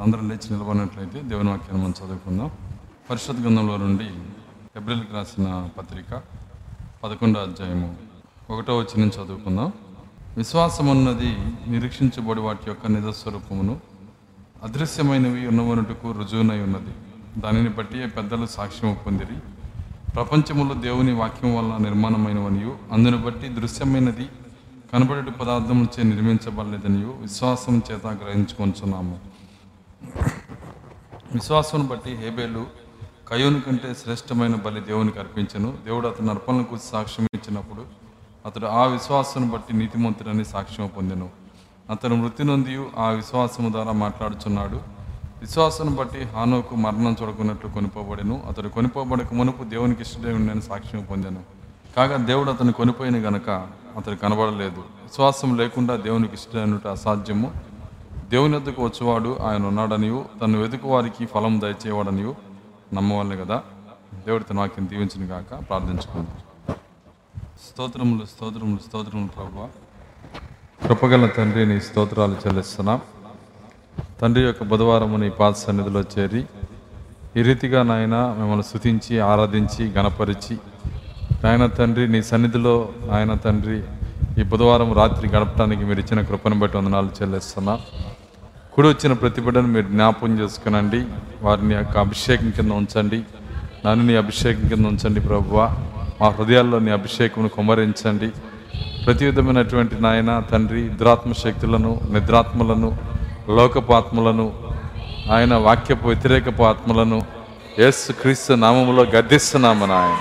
అందరం లేచి నిలబడినట్లయితే దేవుని వాక్యాన్ని మనం చదువుకుందాం. పరిషత్ గ్రంథంలో నుండి ఏప్రిల్కి రాసిన పత్రిక పదకొండో అధ్యాయము ఒకటో వచ్చి నుంచి చదువుకుందాం. విశ్వాసం అన్నది నిరీక్షించబడి వాటి యొక్క నిజస్వరూపమును అదృశ్యమైనవి ఉన్నవనుటకు రుజువునై ఉన్నది. దానిని బట్టి పెద్దలు సాక్ష్యం పొందిరి. ప్రపంచములో దేవుని వాక్యం వల్ల నిర్మాణమైనవనియు అందును బట్టి దృశ్యమైనది కనబడే పదార్థములచే నిర్మించబడలేదనియు విశ్వాసం చేత గ్రహించుకొంచున్నాము. విశ్వాసం బట్టి హేబేలు కయోని కంటే శ్రేష్టమైన బలి దేవునికి అర్పించను. దేవుడు అతని అర్పణల గురించి సాక్ష్యం ఇచ్చినప్పుడు అతడు ఆ విశ్వాసం బట్టి నీతిమంతుడని సాక్ష్యం పొందెను. అతను మృతి నొందియు ఆ విశ్వాసము ద్వారా మాట్లాడుచున్నాడు. విశ్వాసం బట్టి హానోకు మరణం చూడకున్నట్లు కొనిపోబడెను. అతడు కొనిపోబడక మునుపు దేవునికి ఇష్టడై ఉండని సాక్ష్యం పొందాను. కాగా దేవుడు అతను కొనిపోయిన గనక అతడు కనబడలేదు. విశ్వాసం లేకుండా దేవునికి ఇష్టమైనట్టు అసాధ్యము. దేవుని వద్దకు వచ్చేవాడు ఆయన ఉన్నాడనియు. తను వెతుకు వారికి ఫలం దయచేవాడనియు నమ్మవాలే కదా. దేవుడి తన వాక్యం దీవించిన కాక ప్రార్థించుకుంది. స్తోత్రములు స్తోత్రములు స్తోత్రములు ప్రభు కృపగల తండ్రి నీ స్తోత్రాలు చెల్లిస్తున్నాం. తండ్రి యొక్క బుధవారము నీ పాత సన్నిధిలో చేరి ఈ రీతిగా నాయన మిమ్మల్ని స్తుతించి ఆరాధించి గణపరిచి నాయన తండ్రి నీ సన్నిధిలో నాయన తండ్రి ఈ బుధవారం రాత్రి గడపడానికి మీరు ఇచ్చిన కృపను బట్టి వందనాలు చెల్లిస్తున్నా. కుడి వచ్చిన ప్రతిభను మీరు జ్ఞాపం చేసుకునండి. వారిని యొక్క అభిషేకం కింద ఉంచండి. నన్ను నీ అభిషేకం కింద ఉంచండి ప్రభువ. మా హృదయాల్లో నీ అభిషేకమును కుమరించండి ప్రతి విధమైనటువంటి నాయన తండ్రి దురాత్మ శక్తులను నిద్రాత్మలను లోకపాత్మలను ఆయన వాక్యపు వ్యతిరేకపు ఆత్మలను యేసు క్రీస్తు నామములో గద్దిస్తున్నాము నాయన.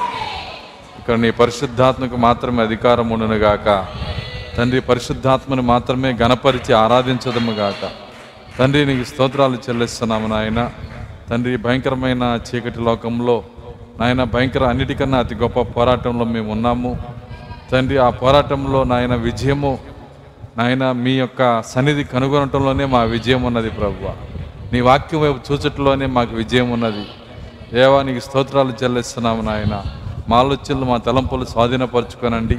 ఇక్కడ నీ పరిశుద్ధాత్మకు మాత్రమే అధికారం ఉండును గాక తండ్రి పరిశుద్ధాత్మను మాత్రమే గణపరిచి ఆరాధించదము గాక తండ్రి నీకు స్తోత్రాలు చెల్లిస్తున్నాము నాయన. తండ్రి భయంకరమైన చీకటి లోకంలో నాయన భయంకర అన్నిటికన్నా అతి గొప్ప పోరాటంలో మేము ఉన్నాము. తండ్రి ఆ పోరాటంలో నాయన విజయము నాయన మీ యొక్క సన్నిధి కనుగొనటంలోనే మా విజయం ఉన్నది ప్రభు నీ వాక్యం వైపు చూచటంలోనే మాకు విజయం ఉన్నది. దేవా నీకు స్తోత్రాలు చెల్లిస్తున్నాము నాయన. మా ఆలోచనలు మా తలంపులు స్వాధీనపరచుకోనండి.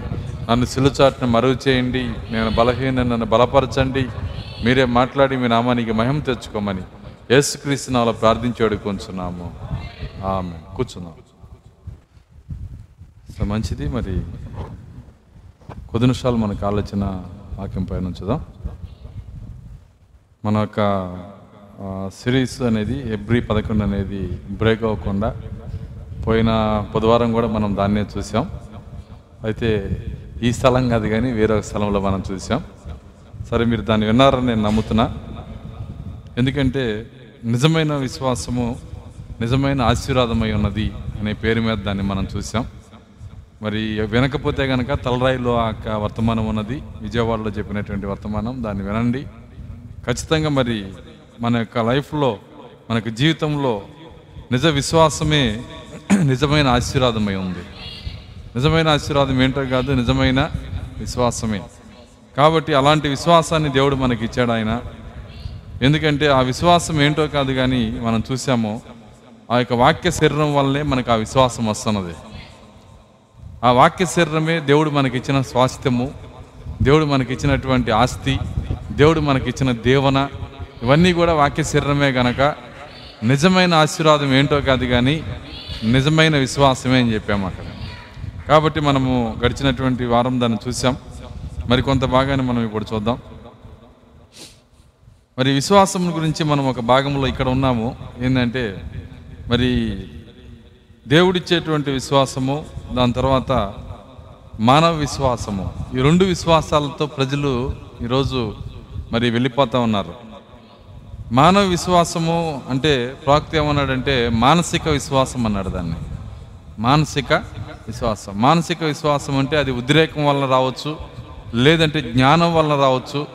నన్ను సిలుచాటును మరుగు చేయండి. నేను బలహీన నన్ను బలపరచండి. మీరే మాట్లాడి మీ నామానికి మహిమ తెచ్చుకోమని యేసుక్రీస్తు నాలో ప్రార్థించి అడుగుకొంచున్నాము. ఆమె కూర్చున్నాం. సో మంచిది. మరి కొద్ది నిమిషాలు మనకు ఆలోచన వాక్యం పైన ఉంచుదాం. మన యొక్క సిరీస్ అనేది ఎవ్రీ పదకొండు అనేది బ్రేక్ అవ్వకుండా పోయిన బుధవారం కూడా మనం దాన్నే చూసాం. అయితే ఈ స్థలం కాదు కానీ వేరే స్థలంలో మనం చూసాం. సరే మీరు దాన్ని విన్నారని నేను నమ్ముతున్నా. ఎందుకంటే నిజమైన విశ్వాసము నిజమైన ఆశీర్వాదమై ఉన్నది అనే పేరు మీద దాన్ని మనం చూసాం మరి వినకపోతే కనుక తలరాయిలో ఆ యొక్క వర్తమానం ఉన్నది. విజయవాడలో చెప్పినటువంటి వర్తమానం దాన్ని వినండి. ఖచ్చితంగా మరి మన యొక్క లైఫ్లో మనకు జీవితంలో నిజ విశ్వాసమే నిజమైన ఆశీర్వాదమై ఉంది. నిజమైన ఆశీర్వాదం ఏంటో కాదు నిజమైన విశ్వాసమే. కాబట్టి అలాంటి విశ్వాసాన్ని దేవుడు మనకి ఇచ్చాడు ఆయన. ఎందుకంటే ఆ విశ్వాసం ఏంటో కాదు కానీ మనం చూసాము ఆ యొక్క వాక్య శరీరం వల్లనే మనకు ఆ విశ్వాసం వస్తున్నది. ఆ వాక్య శరీరమే దేవుడు మనకిచ్చిన స్వాస్థ్యము దేవుడు మనకిచ్చినటువంటి ఆస్తి దేవుడు మనకిచ్చిన దేవన ఇవన్నీ కూడా వాక్య శరీరమే గనక నిజమైన ఆశీర్వాదం ఏంటో కాదు కానీ నిజమైన విశ్వాసమే అని చెప్పాము అక్కడ. కాబట్టి మనము గడిచినటువంటి వారం దాన్ని చూసాం. మరి కొంత భాగాన్ని మనం ఇప్పుడు చూద్దాం. మరి విశ్వాసం గురించి మనం ఒక భాగంలో ఇక్కడ ఉన్నాము. ఏంటంటే మరి దేవుడిచ్చేటువంటి విశ్వాసము దాని తర్వాత మానవ విశ్వాసము. ఈ రెండు విశ్వాసాలతో ప్రజలు ఈరోజు మరి వెళ్ళిపోతూ ఉన్నారు. మానవ విశ్వాసము అంటే ప్రాక్తి ఏమన్నాడంటే మానసిక విశ్వాసం అన్నాడు దాన్ని. మానసిక విశ్వాసం. మానసిక విశ్వాసం అంటే అది ఉద్రేకం వల్ల రావచ్చు లేదంటే జ్ఞానం వలన రావచ్చు.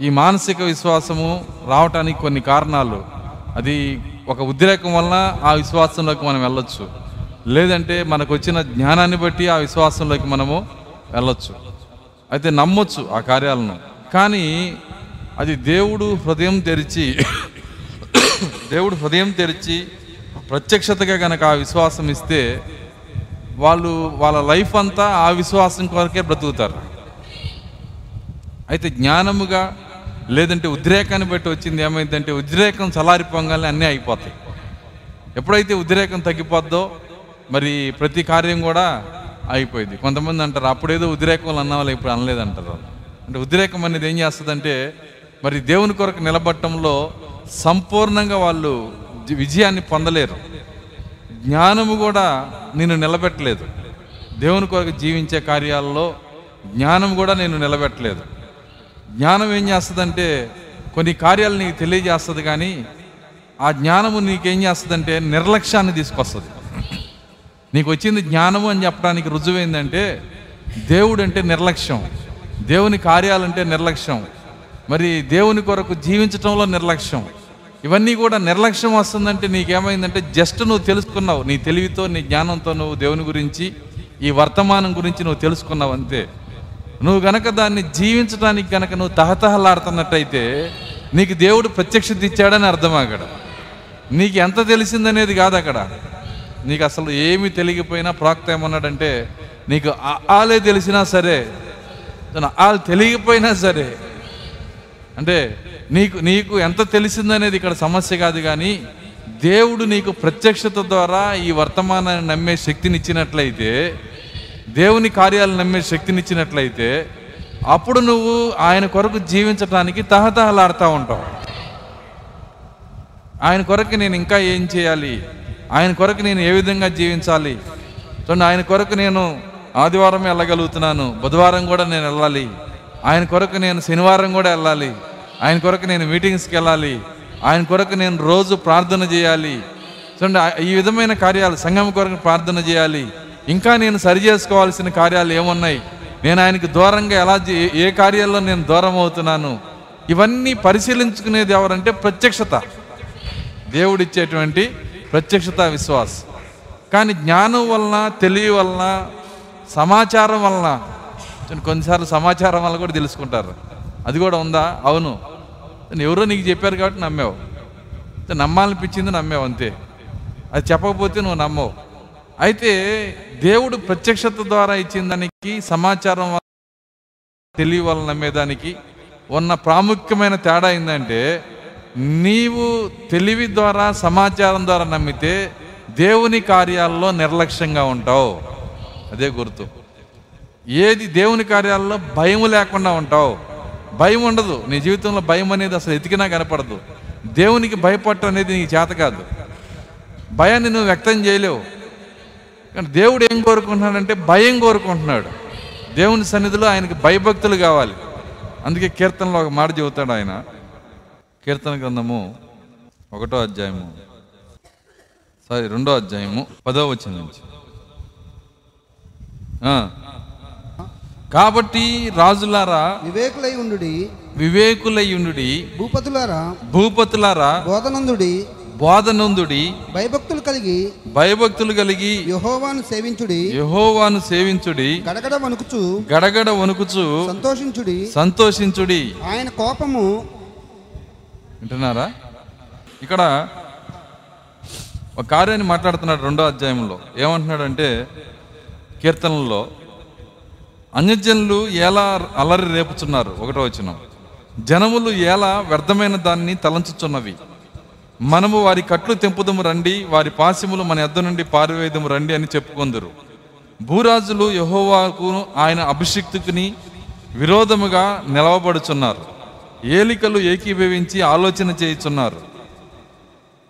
ఈ మానసిక విశ్వాసము రావటానికి కొన్ని కారణాలు. అది ఒక ఉద్రేకం వలన ఆ విశ్వాసంలోకి మనం వెళ్ళొచ్చు. లేదంటే మనకు వచ్చిన జ్ఞానాన్ని బట్టి ఆ విశ్వాసంలోకి మనము వెళ్ళొచ్చు. అయితే నమ్మొచ్చు ఆ కార్యాలను. కానీ అది దేవుడు హృదయం తెరిచి దేవుడు హృదయం తెరిచి ప్రత్యక్షతగా కనుక ఆ విశ్వాసం ఇస్తే వాళ్ళు వాళ్ళ లైఫ్ అంతా ఆ విశ్వాసం కొరకే బ్రతుకుతారు. అయితే జ్ఞానముగా లేదంటే ఉద్రేకాన్ని బట్టి వచ్చింది ఏమైందంటే ఉద్రేకం చలారిపోగానే అన్నీ అయిపోతాయి. ఎప్పుడైతే ఉద్రేకం తగ్గిపోద్దో మరి ప్రతి కార్యం కూడా అయిపోయింది. కొంతమంది అంటారు అప్పుడేదో ఉద్రేకంలో అన్నవాళ్ళు ఇప్పుడు అనలేదంటారు అంటే ఉద్రేకం అనేది ఏం చేస్తుందంటే మరి దేవుని కొరకు నిలబట్టంలో సంపూర్ణంగా వాళ్ళు విజయాన్ని పొందలేరు. జ్ఞానము కూడా నేను నిలబెట్టలేదు. దేవుని కొరకు జీవించే కార్యాలలో జ్ఞానం కూడా నేను నిలబెట్టలేదు. జ్ఞానం ఏం చేస్తుందంటే కొన్ని కార్యాలు నీకు తెలియజేస్తుంది కానీ ఆ జ్ఞానము నీకేం చేస్తుందంటే నిర్లక్ష్యాన్ని తీసుకొస్తుంది. నీకు వచ్చింది జ్ఞానము అని చెప్పడానికి రుజువైందంటే దేవుడు అంటే నిర్లక్ష్యం దేవుని కార్యాలంటే నిర్లక్ష్యం మరి దేవుని కొరకు జీవించటంలో నిర్లక్ష్యం. ఇవన్నీ కూడా నిర్లక్ష్యం వస్తుందంటే నీకేమైందంటే జస్ట్ నువ్వు తెలుసుకున్నావు నీ తెలివితో నీ జ్ఞానంతో నువ్వు దేవుని గురించి ఈ వర్తమానం గురించి నువ్వు తెలుసుకున్నావు అంతే. నువ్వు గనక దాన్ని జీవించడానికి గనక నువ్వు తహతహలాడుతున్నట్టయితే నీకు దేవుడు ప్రత్యక్షత ఇచ్చాడని అర్థం అక్కడ. నీకు ఎంత తెలిసిందనేది కాదు అక్కడ. నీకు అసలు ఏమి తెలియకపోయినా ప్రాక్త ఏమన్నాడంటే నీకు ఆలే తెలిసినా సరే ఆలు తెలియకపోయినా సరే అంటే నీకు నీకు ఎంత తెలిసిందనేది ఇక్కడ సమస్య కాదు కానీ దేవుడు నీకు ప్రత్యక్షత ద్వారా ఈ వర్తమానాన్ని నమ్మే శక్తినిచ్చినట్లయితే దేవుని కార్యాలు నమ్మే శక్తినిచ్చినట్లయితే అప్పుడు నువ్వు ఆయన కొరకు జీవించడానికి తహతహలాడుతూ ఉంటావు. ఆయన కొరకు నేను ఇంకా ఏం చేయాలి? ఆయన కొరకు నేను ఏ విధంగా జీవించాలి? చూడండి ఆయన కొరకు నేను ఆదివారం వెళ్ళగలుగుతున్నాను. బుధవారం కూడా నేను వెళ్ళాలి. ఆయన కొరకు నేను శనివారం కూడా వెళ్ళాలి. ఆయన కొరకు నేను మీటింగ్స్కి వెళ్ళాలి. ఆయన కొరకు నేను రోజు ప్రార్థన చేయాలి. చూడండి ఆ- ఈ విధమైన కార్యాలు సంఘం కొరకు ప్రార్థన చేయాలి. ఇంకా నేను సరి చేసుకోవాల్సిన కార్యాలు ఏమున్నాయి? నేను ఆయనకి దూరంగా ఎలా ఏ కార్యాల్లో నేను దూరం అవుతున్నాను? ఇవన్నీ పరిశీలించుకునేది ఎవరంటే ప్రత్యక్షత. దేవుడిచ్చేటువంటి ప్రత్యక్షత విశ్వాస్. కానీ జ్ఞానం వలన తెలివి వలన సమాచారం వలన కొన్నిసార్లు సమాచారం వల్ల కూడా తెలుసుకుంటారు. అది కూడా ఉందా? అవును. ఎవరో నీకు చెప్పారు కాబట్టి నమ్మావు. నమ్మాలనిపించింది నమ్మావు అంతే. అది చెప్పకపోతే నువ్వు నమ్మవు. అయితే దేవుడు ప్రత్యక్షత ద్వారా ఇచ్చిన దానికి సమాచారం వల్ల తెలివి వల్ల నమ్మేదానికి ఉన్న ప్రాముఖ్యమైన తేడా ఏంటంటే నీవు తెలివి ద్వారా సమాచారం ద్వారా నమ్మితే దేవుని కార్యాల్లో నిర్లక్ష్యంగా ఉంటావు. అదే గుర్తు. ఏది దేవుని కార్యాల్లో భయం లేకుండా ఉంటావు. భయం ఉండదు. నీ జీవితంలో భయం అనేది అసలు ఎతికినా కనపడదు. దేవునికి భయపడటం అనేది నీకు చేత కాదు. భయాన్ని నువ్వు వ్యక్తం చేయలేవు. కానీ దేవుడు ఏం కోరుకుంటున్నాడంటే భయం కోరుకుంటున్నాడు. దేవుని సన్నిధిలో ఆయనకి భయభక్తులు కావాలి. అందుకే కీర్తనలో ఒక మాట చెబుతాడు ఆయన. కీర్తన గ్రంథము ఒకటో అధ్యాయము. సారీ రెండో అధ్యాయము పదో వచ్చిన నుంచి. కాబట్టి రాజులారా వివేకులై ఉండుడి. వివేకులయ్యుండుడి భూపతులారా. భూపతులారా బోధనందుడి. బోధనందుడి భయభక్తులు కలిగి భయభక్తులు కలిగి యహోవాను సేవించుడి యహోవాను సేవించుడి గడగడ వణుకుచు గడగడ వణుకుచు సంతోషించుడి. సంతోషించుడి. ఆయన కోపము వింటున్నారా? ఇక్కడ ఒక కార్యాన్ని మాట్లాడుతున్నాడు రెండో అధ్యాయంలో. ఏమంటున్నాడంటే కీర్తనల్లో అన్యజనులు ఎలా అలరి రేపుచున్నారు ఒకటో వచ్చిన జనములు ఎలా వ్యర్థమైన దాన్ని తలంచుచున్నవి. మనము వారి కట్లు తెంపుదము రండి వారి పాశములు మన ఎద్ద నుండి పారివేయదము రండి అని చెప్పుకొందురు. భూరాజులు యహోవాకు ఆయన అభిషిక్తుకుని విరోధముగా నిలవబడుచున్నారు. ఏలికలు ఏకీభవించి ఆలోచన చేయుచున్నారు.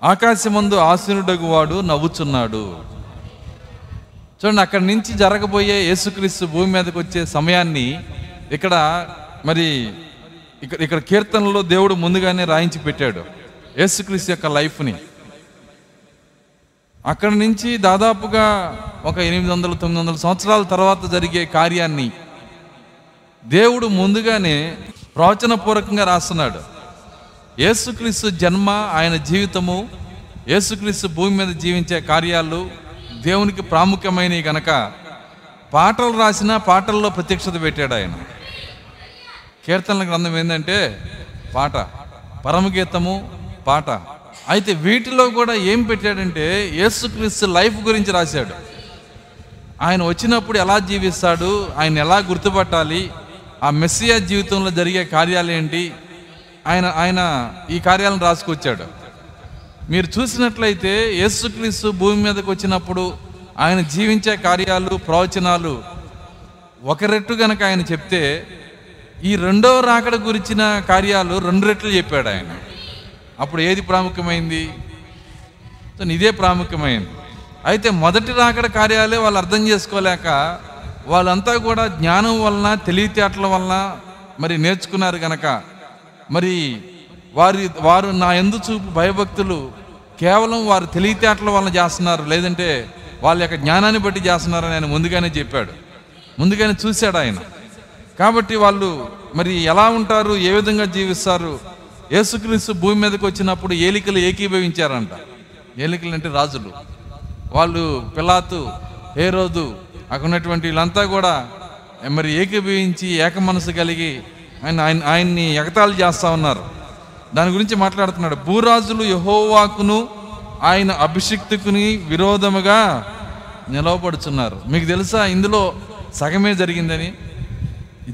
ఆకాశమందు ఆసీనుడగువాడు నవ్వుచున్నాడు. చూడండి అక్కడి నుంచి జరగబోయే యేసుక్రీస్తు భూమి మీదకి వచ్చే సమయాన్ని ఇక్కడ మరి ఇక్కడ ఇక్కడ కీర్తనలో దేవుడు ముందుగానే రాయించి పెట్టాడు. యేసుక్రీస్తు యొక్క లైఫ్ని. అక్కడి నుంచి దాదాపుగా ఒక ఎనిమిది వందల తొమ్మిది వందల సంవత్సరాల తర్వాత జరిగే కార్యాన్ని దేవుడు ముందుగానే ప్రవచనపూర్వకంగా రాస్తున్నాడు. యేసుక్రీస్తు జన్మ ఆయన జీవితము యేసుక్రీస్తు భూమి మీద జీవించే కార్యాలు దేవునికి ప్రాముఖ్యమైనవి గనక పాటలు రాసిన పాటల్లో ప్రత్యక్షత పెట్టాడు ఆయన. కీర్తనల గ్రంథం ఏంటంటే పాట పరమగీతము పాట. అయితే వీటిలో కూడా ఏం పెట్టాడంటే యేసుక్రీస్తు లైఫ్ గురించి రాశాడు. ఆయన వచ్చినప్పుడు ఎలా జీవిస్తాడు ఆయన ఎలా గుర్తుపట్టాలి ఆ మెస్సియా జీవితంలో జరిగే కార్యాలు ఏంటి ఆయన ఆయన ఈ కార్యాలను రాసుకొచ్చాడు. మీరు చూసినట్లయితే యేసుక్రీస్తు భూమి మీదకి వచ్చినప్పుడు ఆయన జీవించే కార్యాలు ప్రవచనాలు ఒక రెట్టు గనక ఆయన చెప్తే ఈ రెండవ రాకడ గురించిన కార్యాలు రెండు రెట్లు చెప్పాడు ఆయన. అప్పుడు ఏది ప్రాముఖ్యమైంది? ఇదే ప్రాముఖ్యమైంది. అయితే మొదటి రాకడ కార్యాలే వాళ్ళు అర్థం చేసుకోలేక వాళ్ళంతా కూడా జ్ఞానం వలన తెలివితేటల వలన మరి నేర్చుకున్నారు కనుక మరి వారి వారు నా ఎందు చూపు భయభక్తులు కేవలం వారు తెలివితేటల వలన చేస్తున్నారు లేదంటే వాళ్ళ యొక్క జ్ఞానాన్ని బట్టి చేస్తున్నారని ఆయన ముందుగానే చెప్పాడు. ముందుగానే చూశాడు ఆయన. కాబట్టి వాళ్ళు మరి ఎలా ఉంటారు ఏ విధంగా జీవిస్తారు యేసుక్రీస్తు భూమి మీదకి వచ్చినప్పుడు ఏలికలు ఏకీభవించారంట. ఏలికలు అంటే రాజులు. వాళ్ళు పిలాతు హేరోదు అక్కడ ఉన్నటువంటి వీళ్ళంతా కూడా మరి ఏకీభవించి ఏక మనసు కలిగి ఆయన ఆయన ఆయన్ని ఎగతాళి చేస్తూ ఉన్నారు. దాని గురించి మాట్లాడుతున్నాడు. భూరాజులు యహోవాకును ఆయన అభిషిక్తుకుని విరోధముగా నిలవబడుచున్నారు. మీకు తెలుసా ఇందులో సగమే జరిగిందని?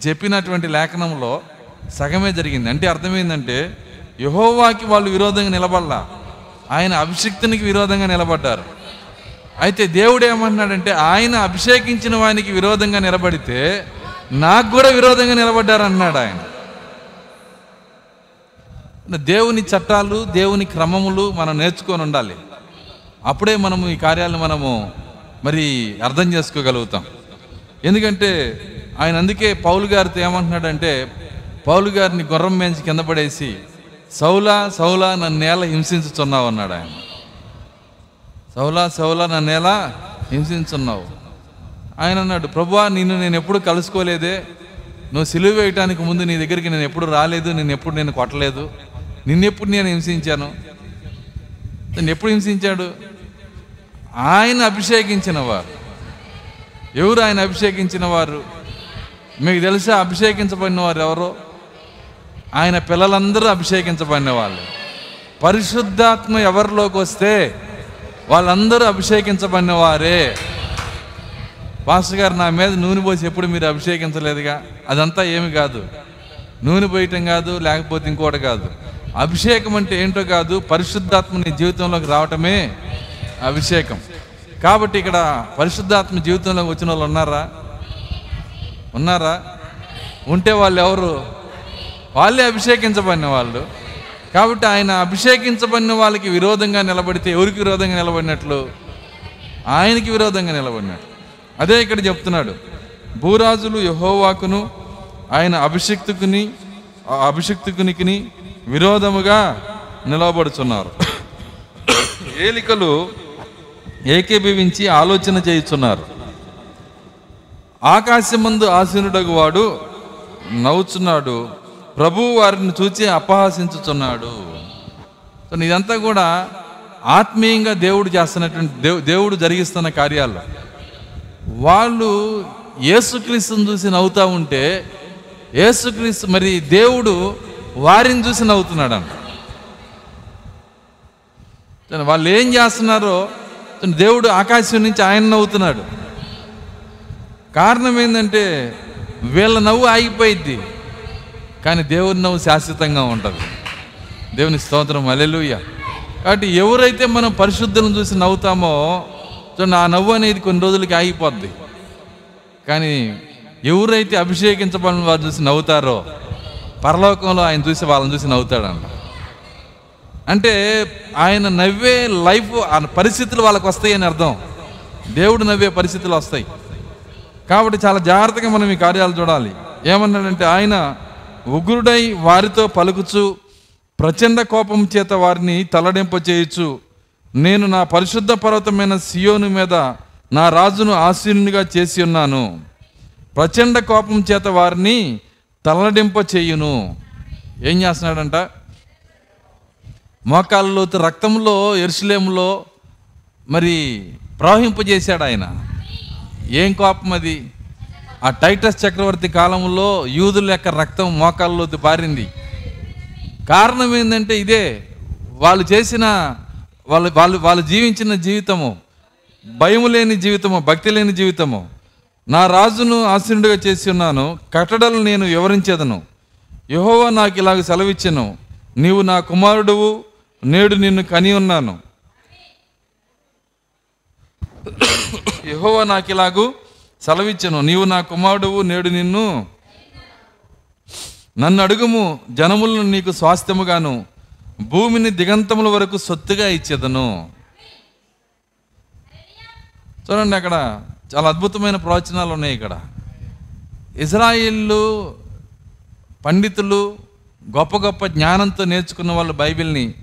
చెప్పినటువంటి లేఖనంలో సగమే జరిగింది. అంటే అర్థమైందంటే యహోవాకి వాళ్ళు విరోధంగా నిలబడలా. ఆయన అభిషిక్తునికి విరోధంగా నిలబడ్డారు. అయితే దేవుడు ఏమంటున్నాడంటే ఆయన అభిషేకించిన వానికి విరోధంగా నిలబడితే నాకు కూడా విరోధంగా నిలబడ్డారు అన్నాడు ఆయన దేవుని చట్టాలు దేవుని క్రమములు మనం నేర్చుకొని ఉండాలి. అప్పుడే మనము ఈ కార్యాలను మనము మరి అర్థం చేసుకోగలుగుతాం. ఎందుకంటే ఆయన అందుకే పౌలు గారితో ఏమంటున్నాడంటే పౌలు గారిని గుర్రం మేంచి కింద పడేసి సౌలా సౌలా నన్ను నేల హింసించుచున్నావు అన్నాడు ఆయన. సౌలా సౌలా నన్ను నేల హింసించున్నావు ఆయన అన్నాడు. ప్రభువా నిన్ను నేను ఎప్పుడు కలుసుకోలేదే? నువ్వు సిలువ వేయటానికి ముందు నీ దగ్గరికి నేను ఎప్పుడు రాలేదు నేను ఎప్పుడు నేను కొట్టలేదు? నిన్నెప్పుడు నేను హింసించాను? నేను ఎప్పుడు హింసించాడు? ఆయన అభిషేకించిన వారు. ఎవరు ఆయన అభిషేకించిన వారు? మీకు తెలుసా అభిషేకించబడిన వారు ఎవరో? ఆయన పిల్లలందరూ అభిషేకించబడిన వాళ్ళు పరిశుద్ధాత్మ ఎవరిలోకి వస్తే వాళ్ళందరూ అభిషేకించబడిన వారే పాస్టర్ గారు నా మీద నూనె పోసి ఎప్పుడు మీరు అభిషేకించలేదుగా? అదంతా ఏమి కాదు. నూనె పోయటం కాదు లేకపోతే ఇంకోటి కాదు. అభిషేకం అంటే ఏంటో కాదు పరిశుద్ధాత్మ నీ జీవితంలోకి రావటమే అభిషేకం. కాబట్టి ఇక్కడ పరిశుద్ధాత్మ జీవితంలోకి వచ్చిన వాళ్ళు ఉన్నారా? ఉన్నారా? ఉంటే వాళ్ళు ఎవరు? వాళ్ళే అభిషేకించబడిన వాళ్ళు. కాబట్టి ఆయన అభిషేకించబడిన వాళ్ళకి విరోధంగా నిలబడితే ఎవరికి విరోధంగా నిలబడినట్లు? ఆయనకి విరోధంగా నిలబడినట్లు. అదే ఇక్కడ చెప్తున్నాడు. భూరాజులు యహోవాకును ఆయన అభిషిక్తుకుని ఆ విరోధముగా నిలవబడుచున్నారు ఏలికలు ఏకీభవించి ఆలోచన చేయుచున్నారు. ఆకాశమందు ఆసీనుడగు వాడు నవ్వుచున్నాడు. ప్రభువు వారిని చూచి అపహాసించుచున్నాడు. సో ఇదంతా కూడా ఆత్మీయంగా దేవుడు చేస్తున్నటువంటి దేవు దేవుడు జరిగిస్తున్న కార్యాలు. వాళ్ళు యేసుక్రీస్తుని చూసి నవ్వుతూ ఉంటే యేసుక్రీస్తు మరి దేవుడు వారిని చూసి నవ్వుతున్నాడు అంట వాళ్ళు ఏం చేస్తున్నారో దేవుడు ఆకాశం నుంచి ఆయన నవ్వుతున్నాడు. కారణం ఏంటంటే వీళ్ళ నవ్వు ఆగిపోయిద్ది. కానీ దేవుని నవ్వు శాశ్వతంగా ఉంటుంది. దేవుని స్తోత్రం అలెలుయ్య కాబట్టి ఎవరైతే మనం పరిశుద్ధులను చూసి నవ్వుతామో చూడండి ఆ నవ్వు అనేది కొన్ని రోజులకి ఆగిపోద్ది. కానీ ఎవరైతే అభిషేకించబడిన వారు చూసి నవ్వుతారో పరలోకంలో ఆయన చూసి వాళ్ళని చూసి నవ్వుతాడంట. అంటే ఆయన నవ్వే లైఫ్ ఆ పరిస్థితులు వాళ్ళకి వస్తాయి అని అర్థం. దేవుడు నవ్వే పరిస్థితులు వస్తాయి. కాబట్టి చాలా జాగ్రత్తగా మనం ఈ కార్యాలు చూడాలి. ఏమన్నాడంటే ఆయన ఉగ్రుడై వారితో పలుకుచు ప్రచండ కోపం చేత వారిని తలడింప చేయొచ్చు నేను నా పరిశుద్ధ పర్వతమైన సియోను మీద నా రాజును ఆశీనునిగా చేసి ఉన్నాను. ప్రచండ కోపం చేత వారిని తలడింప చేయును. ఏం చేస్తున్నాడంట? మోకాళ్ళలో రక్తంలో ఎరుసలేములో మరి ప్రవహింపజేశాడు ఆయన. ఏం కోపం అది? ఆ టైటస్ చక్రవర్తి కాలంలో యూదుల యొక్క రక్తం మోకాల్లోకి పారింది. కారణం ఏంటంటే ఇదే వాళ్ళు చేసిన వాళ్ళు వాళ్ళు వాళ్ళు జీవించిన జీవితము భయము లేని జీవితము భక్తి లేని జీవితము. నా రాజును ఆశీనుడిగా చేసి ఉన్నాను కట్టడలు నేను వివరించేదను. యహోవా నాకు ఇలాగ సెలవిచ్చాను నీవు నా కుమారుడువు నేడు నిన్ను కని ఉన్నాను. యహోవా నాకు ఇలాగు సెలవిచ్చను. నీవు నా కుమారుడువు నేడు నిన్ను నన్ను అడుగుము. జనములను నీకు స్వాస్థ్యముగాను భూమిని దిగంతముల వరకు సొత్తుగా ఇచ్చేదను. చూడండి అక్కడ చాలా అద్భుతమైన ప్రవచనాలు ఉన్నాయి ఇక్కడ. ఇజ్రాయిల్లు పండితులు గొప్ప గొప్ప జ్ఞానంతో నేర్చుకున్న వాళ్ళు బైబిల్ని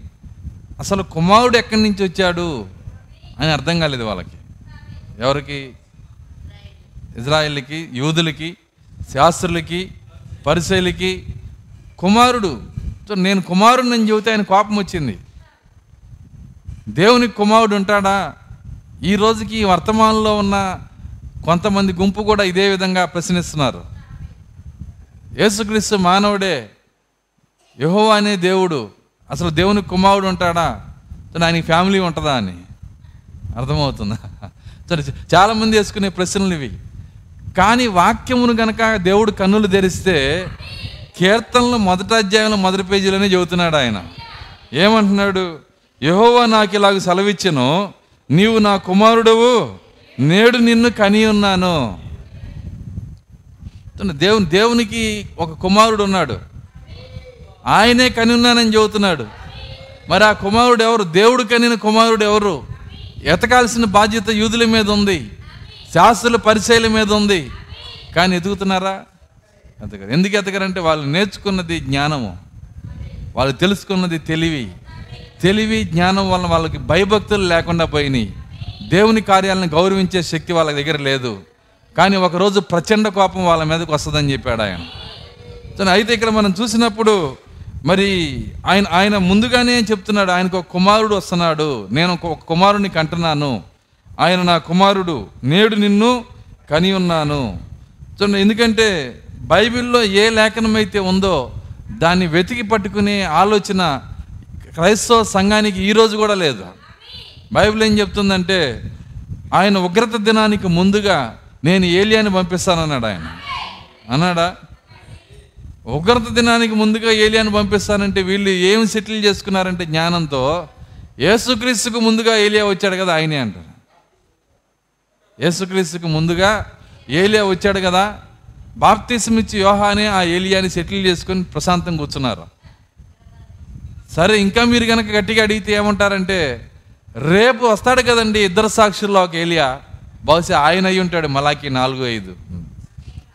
అసలు కుమారుడు ఎక్కడి నుంచి వచ్చాడు అని అర్థం కాలేదు వాళ్ళకి. ఎవరికి? ఇజ్రాయిల్కి యూదులకి శాస్త్రులకి పరిశైలకి కుమారుడు. నేను కుమారుడు అని చెబితే ఆయన కోపం వచ్చింది. దేవునికి కుమారుడు ఉంటాడా? ఈ రోజుకి ఈ వర్తమానంలో ఉన్న కొంతమంది గుంపు కూడా ఇదే విధంగా ప్రశ్నిస్తున్నారు. యేసుక్రీస్తు మానవుడే. యహో అనే దేవుడు. అసలు దేవునికి కుమారుడు ఉంటాడా? సో ఆయనకి ఫ్యామిలీ ఉంటుందా అని? అర్థమవుతుందా? సరే చాలామంది వేసుకునే ప్రశ్నలు ఇవి. కానీ వాక్యమును గనక దేవుడు కన్నులు తెరిస్తే కీర్తనలు మొదటి అధ్యాయంలో మొదటి పేజీలోనే చెబుతున్నాడు ఆయన. ఏమంటున్నాడు? యహోవా నాకు ఇలాగ సెలవిచ్చను. నీవు నా కుమారుడవు. నేడు నిన్ను కని ఉన్నాను. దేవుని దేవునికి ఒక కుమారుడు ఉన్నాడు. ఆయనే కని ఉన్నానని చెబుతున్నాడు. మరి ఆ కుమారుడు ఎవరు? దేవుడు కనిన కుమారుడు ఎవరు? ఎతకాల్సిన బాధ్యత యూదుల మీద ఉంది. శాస్త్రుల పరిచయాల మీద ఉంది. కానీ ఎదుగుతున్నారా? ఎదగరు ఎందుకు ఎదగరంటే వాళ్ళు నేర్చుకున్నది జ్ఞానము. వాళ్ళు తెలుసుకున్నది తెలివి. తెలివి జ్ఞానం వల్ల వాళ్ళకి భయభక్తులు లేకుండా పోయినాయి. దేవుని కార్యాలను గౌరవించే శక్తి వాళ్ళ దగ్గర లేదు. కానీ ఒకరోజు ప్రచండ కోపం వాళ్ళ మీదకి వస్తుందని చెప్పాడు ఆయన. సో అయితే ఇక్కడ మనం చూసినప్పుడు మరి ఆయన ఆయన ముందుగానే చెప్తున్నాడు ఆయనకు ఒక కుమారుడు వస్తున్నాడు. నేను ఒక కుమారుడిని కంటున్నాను. ఆయన నా కుమారుడు నేడు నిన్ను కని ఉన్నాను. చూడండి ఎందుకంటే బైబిల్లో ఏ లేఖనం అయితే ఉందో దాన్ని వెతికి పట్టుకునే ఆలోచన క్రైస్తవ సంఘానికి ఈరోజు కూడా లేదు. బైబిల్ ఏం చెప్తుందంటే ఆయన ఉగ్రత దినానికి ముందుగా నేను ఏలియాని పంపిస్తానన్నాడు ఆయన. అన్నాడా? ఉగ్రత దినానికి ముందుగా ఏలియాని పంపిస్తానంటే వీళ్ళు ఏం సెటిల్ చేసుకున్నారంటే జ్ఞానంతో యేసుక్రీస్తుకు ముందుగా ఏలియా వచ్చాడు కదా ఆయనే అంటారు. యేసుక్రీస్తుకు ముందుగా ఏలియా వచ్చాడు కదా. బాప్తీసం ఇచ్చి యోహానే ఆ ఏలియాని సెటిల్ చేసుకొని ప్రశాంతంగా కూర్చున్నారు. సరే ఇంకా మీరు కనుక గట్టిగా అడిగితే ఏమంటారంటే రేపు వస్తాడు కదండి ఇద్దరు సాక్షుల్లో ఒక ఏలియా. బహుశా ఆయన అయి ఉంటాడు మలాకి నాలుగు ఐదు.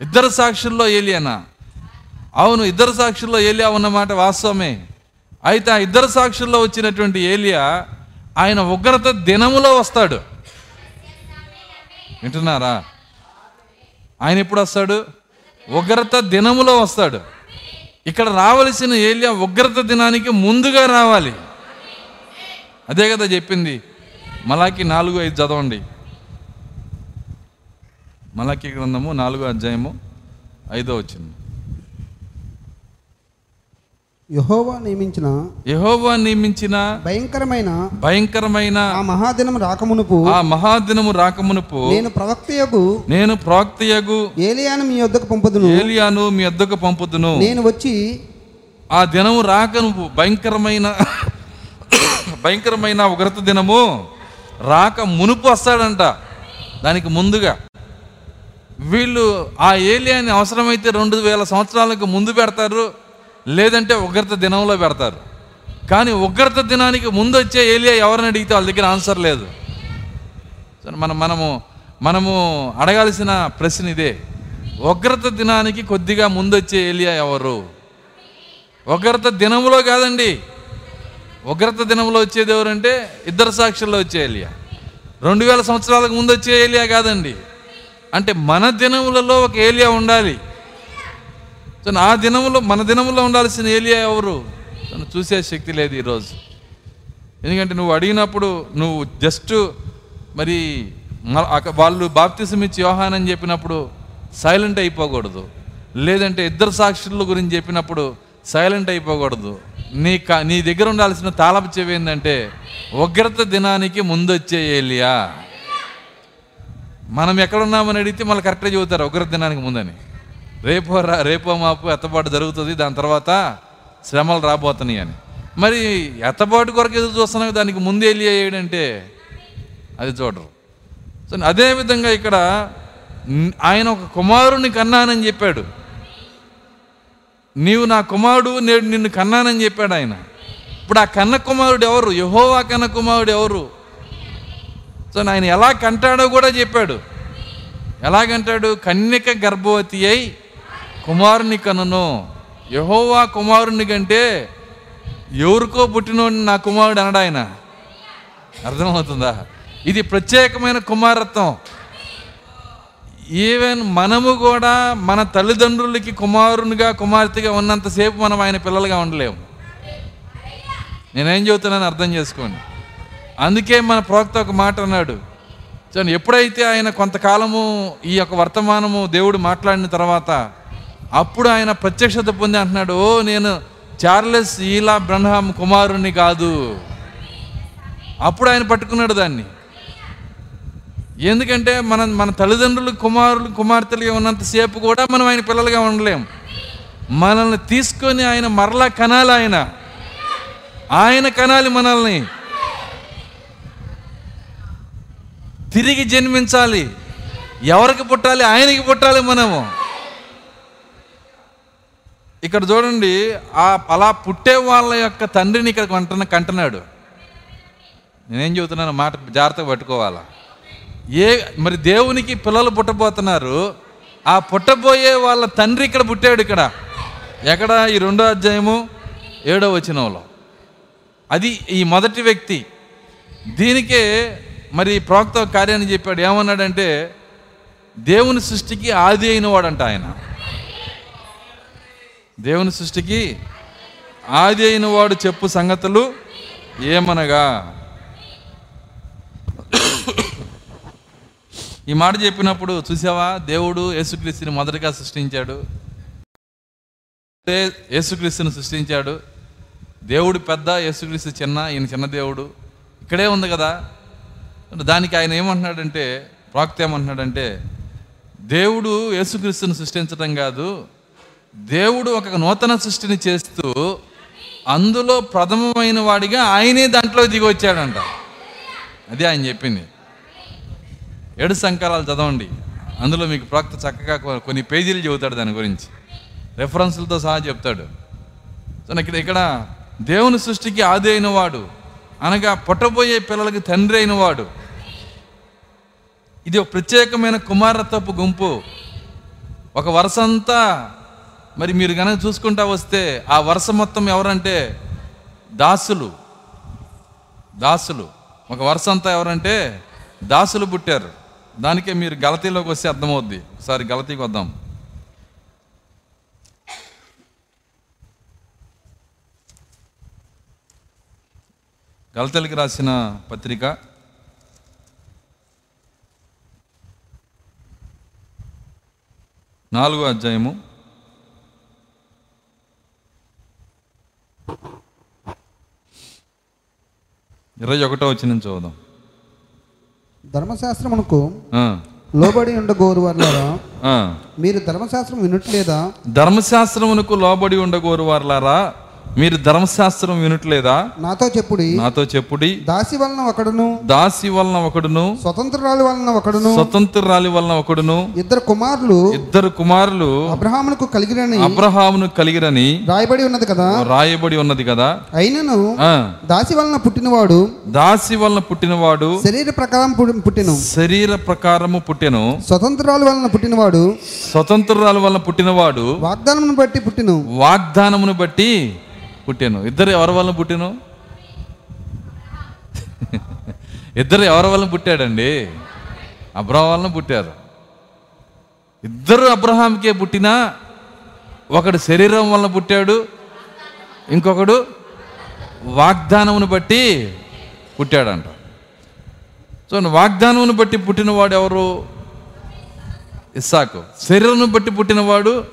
ఇద్దరు సాక్షుల్లో ఏలియానా? అవును ఇద్దరు సాక్షుల్లో ఏలియా ఉన్నమాట వాస్తవమే. అయితే ఆ ఇద్దరు సాక్షుల్లో వచ్చినటువంటి ఏలియా ఆయన ఉగ్రత దినములో వస్తాడు. వింటున్నారా? ఆయన ఎప్పుడు వస్తాడు? ఉగ్రత దినములో వస్తాడు. ఇక్కడ రావలసిన ఏలియా ఉగ్రత దినానికి ముందుగా రావాలి. అదే కదా చెప్పింది. మలాకి నాలుగు ఐదు చదవండి. మలాకి గ్రంథము నాలుగో అధ్యాయము ఐదో వచ్చింది యహోవా నియమించిన యెహోవా నియమించిన భయంకరమైన భయంకరమైన ఆ మహాదినం రాకమునుపు ఆ మహాదినము రాకమునుపు నేను ప్రవక్తయగు నేను ప్రాక్తయగు ఏలియాను మీ యొద్దకు పంపుదును. ఏలియాను మీ అద్దకు పంపుతును నేను వచ్చి ఆ దినము రాకను భయంకరమైన భయంకరమైన ఉగ్రత దినము రాక మునుపు వస్తాడంట. దానికి ముందుగా వీళ్ళు ఆ ఏలియాని అవసరమైతే రెండు వేల సంవత్సరాలకు ముందు పెడతారు. లేదంటే ఉగ్రత దినంలో పెడతారు. కానీ ఉగ్రత దినానికి ముందు వచ్చే ఏలియా ఎవరిని అడిగితే వాళ్ళ దగ్గర ఆన్సర్ లేదు. మనం మనము మనము అడగాల్సిన ప్రశ్న ఇదే. ఉగ్రత దినానికి కొద్దిగా ముందొచ్చే ఏలియా ఎవరు? ఉగ్రత దినములో కాదండి. ఉగ్రత దినంలో వచ్చేది ఎవరంటే ఇద్దరు సాక్షుల్లో వచ్చే ఏలియా. రెండు వేల సంవత్సరాలకు ముందు వచ్చే ఏలియా కాదండి. అంటే మన దినములలో ఒక ఏలియా ఉండాలి. తను ఆ దినంలో మన దినంలో ఉండాల్సిన ఏలియా ఎవరు? తను చూసే శక్తి లేదు ఈరోజు. ఎందుకంటే నువ్వు అడిగినప్పుడు నువ్వు జస్ట్ మరి వాళ్ళు బాప్తిసం ఇచ్చి యోహాన్ అని చెప్పినప్పుడు సైలెంట్ అయిపోకూడదు. లేదంటే ఇద్దరు సాక్షుల గురించి చెప్పినప్పుడు సైలెంట్ అయిపోకూడదు. నీ క నీ దగ్గర ఉండాల్సిన తాళపు చెవి ఏంటంటే ఉగ్రత దినానికి ముందొచ్చే ఏలియా. మనం ఎక్కడున్నామని అడిగితే మళ్ళీ కరెక్ట్గా చెబుతారు ఉగ్రత దినానికి ముందని. రేపో రా రేపో మాపు ఎత్తబాటు జరుగుతుంది దాని తర్వాత శ్రమలు రాబోతున్నాయి అని. మరి ఎత్తబాటు కొరకు ఎదురు చూస్తున్నావు దానికి ముందే వెళ్ళి అది చూడరు. సో అదేవిధంగా ఇక్కడ ఆయన ఒక కుమారుని కన్నానని చెప్పాడు. నీవు నా కుమారుడు నేడు నిన్ను కన్నానని చెప్పాడు ఆయన. ఇప్పుడు ఆ కన్న కుమారుడు ఎవరు? యహోవా కన్న కుమారుడు ఎవరు? సో ఆయన ఎలా కంటాడో కూడా చెప్పాడు. ఎలాగంటాడు? కన్యక గర్భవతి అయి కుమారుని కనను. యహోవా కుమారుని కంటే ఎవరికో పుట్టినోడిని నా కుమారుడు అనడు ఆయన? అర్థమవుతుందా? ఇది ప్రత్యేకమైన కుమారత్వం. ఈవెన్ మనము కూడా మన తల్లిదండ్రులకి కుమారునిగా కుమార్తెగా ఉన్నంతసేపు మనం ఆయన పిల్లలుగా ఉండలేము. నేనేం చెబుతున్నాను అర్థం చేసుకోండి. అందుకే మన ప్రవక్త ఒక మాట అన్నాడు. చూడండి ఎప్పుడైతే ఆయన కొంతకాలము ఈ యొక్క వర్తమానము దేవుడు మాట్లాడిన తర్వాత అప్పుడు ఆయన ప్రత్యక్షత పొంది అంటున్నాడు ఓ నేను చార్లెస్ ఈలా బ్రహ్మ కుమారుణ్ణి కాదు. అప్పుడు ఆయన పట్టుకున్నాడు దాన్ని. ఎందుకంటే మన మన తల్లిదండ్రులు కుమారులు కుమార్తెలుగా ఉన్నంతసేపు కూడా మనం ఆయన పిల్లలుగా ఉండలేం. మనల్ని తీసుకొని ఆయన మరలా కనాలి ఆయన. ఆయన కనాలి మనల్ని. తిరిగి జన్మించాలి. ఎవరికి పుట్టాలి? ఆయనకి పుట్టాలి మనము. ఇక్కడ చూడండి ఆ అలా పుట్టే వాళ్ళ యొక్క తండ్రిని ఇక్కడ కంటున్న కంటున్నాడు నేనేం చెబుతున్నాను మాట జాగ్రత్తగా పట్టుకోవాలా? ఏ మరి దేవునికి పిల్లలు పుట్టబోతున్నారు ఆ పుట్టబోయే వాళ్ళ తండ్రి ఇక్కడ పుట్టాడు ఇక్కడ. ఎక్కడ? ఈ రెండో అధ్యాయము ఏడో వచనంలో. అది ఈ మొదటి వ్యక్తి. దీనికే మరి ప్రోక్త కార్యాన్ని చెప్పాడు. ఏమన్నాడంటే దేవుని సృష్టికి ఆది అయిన వాడంట ఆయన. దేవుని సృష్టికి ఆది అయిన వాడు చెప్పు సంగతులు ఏమనగా? ఈ మాట చెప్పినప్పుడు చూసావా? దేవుడు యేసుక్రీస్తుని మొదటగా సృష్టించాడు. యేసుక్రీస్తుని సృష్టించాడు. దేవుడు పెద్ద యేసుక్రీస్తు చిన్న ఈయన చిన్న దేవుడు. ఇక్కడే ఉంది కదా? దానికి ఆయన ఏమంటున్నాడంటే ప్రాక్త ఏమంటున్నాడంటే దేవుడు యేసుక్రీస్తుని సృష్టించడం కాదు దేవుడు ఒక నూతన సృష్టిని చేస్తూ అందులో ప్రథమమైన వాడిగా ఆయనే దాంట్లో దిగి వచ్చాడంట. అది ఆయన చెప్పింది. ఏడు సంకారాలు చదవండి. అందులో మీకు ప్రాక్త చక్కగా కొన్ని పేజీలు చెబుతాడు దాని గురించి. రెఫరెన్స్లతో సహా చెప్తాడు. సో ఇక్కడ ఇక్కడ దేవుని సృష్టికి ఆది అయిన వాడు. అనగా పుట్టబోయే పిల్లలకి తండ్రి అయిన వాడు. ఇది ఒక ప్రత్యేకమైన కుమారత్వపు గుంపు. ఒక వరుసంతా మరి మీరు కనుక చూసుకుంటా వస్తే ఆ వరుస మొత్తం ఎవరంటే దాసులు. దాసులు. ఒక వరుస అంతా ఎవరంటే దాసులు పుట్టారు. దానికే మీరు గలతీలోకి వస్తే అర్థమవుద్ది. ఒకసారి గలతీకి వద్దాం. గలతలకి రాసిన పత్రిక. నాలుగో అధ్యాయము. ఇరవై ఒకటో వచ్చిన చదువుదాం ధర్మశాస్త్రమునకు ఆ, లోబడి ఉండగోరు ఆ. మీరు ధర్మశాస్త్రం వినట్లేదా? ధర్మశాస్త్రమునకు లోబడి ఉండగోరు వారలారా మీరు ధర్మశాస్త్రం వినట్లేదా? నాతో చెప్పుడి. నాతో చెప్పుడి. దాసి వలన ఒకడును. దాసి వలన ఒకడును. స్వతంత్రాలు వలన ఒకడును. స్వతంత్రాలి వలన ఒకడును. ఇద్దరు కుమారులు. ఇద్దరు కుమారులు. అబ్రహామునకు కలిగిరని. అబ్రహామును కలిగిరని. రాయబడి ఉన్నది కదా. రాయబడి ఉన్నది కదా. అయినను దాసి వలన పుట్టినవాడు. దాసి వలన పుట్టినవాడు. శరీర ప్రకారం పుట్టి- పుట్టెను. శరీర ప్రకారము పుట్టెను. స్వతంత్రాలు వలన పుట్టినవాడు. స్వతంత్రాల వలన పుట్టినవాడు. వాగ్దానమును బట్టి పుట్టెను. వాగ్దానమును బట్టి పుట్టాను. ఇద్దరు ఎవరి వలన పుట్టాను? ఇద్దరు ఎవరి వలన పుట్టాడండి? అబ్రహం వలన పుట్టారు. ఇద్దరు అబ్రహాంకే పుట్టినా ఒకడు శరీరం వలన పుట్టాడు ఇంకొకడు వాగ్దానమును బట్టి పుట్టాడంట. సో వాగ్దానమును బట్టి పుట్టినవాడు ఎవరు? ఇస్సాకు. శరీరం బట్టి పుట్టినవాడు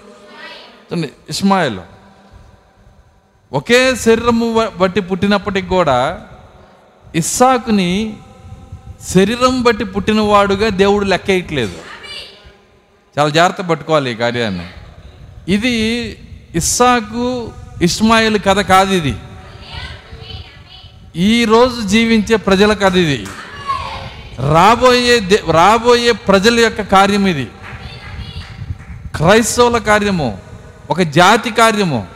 ఇస్మాయిల్. ఒకే శరీరము బట్టి పుట్టినప్పటికి కూడా ఇస్సాకుని శరీరం బట్టి పుట్టినవాడుగా దేవుడు లెక్కేయట్లేదు. చాలా జాగ్రత్త పట్టుకోవాలి ఈ కార్యాన్ని. ఇది ఇస్సాకు ఇస్మాయిల్ కథ కాదు ఇది. ఈ రోజు జీవించే ప్రజల కథ ఇది. రాబోయే దే- రాబోయే ప్రజల యొక్క కార్యం ఇది. క్రైస్తవుల కార్యము ఒక జాతి కార్యము.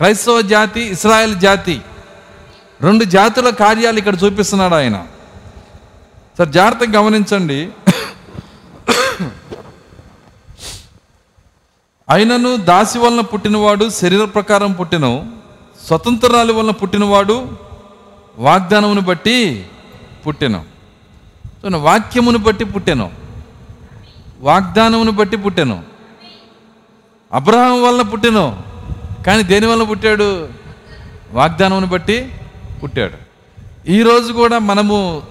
క్రైస్తవ జాతి ఇస్రాయల్ జాతి. రెండు జాతుల కార్యాలు ఇక్కడ చూపిస్తున్నాడు ఆయన. సార్ జాగ్రత్తగా గమనించండి. అయినను దాసి వలన పుట్టినవాడు శరీర ప్రకారం పుట్టినవు స్వతంత్రాల వలన పుట్టినవాడు వాగ్దానమును బట్టి పుట్టెను వాక్యమును బట్టి పుట్టాను వాగ్దానమును బట్టి పుట్టాను అబ్రహం వలన పుట్టినో కానీ దేనివల్ల పుట్టాడు? వాగ్దానం బట్టి పుట్టాడు. ఈరోజు కూడా మనము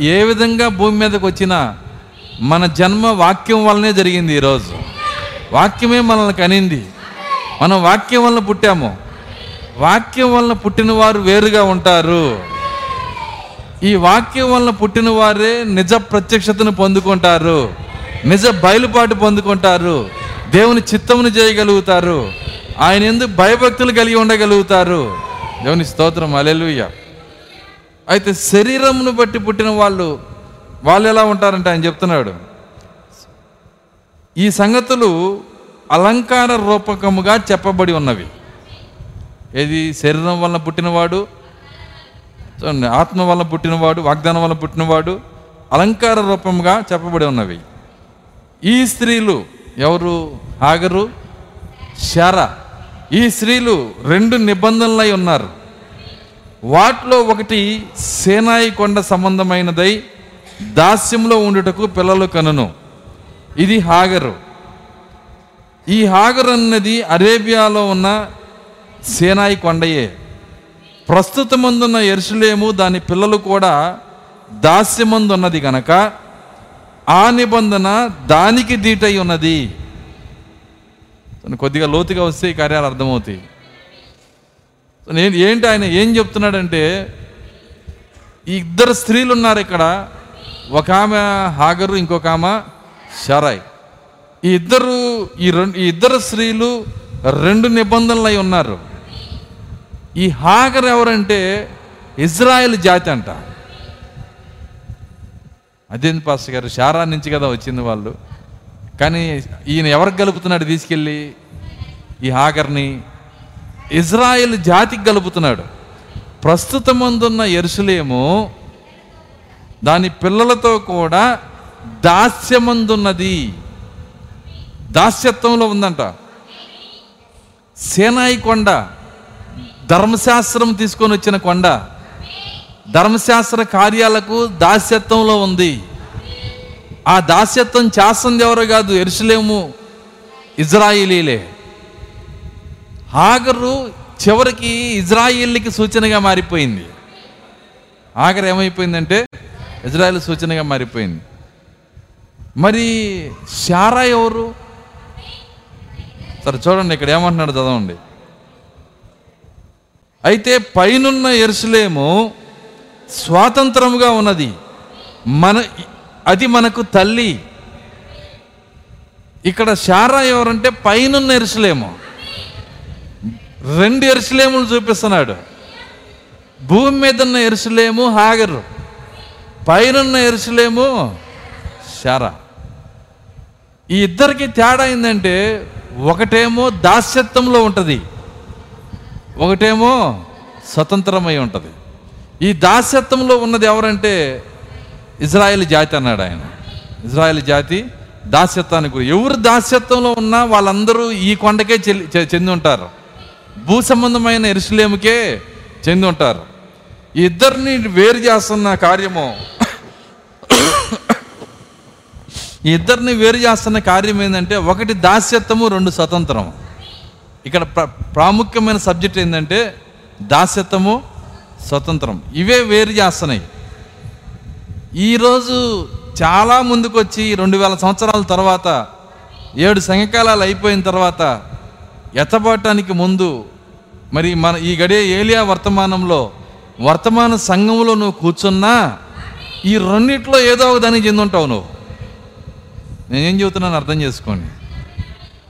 ఏ విధంగా భూమి మీదకి వచ్చినా మన జన్మ వాక్యం వల్లనే జరిగింది ఈరోజు వాక్యమే మనల్ని కనింది. మనం వాక్యం వలన పుట్టాము. వాక్యం వలన పుట్టిన వారు వేరుగా ఉంటారు. ఈ వాక్యం వలన పుట్టిన వారే నిజ ప్రత్యక్షతను పొందుకుంటారు. నిజ బయలుపాటు పొందుకుంటారు. దేవుని చిత్తమును చేయగలుగుతారు. ఆయన ఎందుకు భయభక్తులు కలిగి ఉండగలుగుతారు. దేవుని స్తోత్రం అలెలుయ్య అయితే శరీరమును బట్టి పుట్టిన వాళ్ళు వాళ్ళు ఎలా ఉంటారంటే ఆయన చెప్తున్నాడు. ఈ సంగతులు అలంకార రూపకముగా చెప్పబడి ఉన్నవి. ఏది శరీరం వలన పుట్టినవాడు చూడండి ఆత్మ వల్ల పుట్టినవాడు వాగ్దానం వల్ల పుట్టినవాడు అలంకార రూపంగా చెప్పబడి ఉన్నవి. ఈ స్త్రీలు ఎవరు? ఆగరు శారా. ఈ స్త్రీలు రెండు నిబంధనలై ఉన్నారు. వాటిలో ఒకటి సేనాయి కొండ సంబంధమైనదై దాస్యంలో ఉండుటకు పిల్లలు కనును. ఇది హాగరు. ఈ హాగర్ అన్నది అరేబియాలో ఉన్న సేనాయి కొండయే. ప్రస్తుతమందున్న ఎరుసలేము దాని పిల్లలు కూడా దాస్యమందున్నది గనక ఆ నిబంధన దానికి దీటై ఉన్నది. కొద్దిగా లోతుగా వస్తే ఈ కార్యాలు అర్థమవుతాయి. నేను ఏంటి ఆయన ఏం చెప్తున్నాడంటే ఈ ఇద్దరు స్త్రీలు ఉన్నారు ఇక్కడ. ఒక ఆమె హాగరు ఇంకొక ఆమె షరాయ్. ఈ ఇద్దరు ఈ రెండు ఈ ఇద్దరు స్త్రీలు రెండు నిబంధనలు అయి ఉన్నారు. ఈ హాగర్ ఎవరంటే ఇజ్రాయెల్ జాతి అంట. అదేంది పాస్టర్ గారు? షారా నుంచి కదా వచ్చింది వాళ్ళు. కానీ ఈయన ఎవరికి గలుపుతున్నాడు తీసుకెళ్ళి? ఈ హాగర్ని. ఇజ్రాయెల్ జాతికి గలుపుతున్నాడు. ప్రస్తుతమందున్న ఎరుసలేము దాని పిల్లలతో కూడా దాస్యమందున్నది. దాస్యత్వంలో ఉందంట. సేనాయి కొండ ధర్మశాస్త్రం తీసుకొని వచ్చిన కొండ ధర్మశాస్త్ర కార్యాలకు దాస్యత్వంలో ఉంది. ఆ దాస్యత్వం చేస్తుంది ఎవరు కాదు ఎరుసలేము ఇజ్రాయిలీలే. ఆగరు చివరికి ఇజ్రాయిల్కి సూచనగా మారిపోయింది. ఆఖరు ఏమైపోయిందంటే ఇజ్రాయెల్ సూచనగా మారిపోయింది. మరి శారా ఎవరు? సరే చూడండి ఇక్కడ ఏమంటున్నాడు చదవండి. అయితే పైనున్న ఎరుసలేము స్వాతంత్రముగా ఉన్నది. మన అది మనకు తల్లి. ఇక్కడ శారా ఎవరంటే పైనున్న ఎరుసలేము. రెండు ఎరుసలేములు చూపిస్తున్నాడు. భూమి మీద ఉన్న ఎరుసలేము హాగరు. పైనున్న ఎరుసలేము శారా. ఈ ఇద్దరికి తేడా ఏంటంటే ఒకటేమో దాస్యత్వంలో ఉంటుంది. ఒకటేమో స్వతంత్రమై ఉంటుంది. ఈ దాస్యత్వంలో ఉన్నది ఎవరంటే ఇజ్రాయెల్ జాతి అన్నాడు ఆయన. ఇజ్రాయెల్ జాతి దాస్యత్వానికి గురి. ఎవరు దాస్యత్వంలో ఉన్నా వాళ్ళందరూ ఈ కొండకే చె- చెంది ఉంటారు. భూ సంబంధమైన ఎరుసలేముకే చెంది ఉంటారు. ఇద్దరిని వేరు చేస్తున్న కార్యము ఈ ఇద్దరిని వేరు చేస్తున్న కార్యం ఏంటంటే ఒకటి దాస్యత్వము రెండు స్వతంత్రం ఇక్కడ ప్ర- ప్రాముఖ్యమైన సబ్జెక్ట్ ఏంటంటే దాస్యత్వము స్వతంత్రం ఇవే వేరు చేస్తున్నాయి. ఈరోజు చాలా ముందుకొచ్చి రెండు వేల సంవత్సరాల తర్వాత ఏడు సంఘకాలాలు అయిపోయిన తర్వాత ఎత్తబాటానికి ముందు మరి మన ఈ గడియ ఏలియా వర్తమానంలో వర్తమాన సంఘంలో నువ్వు కూర్చున్నా ఈ రెండిట్లో ఏదో ఒక దానికి చెంది ఉంటావు నువ్వు. నేనేం చెబుతున్నాను అర్థం చేసుకోండి.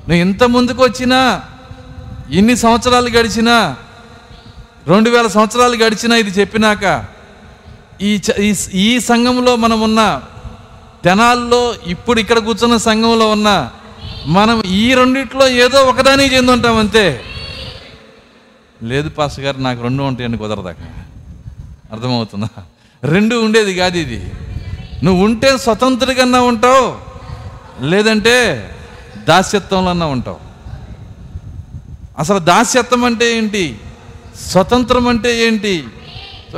నువ్వు ఇంత ముందుకు వచ్చినా ఇన్ని సంవత్సరాలు గడిచినా రెండు వేల సంవత్సరాలు గడిచినా ఇది చెప్పినాక ఈ ఈ- సంఘంలో మనం ఉన్న తెనాల్లో ఇప్పుడు ఇక్కడ కూర్చున్న సంఘంలో ఉన్న మనం ఈ రెండిట్లో ఏదో ఒకదానికి చెంది ఉంటాం అంతే లేదు పాస్ గారు నాకు రెండు ఉంటాయని కుదరదాక. అర్థమవుతుందా? రెండు ఉండేది కాదు ఇది. నువ్వు ఉంటే స్వతంత్రంగా ఉంటావు లేదంటే దాస్యత్వంలో ఉంటావు. అసలు దాస్యత్వం అంటే ఏంటి? స్వతంత్రం అంటే ఏంటి?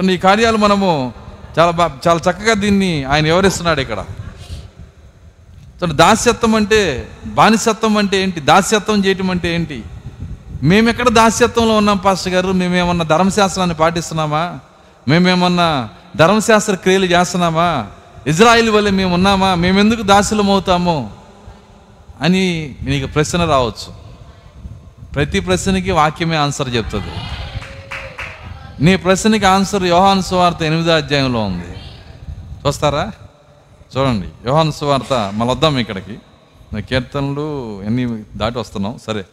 నీ కార్యాలు మనము చాలా బా చాలా చక్కగా దీన్ని ఆయన వివరిస్తున్నాడు ఇక్కడ. దాస్యత్వం అంటే బానిసత్వం అంటే ఏంటి? దాస్యత్వం చేయటం అంటే ఏంటి? మేమెక్కడ దాస్యత్వంలో ఉన్నాం పాస్టర్ గారు? మేమేమన్నా ధర్మశాస్త్రాన్ని పాటిస్తున్నామా? మేమేమన్నా ధర్మశాస్త్ర క్రియలు చేస్తున్నామా? ఇజ్రాయిల్ వల్ల మేము ఉన్నామా? మేమెందుకు దాసులం అవుతాము? అని నీకు ప్రశ్న రావచ్చు. ప్రతి ప్రశ్నకి వాక్యమే ఆన్సర్ చెప్తుంది. నీ ప్రశ్నకి ఆన్సర్ యోహాను సువార్త ఎనిమిదో అధ్యాయంలో ఉంది. చూస్తారా? చూడండి యోహాను సువార్త మళ్ళీ వద్దాం ఇక్కడికి. నా కీర్తనలు ఎన్ని దాటి వస్తున్నాం సరే.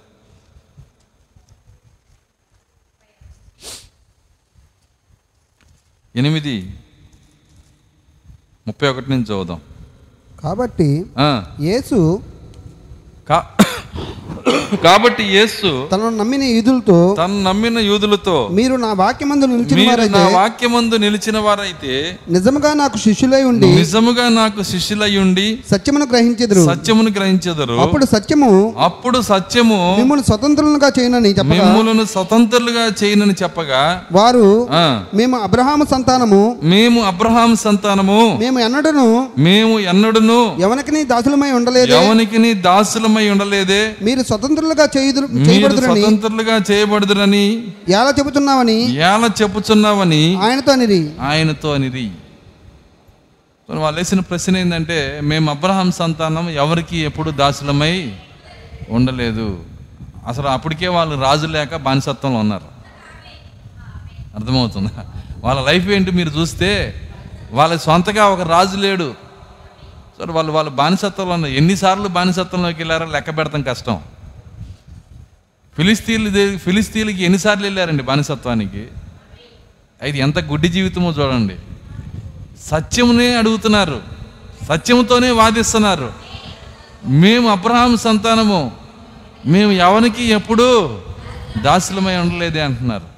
ఎనిమిది. ముప్పై ఒకటి నుంచి చదువుదాం. కాబట్టి యేసు కా కాబట్టి యేసు తనను నమ్మిన యూదులతో తను నమ్మిన యూదులతో మీరు నా వాక్యమందు నిలిచిన వారైతే నా వాక్యమందు నిలిచిన వారైతే నిజముగా నాకు శిష్యులై ఉండి నిజముగా నాకు శిష్యులయ్యుండి సత్యమును గ్రహించెదరు. సత్యమును గ్రహించెదరు. అప్పుడు సత్యము అప్పుడు సత్యము మిమ్మల్ని స్వతంత్రులుగా చేయనని చెప్పగా మిమ్ములను స్వతంత్రులుగా చేయనని చెప్పగా వారు మేము అబ్రహాము సంతానము మేము అబ్రహాం సంతానము మేము ఎన్నడను మేము ఎన్నడును ఎవరికి దాసులమై ఉండలేదు? ఎవనికి దాసులమై ఉండలేదే? మీరు స్వతంత్రులుగా చేయుదురు చేయబడుదురని స్వతంత్రులుగా చేయబడుదురని ఎలా చెబుతున్నావని ఎలా చెప్పుచున్నావని ఆయనతో అనిరి ఆయనతో అనిది సో వాళ్ళు వేసిన ప్రశ్న ఏంటంటే మేము అబ్రహాం సంతానం ఎవరికి ఎప్పుడు దాసులమై ఉండలేదు. అసలు అప్పటికే వాళ్ళు రాజు లేక బానిసత్వంలో ఉన్నారు. అర్థమవుతుందా? వాళ్ళ లైఫ్ ఏంటి మీరు చూస్తే వాళ్ళ సొంతగా ఒక రాజు లేడు. సరే వాళ్ళు వాళ్ళు బానిసత్వంలో ఉన్నారు ఎన్నిసార్లు బానిసత్వంలోకి వెళ్ళారో లెక్క పెడతాం కష్టం. ఫిలిస్తీన్లు ఫిలిస్తీన్లకి ఎన్నిసార్లు వెళ్ళారండి బానిసత్వానికి? అయితే ఎంత గుడ్డి జీవితమో చూడండి. సత్యమునే అడుగుతున్నారు. సత్యముతోనే వాదిస్తున్నారు. మేము అబ్రహాం సంతానము. మేము ఎవరికి ఎప్పుడూ దాసులమై ఉండలేదే అంటున్నారు.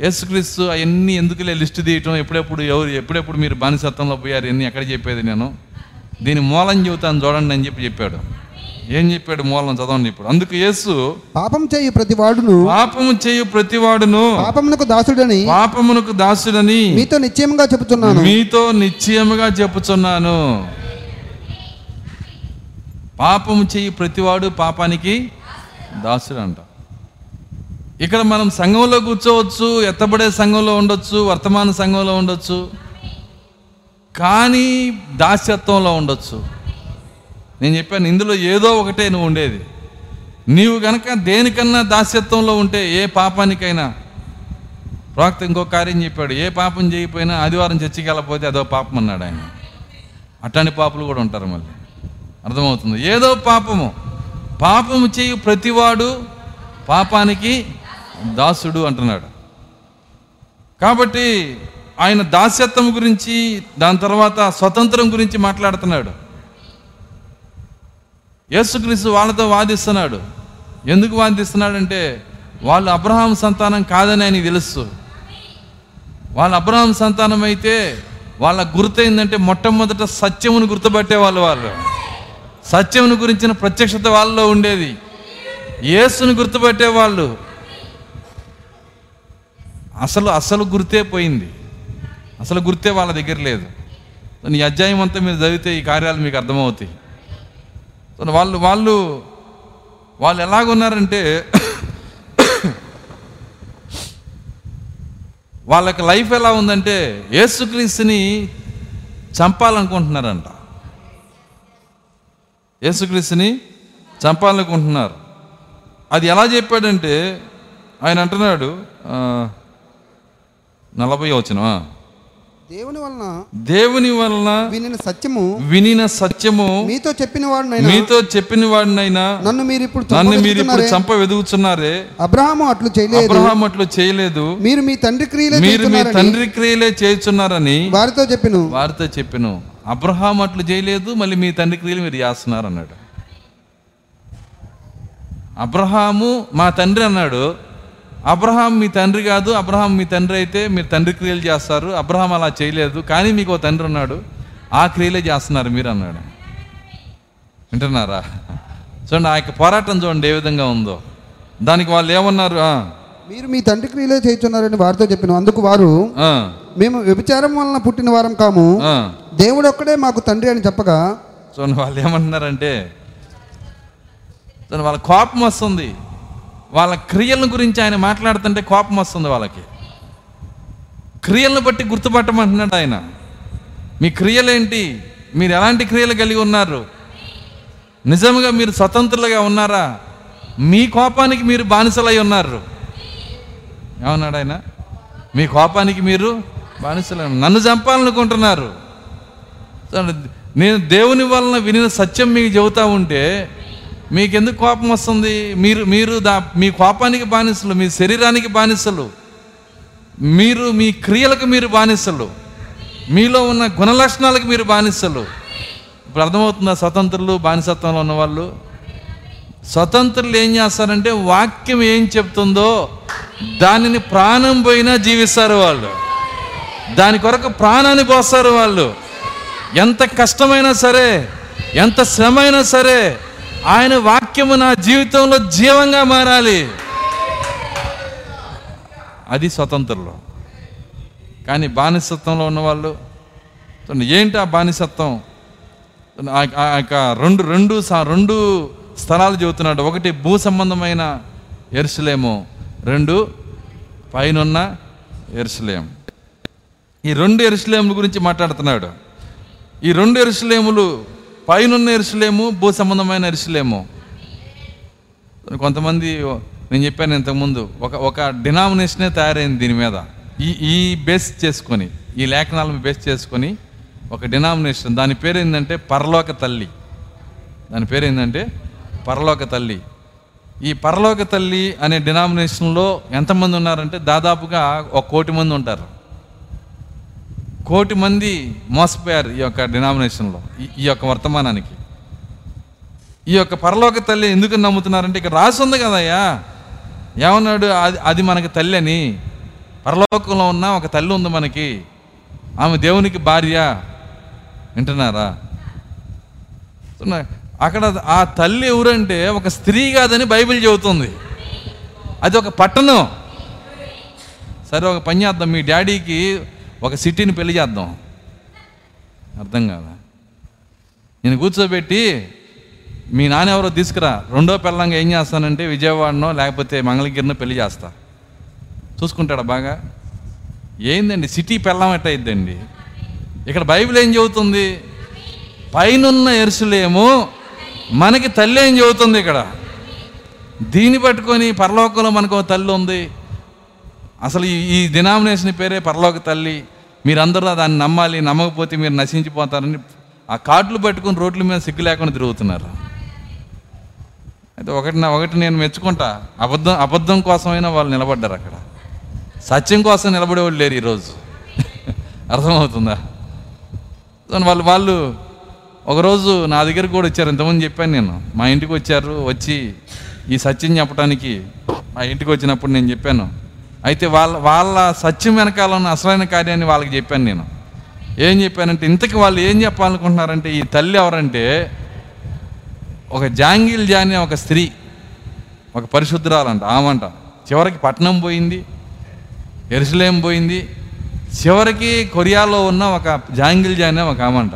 యేసుక్రీస్తు అవన్నీ ఎందుకులే లిస్టు తీయటం? ఎప్పుడెప్పుడు ఎవరు ఎప్పుడెప్పుడు మీరు బానిసత్వంలో పోయారు? ఎన్ని ఎక్కడ చెప్పేది నేను? దీని మూలం చెబుతాను చూడండి అని చెప్పి చెప్పాడు. ఏం చెప్పాడు మూలం చదవండి ఇప్పుడు? అందుకు యేసు పాపం చేయు ప్రతి వాడును పాపము చేయు ప్రతివాడును పాపమునకు దాసుడని పాపమునకు దాసుడని మీతో నిశ్చయముగా చెబుతున్నాను మీతో నిశ్చయముగా చెప్పుచున్నాను. పాపము చెయ్యి ప్రతివాడు పాపానికి దాసుడు అంట ఇక్కడ మనం సంఘంలో కూర్చోవచ్చు ఎత్తబడే సంఘంలో ఉండొచ్చు వర్తమాన సంఘంలో ఉండొచ్చు కానీ దాస్యత్వంలో ఉండొచ్చు. నేను చెప్పాను ఇందులో ఏదో ఒకటే నువ్వు ఉండేది. నీవు గనక దేనికన్నా దాస్యత్వంలో ఉంటే ఏ పాపానికైనా. ప్రవక్త ఇంకో కార్యం చెప్పాడు ఏ పాపం చేయకపోయినా ఆదివారం చర్చికి వెళ్ళకపోతే అదో పాపం అన్నాడు ఆయన. అట్లాంటి పాపలు కూడా ఉంటారు మళ్ళీ. అర్థమవుతుంది? ఏదో పాపము. పాపము చేయు ప్రతివాడు పాపానికి దాసుడు అంటున్నాడు. కాబట్టి ఆయన దాస్యత్వం గురించి దాని తర్వాత స్వతంత్రం గురించి మాట్లాడుతున్నాడు. యేసుక్రీస్తు వాళ్ళతో వాదిస్తున్నాడు. ఎందుకు వాదిస్తున్నాడంటే వాళ్ళు అబ్రహాం సంతానం కాదని ఆయనకి తెలుసు. వాళ్ళ అబ్రహాం సంతానం అయితే వాళ్ళ గుర్తయిందంటే మొట్టమొదట సత్యమును గుర్తుపట్టే వాళ్ళు వాళ్ళు. సత్యమును గురించిన ప్రత్యక్షత వాళ్ళలో ఉండేది. యేసుని గుర్తుపట్టేవాళ్ళు అసలు అసలు గుర్తే పోయింది. అసలు గుర్తే వాళ్ళ దగ్గర లేదు. ఈ అధ్యాయం అంతా మీరు చదివితే ఈ కార్యాలు మీకు అర్థమవుతాయి. వాళ్ళు వాళ్ళు వాళ్ళు ఎలాగున్నారంటే వాళ్ళకి లైఫ్ ఎలా ఉందంటే యేసుక్రీస్తుని చంపాలనుకుంటున్నారంట. యేసుక్రీస్తుని చంపాలనుకుంటున్నారు. అది ఎలా చెప్పాడంటే ఆయన అంటున్నాడు నలభై వచ్చినవా దేవుని వలన దేవుని వలన వినిన సత్యము వినిన సత్యము మీతో చెప్పిన వాడునైనా మీతో చెప్పిన వాడినైనా నన్ను మీరు ఇప్పుడు నన్ను మీరు ఇప్పుడు. చంప వెదుగుతున్నారే? అబ్రహాము అట్లు చేయలేదు. అబ్రహాం అట్లు చేయలేదు. మీరు మీ తండ్రి క్రియలే మీరు మీ తండ్రి క్రియలే చేస్తున్నారని వారితో చెప్పిను. వారితో చెప్పాను. అబ్రహాం అట్లు చేయలేదు మళ్ళీ మీ తండ్రి క్రియలు మీరు చేస్తున్నారు అన్నాడు అబ్రహాము మా తండ్రి అన్నాడు అబ్రహాం మీ తండ్రి కాదు అబ్రహాం మీ తండ్రి అయితే మీరు తండ్రి క్రియలు చేస్తారు. అబ్రహాం అలా చేయలేదు కానీ మీకు ఓ తండ్రి ఉన్నాడు. ఆ క్రియలే చేస్తున్నారు మీరు అన్నాడు. వింటున్నారా? చూడండి ఆ యొక్క పోరాటం చూడండి ఏ విధంగా ఉందో. దానికి వాళ్ళు ఏమన్నారు? మీరు మీ తండ్రి క్రియలే చేస్తున్నారని వారితో చెప్పిన. అందుకు వారు మేము వ్యభిచారం వలన పుట్టిన వారం కాము. దేవుడు ఒక్కడే మాకు తండ్రి అని చెప్పగా చూడండి వాళ్ళు ఏమంటున్నారంటే వాళ్ళ కోపం వస్తుంది. వాళ్ళ క్రియల గురించి ఆయన మాట్లాడుతుంటే కోపం వస్తుంది వాళ్ళకి. క్రియలను బట్టి గుర్తుపట్టమంటున్నాడు ఆయన. మీ క్రియలేంటి? మీరు ఎలాంటి క్రియలు కలిగి ఉన్నారు? నిజంగా మీరు స్వతంత్రులుగా ఉన్నారా? మీ కోపానికి మీరు బానిసలై ఉన్నారు. ఏమన్నాడు ఆయన? మీ కోపానికి మీరు బానిసలై నన్ను చంపాలనుకుంటున్నారు. నేను దేవుని వలన వినిన సత్యం మీకు చెబుతా ఉంటే మీకు ఎందుకు కోపం వస్తుంది? మీరు మీరు దా మీ కోపానికి బానిసలు మీ శరీరానికి బానిసలు. మీరు మీ క్రియలకు మీరు బానిసలు. మీలో ఉన్న గుణలక్షణాలకు మీరు బానిసలు. ఇప్పుడు అర్థమవుతుందా స్వతంత్రులు బానిసత్వంలో ఉన్నవాళ్ళు? స్వతంత్రులు ఏం చేస్తారంటే వాక్యం ఏం చెప్తుందో దానిని ప్రాణం పోయినా జీవిస్తారు వాళ్ళు. దాని కొరకు ప్రాణాన్ని పోస్తారు వాళ్ళు. ఎంత కష్టమైనా సరే ఎంత శ్రమ అయినా సరే ఆయన వాక్యము నా జీవితంలో జీవంగా మారాలి. అది స్వతంత్రంలో. కానీ బానిసత్వంలో ఉన్నవాళ్ళు ఏంటి ఆ బానిసత్వం? ఆ- యొక్క రెండు రెండు స- రెండు స్థలాలు చెబుతున్నాడు. ఒకటి భూ సంబంధమైన ఎరుసలేము. రెండు పైనున్న ఎరుసలేం. ఈ రెండు ఎరుసలేముల గురించి మాట్లాడుతున్నాడు. ఈ రెండు ఎరుసలేములు పైనున్న ఎరుసలేము భూ సంబంధమైన ఎరుసలేము. కొంతమంది నేను చెప్పాను ఇంతకుముందు ఒక ఒక డినామినేషనే తయారైంది దీని మీద. ఈ ఈ బేస్ చేసుకొని ఈ లేఖనాలను బేస్ చేసుకొని ఒక డినామినేషన్. దాని పేరు ఏంటంటే పరలోక తల్లి. దాని పేరు ఏంటంటే పరలోక తల్లి. ఈ పరలోక తల్లి అనే డినామినేషన్లో ఎంతమంది ఉన్నారంటే దాదాపుగా ఒక కోటి మంది ఉంటారు. కోటి మంది మోసపోయారు ఈ యొక్క డినామినేషన్లో ఈ- యొక్క వర్తమానానికి. ఈ యొక్క పరలోక తల్లి ఎందుకు నమ్ముతున్నారంటే ఇక్కడ రాసి ఉంది కదయ్యా. ఏమన్నాడు? అది అది మనకి తల్లి అని. పరలోకంలో ఉన్న ఒక తల్లి ఉంది మనకి. ఆమె దేవునికి భార్య. వింటున్నారా? అక్కడ ఆ తల్లి ఎవరంటే ఒక స్త్రీ కాదని బైబిల్ చెబుతుంది. అది ఒక పట్టణం. సరే ఒక పని చేద్దాం. మీ డాడీకి ఒక సిటీని పెళ్ళి చేద్దాం. అర్థం కాదా? నేను కూర్చోబెట్టి మీ నాన్న ఎవరో తీసుకురా. రెండో పిల్లంగా ఏం చేస్తానంటే విజయవాడనో లేకపోతే మంగళగిరినో పెళ్ళి చేస్తా. చూసుకుంటాడా బాగా? ఏందండి సిటీ పెళ్ళం ఎట్ట అయిద్దండి ఇక్కడ బైబిల్ ఏం చెబుతుంది? పైనున్న ఎరుసలేము మనకి తల్లి ఏం చెబుతుంది ఇక్కడ? దీన్ని పట్టుకొని పరలోకంలో మనకు తల్లి ఉంది. అసలు ఈ ఈ డినామినేషన్ పేరే పరలోక తల్లి. మీరందరూ దాన్ని నమ్మాలి నమ్మకపోతే మీరు నశించిపోతారని ఆ కార్డులు పట్టుకొని రోడ్ల మీద సిగ్గు లేకుండా తిరుగుతున్నారు. అయితే ఒకటి ఒకటి నేను మెచ్చుకుంటా. అబద్ధం అబద్ధం కోసమైనా వాళ్ళు నిలబడ్డారు అక్కడ. సత్యం కోసం నిలబడేవాళ్ళు లేరు ఈరోజు. అర్థమవుతుందా? వాళ్ళు వాళ్ళు ఒకరోజు నా దగ్గర కూడా వచ్చారు. ఇంతకుముందు చెప్పాను నేను. మా ఇంటికి వచ్చారు వచ్చి ఈ సత్యం చెప్పడానికి మా ఇంటికి వచ్చినప్పుడు నేను చెప్పాను. అయితే వాళ్ళ వాళ్ళ సత్యం వెనకాల ఉన్న అసలైన కార్యాన్ని వాళ్ళకి చెప్పాను నేను. ఏం చెప్పానంటే ఇంతకి వాళ్ళు ఏం చెప్పాలనుకుంటున్నారంటే ఈ తల్లి ఎవరంటే ఒక జాంగిల్ జాని ఒక స్త్రీ ఒక పరిశుద్ధురాలంట ఆమంట. చివరికి పట్నం పోయింది ఎరుసలేం పోయింది చివరికి కొరియాలో ఉన్న ఒక జాంగిల్ జానే ఒక ఆమంట.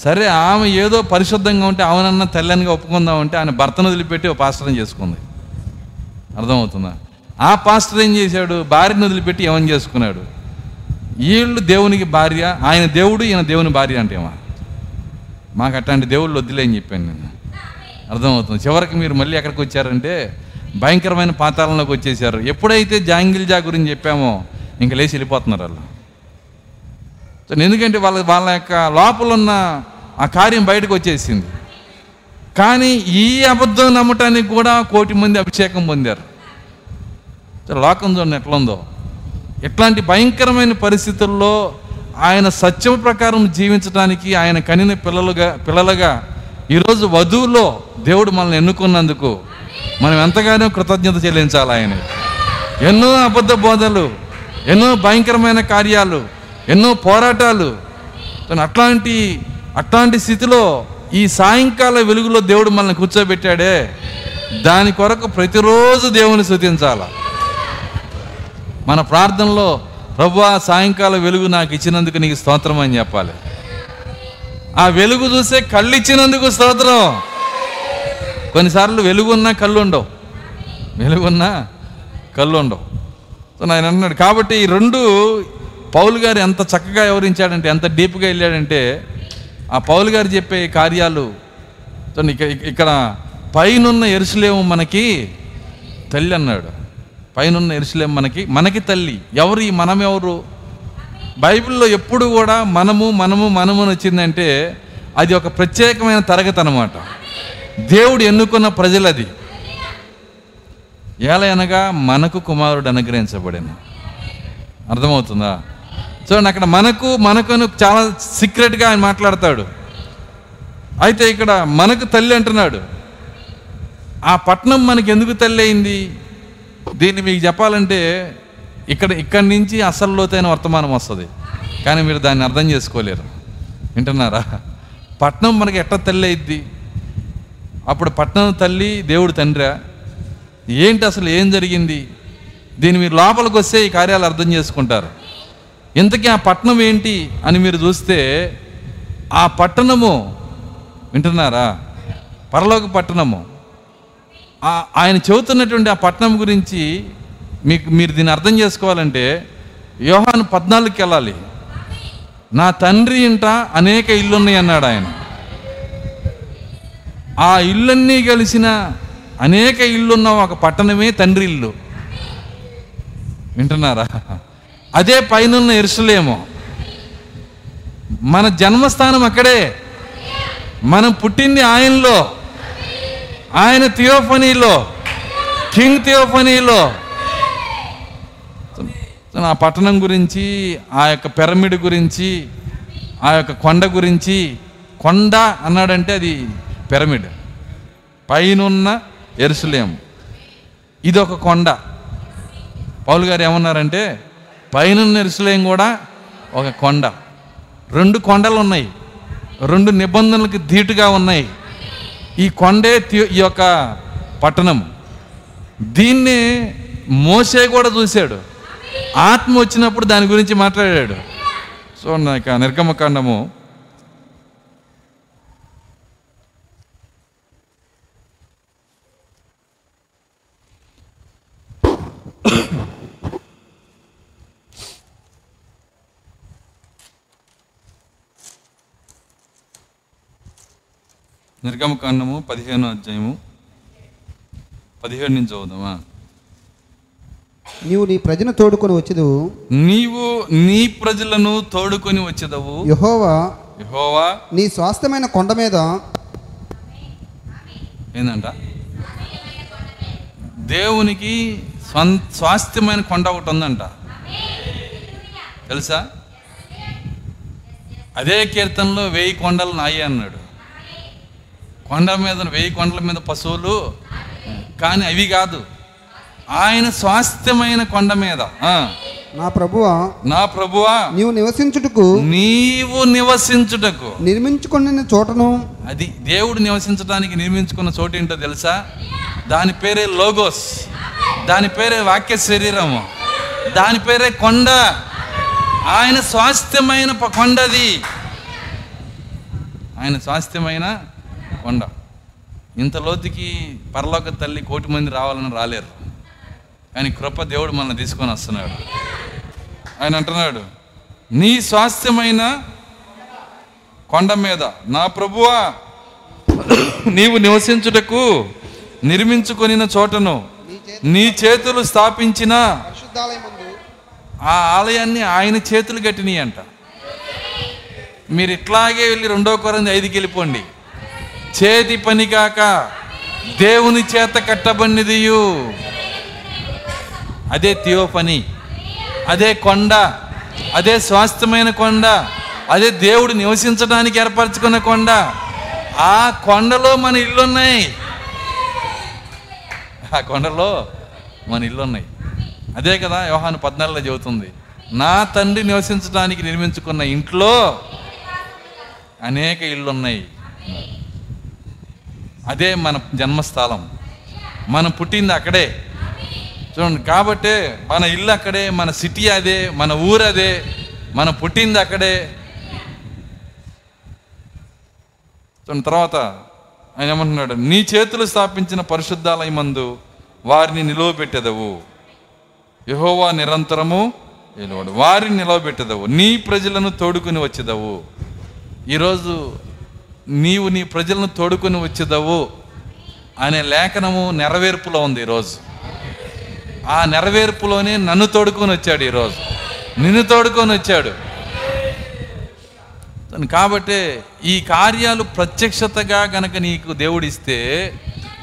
సరే ఆమె ఏదో పరిశుద్ధంగా ఉంటే ఆమెనన్న తల్లినిగా ఒప్పుకుందాం అంటే ఆయన భర్తను వదిలిపెట్టి ఒక పాస్టర్ని చేసుకుంది. అర్థమవుతుందా? ఆ పాస్టర్ ఏం చేశాడు? భార్యను వదిలిపెట్టి ఏమని చేసుకున్నాడు? వీళ్ళు దేవునికి భార్య ఆయన దేవుడు ఈయన దేవుని భార్య అంటేమా? మాకు అట్లాంటి దేవుళ్ళు వద్దులే అని చెప్పాను నేను. అర్థమవుతుంది. చివరికి మీరు మళ్ళీ ఎక్కడికి వచ్చారంటే భయంకరమైన పాతాలలోకి వచ్చేసారు ఎప్పుడైతే జాంగిల్ జా గురించి చెప్పామో ఇంక లేచి వెళ్ళిపోతున్నారు వాళ్ళు. ఎందుకంటే వాళ్ళ వాళ్ళ యొక్క లోపల ఉన్న ఆ కార్యం బయటకు వచ్చేసింది. కానీ ఈ అబద్ధం నమ్మటానికి కూడా కోటి మంది అభిషేకం పొందారు. లోకం చూడండి ఎట్లుందో. ఇట్లాంటి భయంకరమైన పరిస్థితుల్లో ఆయన సత్యం ప్రకారం జీవించడానికి ఆయన కనిన పిల్లలుగా పిల్లలుగా ఈరోజు వధువులో దేవుడు మనల్ని ఎన్నుకున్నందుకు మనం ఎంతగానో కృతజ్ఞత చెల్లించాలి ఆయన. ఎన్నో అబద్ధ బోధలు ఎన్నో భయంకరమైన కార్యాలు ఎన్నో పోరాటాలు. అట్లాంటి అట్లాంటి స్థితిలో ఈ సాయంకాల వెలుగులో దేవుడు మనల్ని కూర్చోబెట్టాడే. దాని కొరకు ప్రతిరోజు దేవుని శృతించాలా మన ప్రార్థనలో ప్రభువా సాయంకాల వెలుగు నాకు ఇచ్చినందుకు నీకు స్తోత్రం అని చెప్పాలి. ఆ వెలుగు చూసే కళ్ళు ఇచ్చినందుకు స్తోత్రం. కొన్నిసార్లు వెలుగున్నా కళ్ళు ఉండవు వెలుగున్నా కళ్ళు ఉండవు ఆయన అన్నాడు కాబట్టి ఈ రెండు పౌలు గారు ఎంత చక్కగా వివరించాడంటే ఎంత డీప్గా వెళ్ళాడంటే ఆ పౌలు గారు చెప్పే కార్యాలు ఇక- ఇక్కడ పైనున్న ఎరుసలేము మనకి తల్లి అన్నాడు. పైనున్న ఎరుసలేం మనకి మనకి తల్లి. ఎవరు ఈ మనం ఎవరు? బైబిల్లో ఎప్పుడు కూడా మనము మనము మనము అని వచ్చిందంటే అది ఒక ప్రత్యేకమైన తరగతి అనమాట దేవుడు ఎన్నుకున్న ప్రజలది? ఎలా అనగా మనకు కుమారుడు అనుగ్రహించబడిన. అర్థమవుతుందా? చూడండి అక్కడ మనకు మనకును చాలా సీక్రెట్గా ఆయన మాట్లాడతాడు. అయితే ఇక్కడ మనకు తల్లి అంటున్నాడు. ఆ పట్నం మనకి ఎందుకు తల్లి అయింది? దీన్ని మీకు చెప్పాలంటే ఇక్కడ ఇక్కడి నుంచి అసలు లోతైన వర్తమానం వస్తుంది. కానీ మీరు దాన్ని అర్థం చేసుకోలేరు. వింటున్నారా? పట్నం మనకి ఎట్ట తల్లి అయిద్ది? అప్పుడు పట్నం తల్లి దేవుడు తండ్రా ఏంటి అసలు ఏం జరిగింది? దీన్ని మీరు లోపలికి వస్తే ఈ కార్యాలు అర్థం చేసుకుంటారు. ఇంతకీ ఆ పట్టణం ఏంటి అని మీరు చూస్తే ఆ పట్టణము వింటున్నారా? పరలోక పట్టణము. ఆయన చెబుతున్నటువంటి ఆ పట్టణం గురించి మీకు మీరు దీన్ని అర్థం చేసుకోవాలంటే యోహాను పద్నాలుగుకి వెళ్ళాలి. నా తండ్రి ఇంట అనేక ఇల్లున్నాయి అన్నాడు ఆయన. ఆ ఇల్లన్నీ కలిసిన అనేక ఇల్లున్న ఒక పట్టణమే తండ్రి ఇల్లు. వింటున్నారా? అదే పైనున్న ఎరుసలేమో. మన జన్మస్థానం అక్కడే. మనం పుట్టింది ఆయనలో. ఆయన థియోఫనీలో కింగ్ థియోఫనీలో. ఆ పట్టణం గురించి ఆ యొక్క పిరమిడ్ గురించి ఆ యొక్క కొండ గురించి కొండ అన్నాడంటే అది పిరమిడ్. పైనున్న ఎరుసలేం. ఇది ఒక కొండ. పౌలు గారు ఏమన్నారంటే పైనున్న ఎరుసలేం కూడా ఒక కొండ. రెండు కొండలు ఉన్నాయి. రెండు నిబంధనలకు ధీటుగా ఉన్నాయి. ఈ కొండే ఈ యొక్క పట్టణం. దీన్ని మోసే కూడా చూశాడు. ఆత్మ వచ్చినప్పుడు దాని గురించి మాట్లాడాడు. సో ఇక నిర్గమకాండము నిర్గమకాండము పదిహేను అధ్యాయము పదిహేడు నుంచి చదువుదామా? నీవు నీ ప్రజను తోడుకొని వచ్చేదు. నీవు నీ ప్రజలను తోడుకొని వచ్చేదవు. యహోవా యెహోవా నీ స్వాస్థ్యమైన కొండ మీద ఏందంట? దేవునికి స్వం స్వాస్థ్యమైన కొండ ఒకటి ఉందంట. తెలుసా? అదే కీర్తనలో వెయ్యి కొండలు నాయి అన్నాడు. కొండ మీద వెయ్యి కొండల మీద పశువులు. కానీ అవి కాదు. ఆయన స్వాస్థ్యమైన కొండ మీద. నా ప్రభువా నా ప్రభువా నీవు నివసించుటకు నీవు నివసించుటకు. నిర్మించుకున్న చోటను. అది దేవుడు నివసించడానికి నిర్మించుకున్న చోటు ఏంటో తెలుసా? దాని పేరే లోగోస్. దాని పేరే వాక్య శరీరము దాని పేరే కొండ. ఆయన స్వాస్థ్యమైన కొండది. ఆయన స్వాస్థ్యమైన కొండ. ఇంత లోతుకి పరలోక తల్లి కోటి మంది రావాలని రాలేరు. కానీ కృప దేవుడు మనల్ని తీసుకొని వస్తున్నాడు. ఆయన అంటున్నాడు నీ స్వాస్థ్యమైన కొండ మీద నా ప్రభువా నీవు నివసించుటకు నిర్మించుకొనిన చోటను నీ చేతులు స్థాపించిన ఆ ఆలయాన్ని ఆయన చేతులు కట్టినాయి అంట మీరు ఇట్లాగే వెళ్ళి రెండో కొరంది ఐదుకి వెళ్ళిపోండి. చేతి పని కాక దేవుని చేత కట్టబడినదియు. అదే థియో పని అదే కొండ అదే స్వాస్థ్యమైన కొండ అదే దేవుడు నివసించడానికి ఏర్పరచుకున్న కొండ. ఆ కొండలో మన ఇల్లు ఉన్నాయి ఆ కొండలో మన ఇల్లు ఉన్నాయి అదే కదా వ్యవహాను పద్నాలుగులో చెబుతుంది. నా తండ్రి నివసించడానికి నిర్మించుకున్న ఇంట్లో అనేక ఇళ్ళు ఉన్నాయి అదే మన జన్మస్థలం. మనం పుట్టింది అక్కడే. చూడండి కాబట్టే మన ఇల్లు అక్కడే మన సిటీ అదే మన ఊరు అదే మనం పుట్టింది అక్కడే. చూడండి తర్వాత ఆయన ఏమంటున్నాడు నీ చేతులు స్థాపించిన పరిశుద్ధాలయమందు వారిని నిలువబెట్టెదవు. యహోవా నిరంతరము నిలవడు. వారిని నిలవబెట్టెదవు. నీ ప్రజలను తోడుకుని వచ్చేదవు. ఈరోజు నీవు నీ ప్రజలను తోడుకొని వచ్చేదవు అనే లేఖనము నెరవేర్పులో ఉంది ఈరోజు. ఆ నెరవేర్పులోనే నన్ను తోడుకొని వచ్చాడు ఈరోజు. నిన్ను తోడుకొని వచ్చాడు. కాబట్టి ఈ కార్యాలు ప్రత్యక్షతగా గనక నీకు దేవుడిస్తే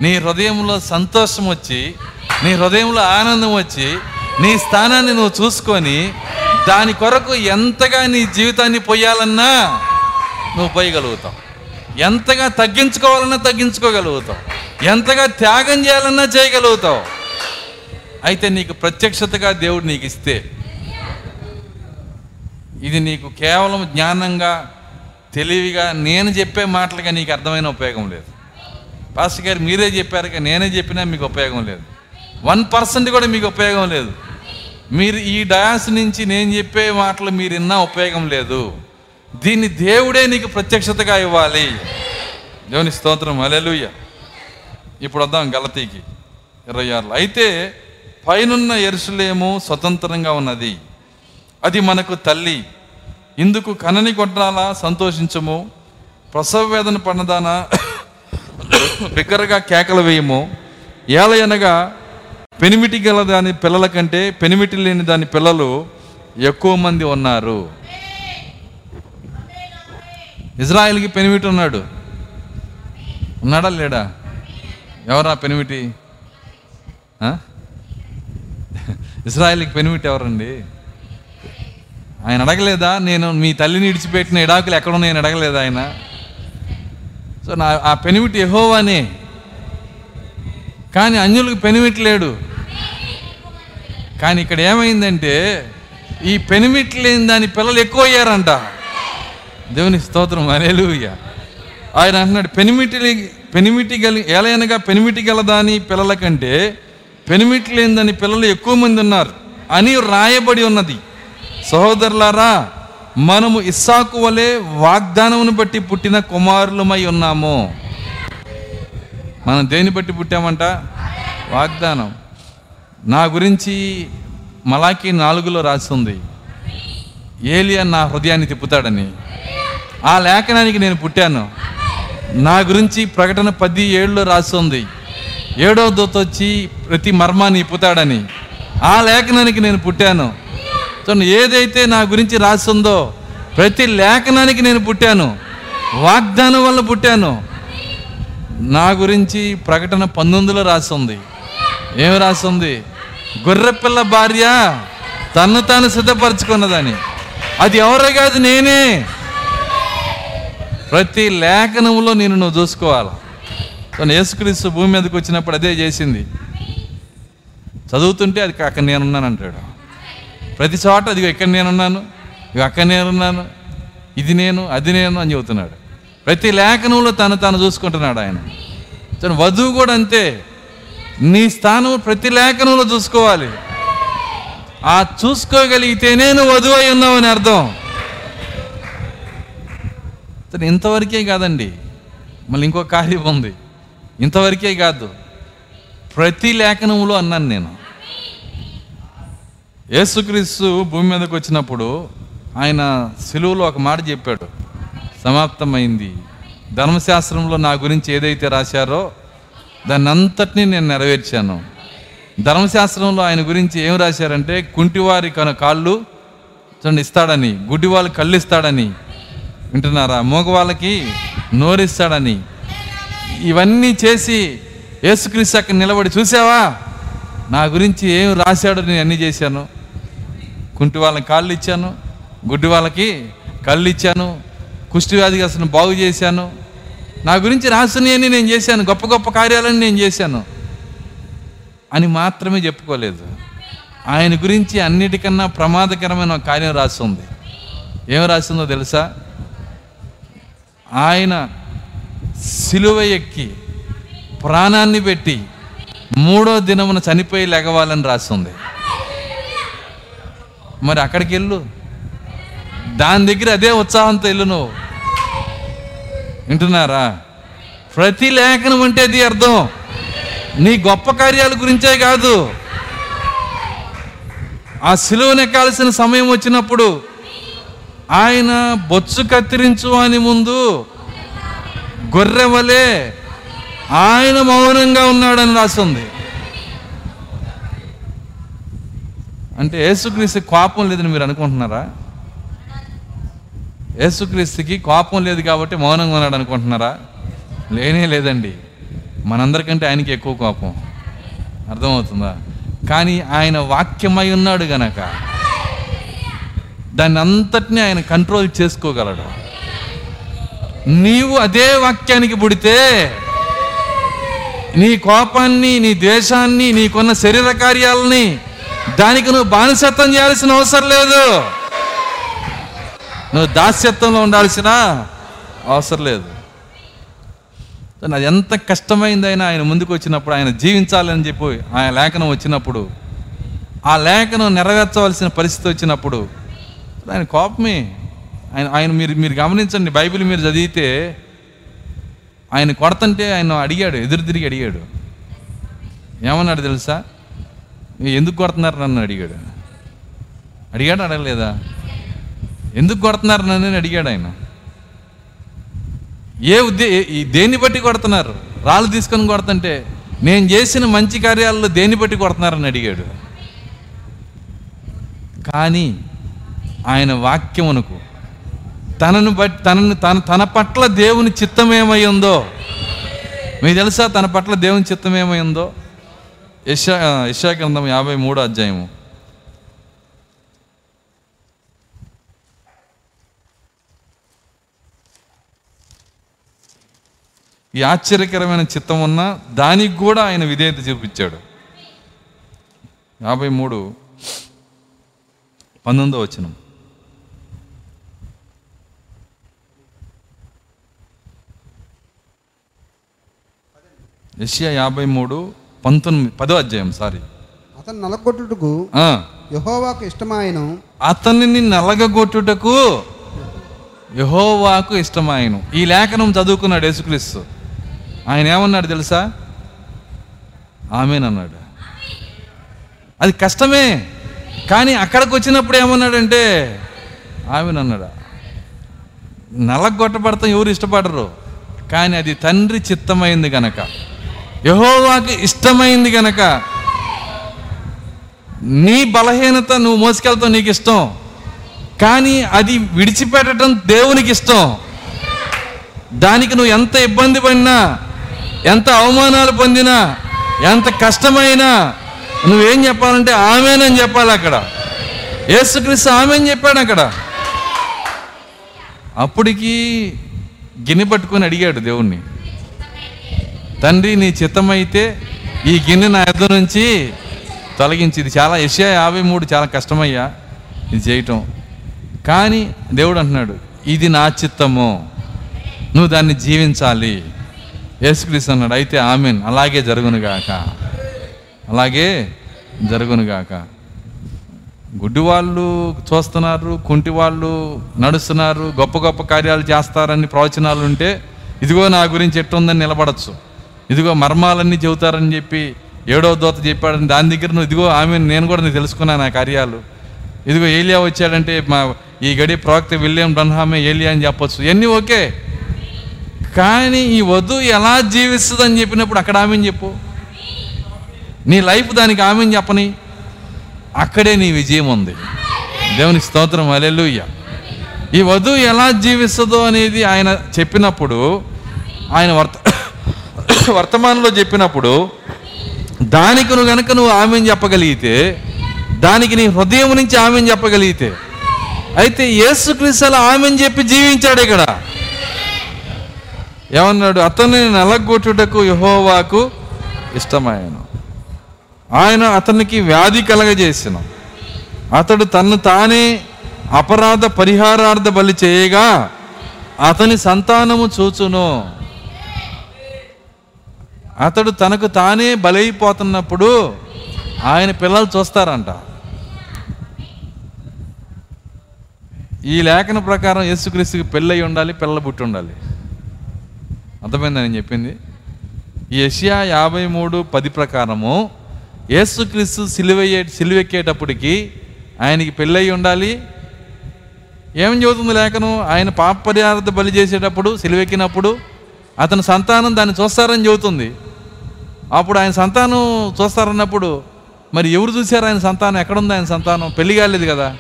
నీ హృదయంలో సంతోషం వచ్చి నీ హృదయంలో ఆనందం వచ్చి నీ స్థానాన్ని నువ్వు చూసుకొని దాని కొరకు ఎంతగా నీ జీవితాన్ని పోయాలన్నా నువ్వు పోయగలుగుతావు ఎంతగా తగ్గించుకోవాలన్నా తగ్గించుకోగలుగుతావు. ఎంతగా త్యాగం చేయాలన్నా చేయగలుగుతావు. అయితే నీకు ప్రత్యక్షతగా దేవుడు నీకు ఇస్తే ఇది నీకు కేవలం జ్ఞానంగా తెలివిగా నేను చెప్పే మాటలుగా నీకు అర్థమైన ఉపయోగం లేదు. పాస్టర్ గారు మీరే చెప్పారు కానీ నేనే చెప్పినా మీకు ఉపయోగం లేదు. వన్ పర్సెంట్ కూడా మీకు ఉపయోగం లేదు. మీరు ఈ డయాస్ నుంచి నేను చెప్పే మాటలు మీరు విన్నా ఉపయోగం లేదు. దీన్ని దేవుడే నీకు ప్రత్యక్షతగా ఇవ్వాలి. దేవుని స్తోత్రం. అలెలుయ్య ఇప్పుడు వద్దాం గలతీకి. ఇరవై ఆరులో. అయితే పైనున్న ఎరుసలేము స్వతంత్రంగా ఉన్నది. అది మనకు తల్లి. ఇందుకు కనని కొట్టాలా? సంతోషించము. ప్రసవ వేదన పడినదానా బిగ్గరగా కేకలు వేయము. ఏలయనగా పెనిమిటి గల దాని పిల్లల కంటే పెనిమిటి లేని దాని పిల్లలు ఎక్కువ మంది ఉన్నారు. ఇజ్రాయిల్కి పెనిమిటి ఉన్నాడు. ఉన్నాడా లేడా? ఎవరా పెనిమిటి? ఆ? ఇజ్రాయిల్కి పెనిమిటి ఎవరండి? ఆయన అడగలేదా? నేను మీ తల్లిని ఇడిచిపెట్టిన ఇడాకులు ఎక్కడ నేను అడగలేదా ఆయన? సో నా ఆ పెనిమిటి ఎహోవానే కానీ అన్యులకు పెనిమిట్ లేడు. కానీ ఇక్కడ ఏమైందంటే ఈ పెనిమిట్ లేని దాని పిల్లలు ఎక్కువ అయ్యారంట దేవుని స్తోత్రం అనేలుయ్య ఆయన అంటున్నాడు పెనిమిటి పెనిమిటి గలి ఏలైనగా పెనిమిటి గల దాని పిల్లల కంటే పెనిమిటి లేని పిల్లలు ఎక్కువ మంది ఉన్నారు అని రాయబడి ఉన్నది. సహోదరులారా మనము ఇస్సాకు వలె వాగ్దానమును బట్టి పుట్టిన కుమారులమై ఉన్నాము. మనం దేని బట్టి పుట్టామంట? వాగ్దానం. నా గురించి మలాకి నాలుగులో రాసింది ఏలియా నా హృదయాన్ని తిప్పుతాడని. ఆ లేఖనానికి నేను పుట్టాను. నా గురించి ప్రకటన పది ఏళ్ళలో రాస్తుంది. ఏడో దూత వచ్చి ప్రతి మర్మాన్ని ఇప్పుతాడని. ఆ లేఖనానికి నేను పుట్టాను. చూడండి ఏదైతే నా గురించి రాస్తుందో ప్రతి లేఖనానికి నేను పుట్టాను. వాగ్దానం వల్ల పుట్టాను. నా గురించి ప్రకటన పంతొమ్మిదిలో రాస్తుంది. ఏమి రాస్తుంది? గొర్రెపిల్ల భార్య తను తాను సిద్ధపరచుకున్నదని. అది ఎవరో కాదు నేనే. ప్రతి లేఖనంలో నేను నువ్వు చూసుకోవాలి. తను యేసుక్రీస్తు భూమి మీదకి వచ్చినప్పుడు అదే చేసింది. చదువుతుంటే అది అక్కడ నేనున్నాను అంటాడు. ప్రతి చోట అది ఇక్కడ నేనున్నాను ఇక అక్కడ నేనున్నాను ఇది నేను అది నేను అని చెబుతున్నాడు. ప్రతి లేఖనంలో తను తాను చూసుకుంటున్నాడు ఆయన. తను వధువు కూడా అంతే. నీ స్థానం ప్రతి లేఖనంలో చూసుకోవాలి. ఆ చూసుకోగలిగితేనే నువ్వు వధువు అయి ఉన్నావు అని అర్థం. తను ఇంతవరకే కాదండి. మళ్ళీ ఇంకో కార్యం ఉంది. ఇంతవరకే కాదు. ప్రతి లేఖనంలో అన్నాను నేను. యేసుక్రీస్తు భూమి మీదకి వచ్చినప్పుడు ఆయన సెలువులో ఒక మాట చెప్పాడు. సమాప్తమైంది. ధర్మశాస్త్రంలో నా గురించి ఏదైతే రాశారో దాన్ని అంతటినీ నేను నెరవేర్చాను. ధర్మశాస్త్రంలో ఆయన గురించి ఏం రాశారంటే కుంటివారి కన కాళ్ళు చూడండి ఇస్తాడని గుడ్డివాళ్ళు కళ్ళు ఇస్తాడని వింటున్నారా? మూగవాళ్ళకి నోరిస్తాడని. ఇవన్నీ చేసి యేసుక్రీస్తు అక్కడ నిలబడి చూసావా? నా గురించి ఏం రాశాడు నేను అన్నీ చేశాను. కుంటి వాళ్ళకి కాళ్ళు ఇచ్చాను గుడ్డి వాళ్ళకి కళ్ళు ఇచ్చాను కుష్టి అసలు బాగు చేశాను. నా గురించి రాసినవన్నీ నేను చేశాను గొప్ప గొప్ప కార్యాలని నేను చేశాను. అని మాత్రమే చెప్పుకోలేదు. ఆయన గురించి అన్నిటికన్నా ప్రమాదకరమైన కార్యం రాస్తుంది ఏం రాసిందో తెలుసా? ఆయన సిలువ ఎక్కి ప్రాణాన్ని పెట్టి మూడో దినమున చనిపోయి లెగవాలని రాస్తుంది మరి అక్కడికి వెళ్ళు. దాని దగ్గర అదే ఉత్సాహంతో వెళ్ళు నువ్వు. వింటున్నారా? ప్రతి లేఖనం అంటే అది అర్థం. నీ గొప్ప కార్యాల గురించే కాదు. ఆ సిలువనెక్కాల్సిన సమయం వచ్చినప్పుడు ఆయన బొచ్చు కత్తిరించు అని ముందు గొర్రెవలే ఆయన మౌనంగా ఉన్నాడని రాస్తుంది అంటే యేసుక్రీస్తు కోపం లేదని మీరు అనుకుంటున్నారా? యేసుక్రీస్తుకి కోపం లేదు కాబట్టి మౌనంగా ఉన్నాడు అనుకుంటున్నారా? లేనే లేదండి. మనందరికంటే ఆయనకి ఎక్కువ కోపం. అర్థమవుతుందా? కానీ ఆయన వాక్యమై ఉన్నాడు గనక దాన్ని అంతటినీ ఆయన కంట్రోల్ చేసుకోగలడు. నీవు అదే వాక్యానికి పుడితే నీ కోపాన్ని నీ ద్వేషాన్ని నీకున్న శరీర కార్యాలని దానికి నువ్వు బానిసత్వం చేయాల్సిన అవసరం లేదు. నువ్వు దాస్యత్వంలో ఉండాల్సిన అవసరం లేదు. అది ఎంత కష్టమైందైనా ఆయన ముందుకు వచ్చినప్పుడు ఆయన జీవించాలని చెప్పి ఆయన లేఖనం వచ్చినప్పుడు ఆ లేఖనం నెరవేర్చవలసిన పరిస్థితి వచ్చినప్పుడు ఆయన కోపమే. ఆయన ఆయన మీరు మీరు గమనించండి బైబిల్ మీరు చదివితే ఆయన కొడతంటే ఆయన అడిగాడు ఎదురు తిరిగి అడిగాడు. ఏమన్నాడు తెలుసా? ఎందుకు కొడుతున్నారు నన్ను? అడిగాడు. అడిగాడు అడగలేదా? ఎందుకు కొడుతున్నారు నన్ను? అని అడిగాడు ఆయన. ఏ ఉద్దే దేన్ని బట్టి కొడుతున్నారు? రాళ్ళు తీసుకొని కొడుతుంటే నేను చేసిన మంచి కార్యాలలో దేన్ని బట్టి కొడుతున్నారని అడిగాడు. కానీ ఆయన వాక్యమునకు తనను బట్టి తనను తన తన పట్ల దేవుని చిత్తం ఏమై ఉందో మీకు తెలుసా తన పట్ల దేవుని చిత్తం ఏమై ఉందో? యశా యశా గ్రంథం యాభై మూడో అధ్యాయము. ఈ ఆశ్చర్యకరమైన చిత్తం ఉన్న దానికి కూడా ఆయన విధేయత చూపించాడు. యాభై మూడు పంతొమ్మిదో వచనం. యెషయా యాభై మూడు పంతొమ్మిది పదో అధ్యాయం సారీ. అతను నలగొట్టుటకు యహోవాకు ఇష్టమాయను. అతనిని నలగగొట్టుటకు యహోవాకు ఇష్టమాయను. ఈ లేఖనం చదువుకున్నాడు యేసుక్రీస్తు. ఆయన ఏమన్నాడు తెలుసా? ఆమెనన్నాడు. అది కష్టమే. కానీ అక్కడికి వచ్చినప్పుడు ఏమన్నాడంటే ఆమెనన్నాడు. నలగొట్టబడతాం ఎవరు ఇష్టపడరు. కానీ అది తండ్రి చిత్తమైంది గనక. యహోవాకి ఇష్టమైంది గనక. నీ బలహీనత నువ్వు మోసుకెళ్తావు నీకు ఇష్టం. కానీ అది విడిచిపెట్టడం దేవునికి ఇష్టం. దానికి నువ్వు ఎంత ఇబ్బంది పడినా ఎంత అవమానాలు పొందినా ఎంత కష్టమైనా నువ్వేం చెప్పాలంటే ఆమెనని చెప్పాలి అక్కడ. యేసుక్రీస్తు ఆమెని చెప్పాడు అక్కడ. అప్పటికి గిన్నె పట్టుకొని అడిగాడు దేవుణ్ణి తండ్రి నీ చిత్తమైతే ఈ గిన్నె నా ఎద్దు నుంచి తొలగించి. ఇది చాలా యెషయా యాభై మూడు చాలా కష్టమయ్యా ఇది చేయటం. కానీ దేవుడు అంటున్నాడు ఇది నా చిత్తము నువ్వు దాన్ని జీవించాలి. యేసుక్రీస్తు అన్నాడు అయితే ఆమెన్ అలాగే జరుగునుగాక అలాగే జరుగునుగాక గుడ్డి వాళ్ళు చూస్తున్నారు కుంటి వాళ్ళు నడుస్తున్నారు గొప్ప గొప్ప కార్యాలు చేస్తారని ప్రవచనాలు ఉంటే ఇదిగో నా గురించి ఎట్టుందని నిలబడచ్చు. ఇదిగో మర్మాలన్నీ చెబుతారని చెప్పి ఏడో దోత చెప్పాడని దాని దగ్గర నువ్వు ఇదిగో ఆమె నేను కూడా నీకు తెలుసుకున్నాను ఆ కార్యాలు. ఇదిగో ఏలియా వచ్చాడంటే మా ఈ గడి ప్రవక్త విలియం బ్రహ్మామే ఏలియా అని చెప్పొచ్చు. ఇవన్నీ ఓకే. కానీ ఈ వధు ఎలా జీవిస్తుందని చెప్పినప్పుడు అక్కడ ఆమెను చెప్పు. నీ లైఫ్ దానికి ఆమెను చెప్పని. అక్కడే నీ విజయం ఉంది. దేవుని స్తోత్రం. అలెలుయ్య ఈ వధువు ఎలా జీవిస్తుందో అనేది ఆయన చెప్పినప్పుడు ఆయన వర్త వర్తమానంలో చెప్పినప్పుడు దానికి నువ్వు కనుక నువ్వు ఆమెను చెప్పగలిగితే దానికి నీ హృదయం నుంచి ఆమెను చెప్పగలిగితే అయితే యేసుక్రీస్తుల ఆమెను చెప్పి జీవించాడు ఇక్కడ. ఏమన్నాడు? అతన్ని నలగొట్టుటకు యహోవాకు ఇష్టమాయను. ఆయన అతనికి వ్యాధి కలగజేసిన. అతడు తన్ను తానే అపరాధ పరిహారార్థ బలి చేయగా అతని సంతానము చూచును. అతడు తనకు తానే బలైపోతున్నప్పుడు ఆయన పిల్లలు చూస్తారంట. ఈ లేఖన ప్రకారం యేసుక్రీస్తుకి పెళ్ళయి ఉండాలి పిల్లలు పుట్టి ఉండాలి. అర్థమైందని చెప్పింది? యషియా యాభై మూడు పది ప్రకారము యేసుక్రీస్తు సిలువయ్యే సిలువెక్కేటప్పటికి ఆయనకి పెళ్ళయి ఉండాలి. ఏమని చెబుతుంది లేఖను? ఆయన పాప బలి చేసేటప్పుడు సిలువెక్కినప్పుడు అతని సంతానం దాన్ని చూస్తారని చెబుతుంది అప్పుడు ఆయన సంతానం చూస్తారన్నప్పుడు మరి ఎవరు చూశారు ఆయన సంతానం? ఎక్కడుంది ఆయన సంతానం? పెళ్ళి కాలేదు కదా.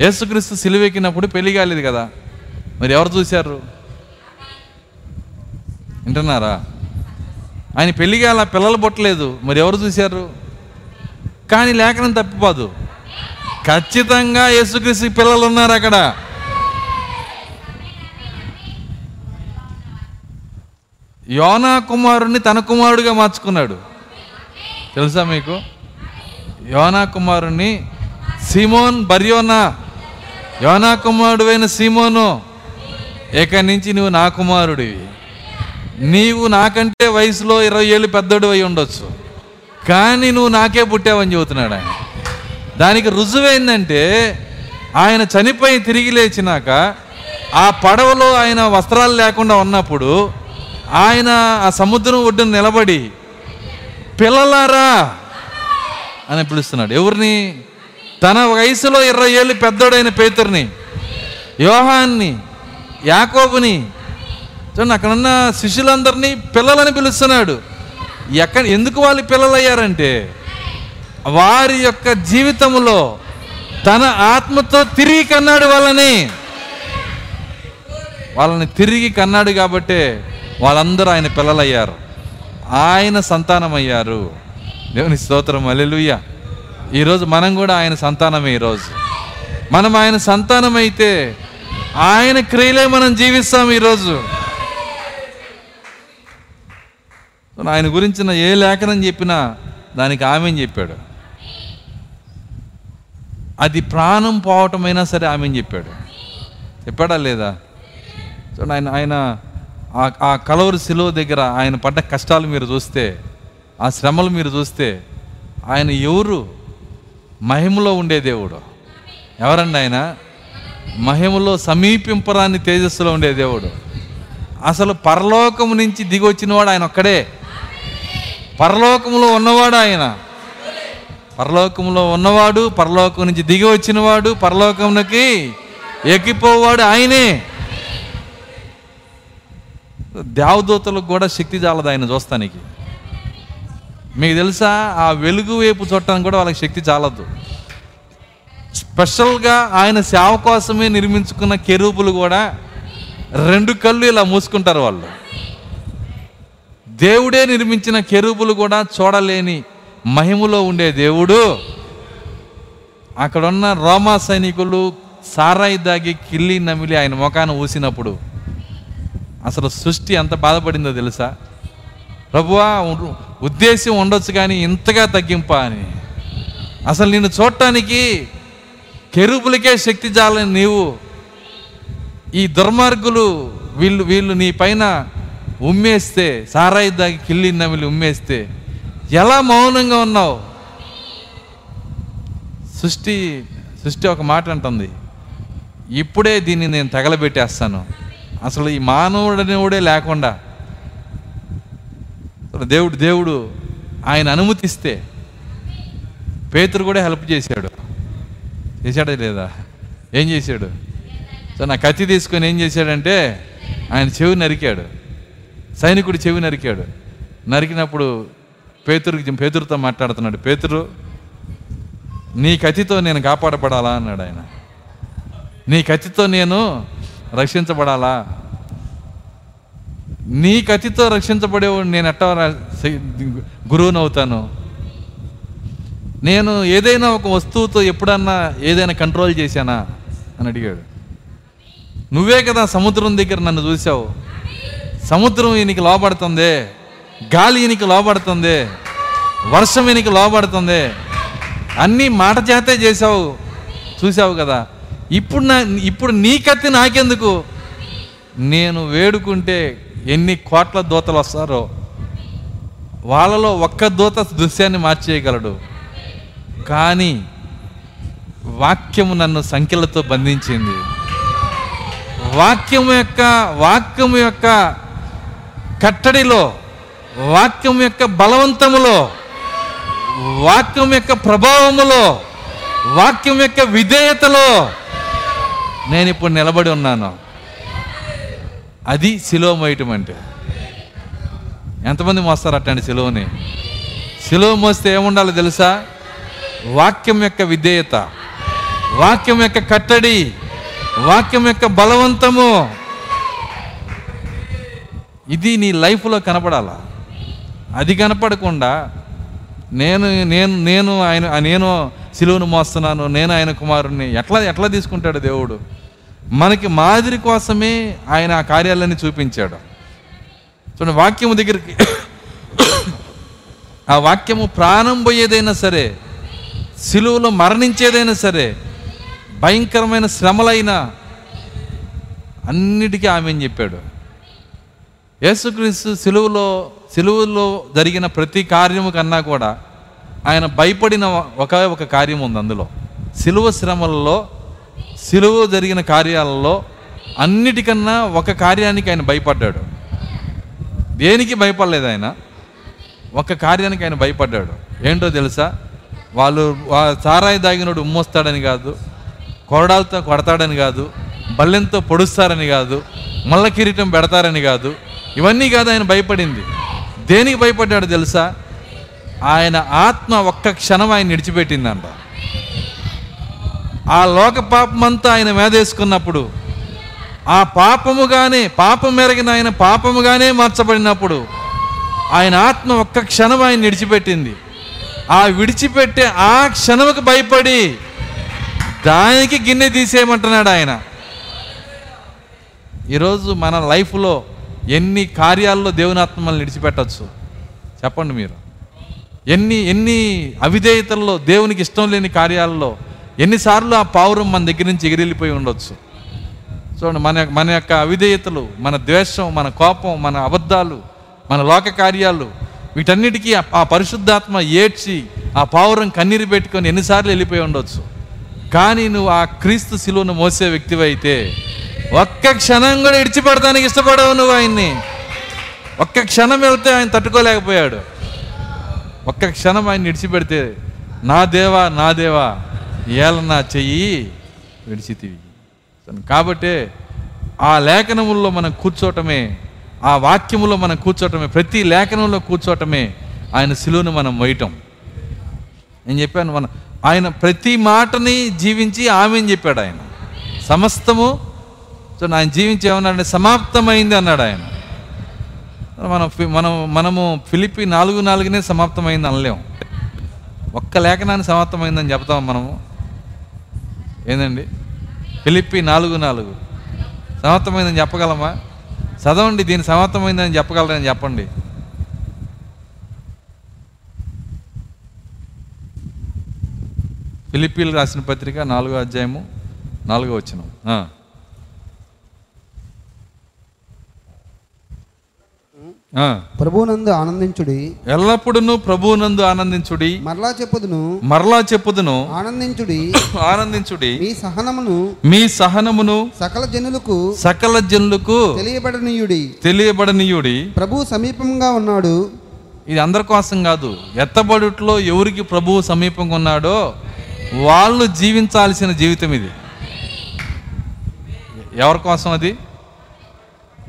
యేసుక్రీస్తు సిలువెక్కినప్పుడు పెళ్ళి కాలేదు కదా. మరి ఎవరు చూశారు? వింటున్నారా? ఆయన పెళ్ళిగా అలా పిల్లలు పుట్టలేదు. మరి ఎవరు చూశారు? కానీ లేఖనం తప్పిపోదు. ఖచ్చితంగా యేసుక్రీస్తు పిల్లలు ఉన్నారు అక్కడ. యోనా కుమారుణ్ణి తన కుమారుడిగా మార్చుకున్నాడు. తెలుసా మీకు? యోనా కుమారుణ్ణి సిమోన్ బర్యోనా. యోనా కుమారుడు అయిన సీమోను ఇక నుంచి నువ్వు నా కుమారుడివి. నీవు నాకంటే వయసులో ఇరవై ఏళ్ళు పెద్దోడు అయి ఉండొచ్చు. కానీ నువ్వు నాకే పుట్టావని చెబుతున్నాడు ఆయన. దానికి ఏంటంటే ఆయన చనిపోయి తిరిగి లేచినాక ఆ పడవలో ఆయన వస్త్రాలు లేకుండా ఉన్నప్పుడు ఆయన ఆ సముద్రం ఒడ్డున నిలబడి పిల్లలారా అని పిలుస్తున్నాడు. ఎవరిని? తన వయసులో ఇరవై ఏళ్ళు పెద్దోడైన పేతుర్ని యోహాన్ని యాకోబుని చూడండి అక్కడ ఉన్న శిష్యులందరినీ పిల్లలని పిలుస్తున్నాడు. ఎక్కడ ఎందుకు వాళ్ళు పిల్లలు అయ్యారంటే వారి యొక్క జీవితంలో తన ఆత్మతో తిరిగి కన్నాడు వాళ్ళని. వాళ్ళని తిరిగి కన్నాడు కాబట్టే వాళ్ళందరూ ఆయన పిల్లలయ్యారు. ఆయన సంతానం అయ్యారు దేవుని స్తోత్రం అల్లెలుయ్య ఈరోజు మనం కూడా ఆయన సంతానమే ఈరోజు. మనం ఆయన సంతానం అయితే ఆయన క్రియలే మనం జీవిస్తాం ఈరోజు. ఆయన గురించిన ఏ లేఖనం చెప్పినా దానికి ఆమె చెప్పాడు? అది ప్రాణం పోవటమైనా సరే ఆమె చెప్పాడు? చెప్పాడా లేదా? చూడండి ఆయన ఆయన ఆ- ఆ కలవరి శిలువ దగ్గర ఆయన పడ్డ కష్టాలు మీరు చూస్తే ఆ శ్రమలు మీరు చూస్తే ఆయన ఎవరు? మహిమలో ఉండే దేవుడు. ఎవరండి ఆయన? మహిమలో సమీపింపరాని తేజస్సులో ఉండే దేవుడు. అసలు పరలోకము నుంచి దిగొచ్చినవాడు ఆయన ఒక్కడే. పరలోకములో ఉన్నవాడు ఆయన. పరలోకములో ఉన్నవాడు పరలోకం నుంచి దిగి వచ్చినవాడు పరలోకమునకి ఎక్కిపోవాడు ఆయనే. దేవదూతలకు కూడా శక్తి చాలదు ఆయన చూస్తానికి. మీకు తెలుసా? ఆ వెలుగు వైపు చూడటానికి కూడా వాళ్ళకి శక్తి చాలదు. స్పెషల్గా ఆయన సేవ కోసమే నిర్మించుకున్న కెరూపులు కూడా రెండు కళ్ళు ఇలా మూసుకుంటారు వాళ్ళు. దేవుడే నిర్మించిన కెరూపులు కూడా చూడలేని మహిమలో ఉండే దేవుడు. అక్కడున్న రోమా సైనికులు సారాయి దాగి కిల్లి నమిలి ఆయన ముఖాన్ని ఊసినప్పుడు అసలు సృష్టి ఎంత బాధపడిందో తెలుసా? ప్రభువా ఉద్దేశం ఉండొచ్చు కానీ ఇంతగా తగ్గింపా అని. అసలు నిన్ను చూడటానికి కెరుపులకే శక్తి జాలని నీవు. ఈ దుర్మార్గులు వీళ్ళు వీళ్ళు నీ పైన ఉమ్మేస్తే సారాయి దాగి కిల్లి నమిలి ఉమ్మేస్తే. ఎలా మౌనంగా ఉన్నావు? సృష్టి సృష్టి ఒక మాట అంటుంది. ఇప్పుడే దీన్ని నేను తగలబెట్టేస్తాను. అసలు ఈ మానవుడనేవుడే లేకుండా. దేవుడు దేవుడు ఆయన అనుమతిస్తే పేతురు కూడా హెల్ప్ చేశాడు. చేశాడా లేదా? ఏం చేశాడు? సో నా కత్తి తీసుకొని ఏం చేశాడంటే ఆయన చెవి నరికాడు. సైనికుడు చెవి నరికాడు. నరికినప్పుడు పేతురుకి పేతురుతో మాట్లాడుతున్నాడు. పేతురు నీ కత్తితో నేను కాపాడబడాలా? అన్నాడు ఆయన. నీ కత్తితో నేను రక్షించబడాలా? నీ కత్తితో రక్షించబడేవాడు నేను ఎట్ట గురువునవుతాను? నేను ఏదైనా ఒక వస్తువుతో ఎప్పుడన్నా ఏదైనా కంట్రోల్ చేశానా? అని అడిగాడు. నువ్వే కదా సముద్రం దగ్గర నన్ను చూసావు సముద్రం ఈయనకి లోబడుతుంది గాలి ఈయనకి లోబడుతుంది వర్షం ఈయనకి లోబడుతుంది. అన్నీ మాట చేతే చేసావు చూసావు కదా. ఇప్పుడు నా ఇప్పుడు నీ కత్తి నాకెందుకు? నేను వేడుకుంటే ఎన్ని కోట్ల దూతలు వస్తారో వాళ్ళలో ఒక్క దూత దృశ్యాన్ని మార్చేయగలడు. కానీ వాక్యము నన్ను సంఖ్యలతో బంధించింది. వాక్యము యొక్క వాక్యము యొక్క కట్టడిలో వాక్యం యొక్క బలవంతములో వాక్యం యొక్క ప్రభావములో వాక్యం యొక్క విధేయతలో నేను ఇప్పుడు నిలబడి ఉన్నాను. అది శిలువ మోయటం అంటే. ఎంతమంది మోస్తారు అట్టండి శిలువని శిలువ మోస్తే ఏముండాలో తెలుసా? వాక్యం యొక్క విధేయత వాక్యం యొక్క కట్టడి వాక్యం యొక్క బలవంతము. ఇది నీ లైఫ్లో కనపడాలా? అది కనపడకుండా నేను నేను నేను ఆయన నేను సిలువను మోస్తున్నాను నేను ఆయన కుమారుణ్ణి. ఎట్లా ఎట్లా తీసుకుంటాడు దేవుడు? మనకి మాదిరి కోసమే ఆయన ఆ కార్యాలన్నీ చూపించాడు. చూడండి వాక్యము దగ్గరికి. ఆ వాక్యము ప్రాణం పోయేదైనా సరే సిలువలో మరణించేదైనా సరే భయంకరమైన శ్రమలైనా అన్నిటికీ ఆమె చెప్పాడు. యేసుక్రీస్తు సిలువలో సిలువలో జరిగిన ప్రతి కార్యము కన్నా కూడా ఆయన భయపడిన ఒక ఒక కార్యం ఉంది అందులో. సిలువ శ్రమలలో సిలువ జరిగిన కార్యాలలో అన్నిటికన్నా ఒక కార్యానికి ఆయన భయపడ్డాడు. దేనికి భయపడలేదు ఆయన? ఒక కార్యానికి ఆయన భయపడ్డాడు. ఏంటో తెలుసా? వాళ్ళు సారాయి దాగినోడు ఉమ్మొస్తాడని కాదు కొరడాలతో కొడతాడని కాదు బల్లెంతో పొడుస్తారని కాదు మల్ల కిరీటం పెడతారని కాదు ఇవన్నీ కాదు ఆయన భయపడింది. దేనికి భయపడ్డాడు తెలుసా? ఆయన ఆత్మ ఒక్క క్షణం ఆయన విడిచిపెట్టిందంట ఆ లోక పాపమంతా ఆయన మేదేసుకున్నప్పుడు ఆ పాపముగానే పాపం మెరిగిన ఆయన పాపముగానే మార్చబడినప్పుడు ఆయన ఆత్మ ఒక్క క్షణం ఆయన విడిచిపెట్టింది ఆ విడిచిపెట్టే ఆ క్షణముకు భయపడి దానికి గిన్నె తీసేయమంటున్నాడు ఆయన. ఈరోజు మన లైఫ్లో ఎన్ని కార్యాల్లో దేవుని ఆత్మల్ని విడిచిపెట్టచ్చు? చెప్పండి మీరు. ఎన్ని ఎన్ని అవిధేయతల్లో దేవునికి ఇష్టం లేని కార్యాల్లో ఎన్నిసార్లు ఆ పావురం మన దగ్గర నుంచి ఎగిరిల్లిపోయి ఉండొచ్చు? చూడండి మన మన యొక్క అవిధేయతలు మన ద్వేషం మన కోపం మన అబద్ధాలు మన లోక కార్యాలు వీటన్నిటికీ ఆ- ఆ పరిశుద్ధాత్మ ఏడ్చి ఆ పావురం కన్నీరు పెట్టుకొని ఎన్నిసార్లు వెళ్ళిపోయి ఉండొచ్చు? కానీ నువ్వు ఆ క్రీస్తు శిలువను మోసే వ్యక్తివైతే ఒక్క క్షణం కూడా ఇడిచిపెడతానికి ఇష్టపడవు నువ్వు ఆయన్ని. ఒక్క క్షణం వెళ్తే ఆయన తట్టుకోలేకపోయాడు. ఒక్క క్షణం ఆయన విడిచిపెడితే నా దేవా నా దేవా ఏల నా చెయ్యి విడిచితివి. కాబట్టే ఆ లేఖనముల్లో మనం కూర్చోవటమే ఆ వాక్యములో మనం కూర్చోవటమే ప్రతి లేఖనంలో కూర్చోవటమే ఆయన శిలువను మనం వేయటం నేను చెప్పాను మన ఆయన ప్రతి మాటని జీవించి ఆమెని చెప్పాడు ఆయన. సమస్తము సో ఆయన జీవించి ఏమన్నాడంటే సమాప్తమైంది అన్నాడు ఆయన. మనం మనం మనము ఫిలిపి నాలుగు నాలుగునే సమాప్తమైంది అనలేము ఒక్క లేఖనాన్ని సమాప్తమైందని చెప్తాం మనము. ఏందండి? ఫిలిప్పి నాలుగు నాలుగు. సమాప్తమైందని చెప్పగలమా? చదవండి దీని సమాప్తమైందని చెప్పగలరని చెప్పండి. ఫిలిపీలు రాసిన పత్రిక నాలుగో అధ్యాయము నాలుగో వచ్చిన ప్రభువునందు ఆనందించుడి. ఎల్లప్పుడూ ప్రభువునందు ఆనందించుడి. మరలా చెప్పుదును. మరలా చెప్పుదును. ఆనందించుడి. ఆనందించుడి. మీ సహనమును. మీ సహనమును. సకల జనులకు. సకల జనులకు తెలియబడనీయుడి. తెలియబడనీయుడి. ప్రభు సమీపంగా ఉన్నాడు. ఇది అందరి కోసం కాదు. ఎత్తబడుట్లో ఎవరికి ప్రభువు సమీపంగా ఉన్నాడో వాళ్ళు జీవించాల్సిన జీవితం ఇది. ఎవరి కోసం అది?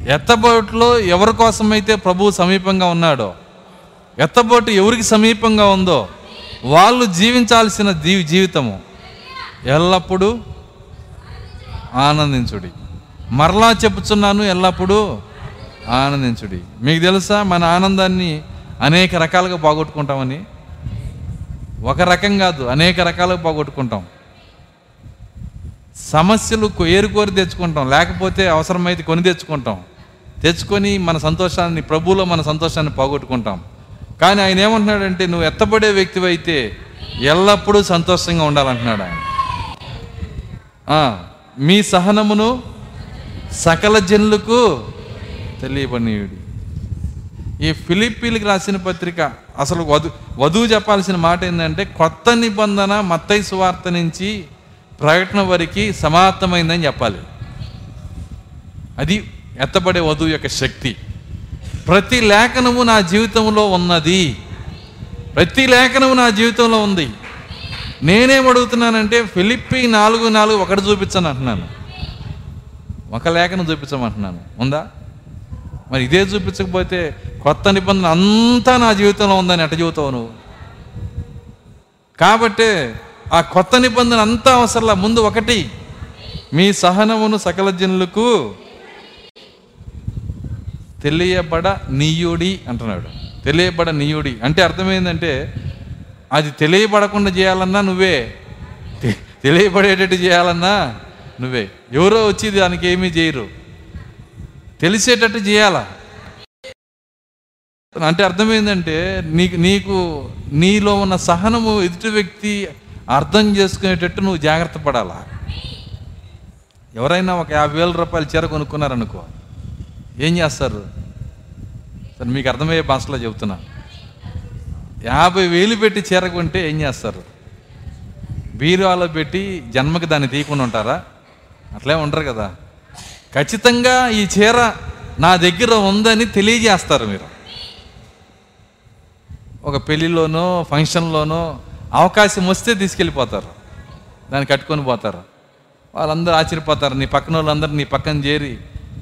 ఎత్తబోట్లో ఎవరి కోసమైతే ప్రభువు సమీపంగా ఉన్నాడో ఎత్తబోటు ఎవరికి సమీపంగా ఉందో వాళ్ళు జీవించాల్సిన దీవి జీవితము ఎల్లప్పుడూ ఆనందించుడి. మరలా చెప్పుచున్నాను ఎల్లప్పుడూ ఆనందించుడి. మీకు తెలుసా మన ఆనందాన్ని అనేక రకాలుగా పోగొట్టుకుంటామని? ఒక రకం కాదు అనేక రకాలుగా పోగొట్టుకుంటాం. సమస్యలు కొ- ఏరుకోరి తెచ్చుకుంటాం. లేకపోతే అవసరమైతే కొని తెచ్చుకుంటాం. తెచ్చుకొని మన సంతోషాన్ని ప్రభువులో మన సంతోషాన్ని పోగొట్టుకుంటాం. కానీ ఆయన ఏమంటున్నాడంటే నువ్వు ఎత్తబడే వ్యక్తివైతే ఎల్లప్పుడూ సంతోషంగా ఉండాలంటున్నాడు ఆయన. మీ సహనమును సకల జనులకు తెలియబడినయుడి ఈ ఫిలిప్పీలకు రాసిన పత్రిక అసలు వధు వధువు చెప్పాల్సిన మాట ఏంటంటే కొత్త నిబంధన మత్తై సువార్త నుంచి ప్రకటన వరకు సమాప్తమైందని చెప్పాలి. అది ఎత్తబడే వధువు యొక్క శక్తి. ప్రతి లేఖనము నా జీవితంలో ఉన్నది. ప్రతి లేఖనము నా జీవితంలో ఉంది. నేనేం అడుగుతున్నానంటే ఫిలిప్పి నాలుగు నాలుగు ఒకటి చూపించను అంటున్నాను. ఒక లేఖను చూపించమంటున్నాను ఉందా? మరి ఇదే చూపించకపోతే కొత్త నిబంధన అంతా నా జీవితంలో ఉందని ఎట చెబుతావు నువ్వు? కాబట్టే ఆ కొత్త నిబంధన అంతా అవసరంలా. ముందు ఒకటి మీ సహనమును సకల జనులకు తెలియబడ నీయుడి అంటున్నాడు. తెలియబడ నీయుడి. అంటే అర్థమైందంటే అది తెలియబడకుండా చేయాలన్నా నువ్వే. తెలియబడేటట్టు చేయాలన్నా నువ్వే. ఎవరో వచ్చి దానికి ఏమీ చేయరు. తెలిసేటట్టు చేయాలా? అంటే అర్థమైందంటే నీకు నీకు నీలో ఉన్న సహనము ఎదుటి వ్యక్తి అర్థం చేసుకునేటట్టు నువ్వు జాగ్రత్త పడాలా? ఎవరైనా ఒక యాభై వేల రూపాయలు చీర కొనుక్కున్నారనుకో ఏం చేస్తారు? సరే మీకు అర్థమయ్యే భాషలో చెబుతున్నా. యాభై వేలు పెట్టి చీర కొంటే ఏం చేస్తారు? బీరువాలో పెట్టి జన్మకి దాన్ని తీయకుండా ఉంటారా? అట్లే ఉండరు కదా. ఖచ్చితంగా ఈ చీర నా దగ్గర ఉందని తెలియజేస్తారు మీరు. ఒక పెళ్ళిలోనో ఫంక్షన్లోనో అవకాశం వస్తే తీసుకెళ్ళిపోతారు. దాన్ని కట్టుకొని పోతారు. వాళ్ళందరూ ఆశ్చర్యపోతారు నీ పక్కన వాళ్ళందరూ నీ పక్కన చేరి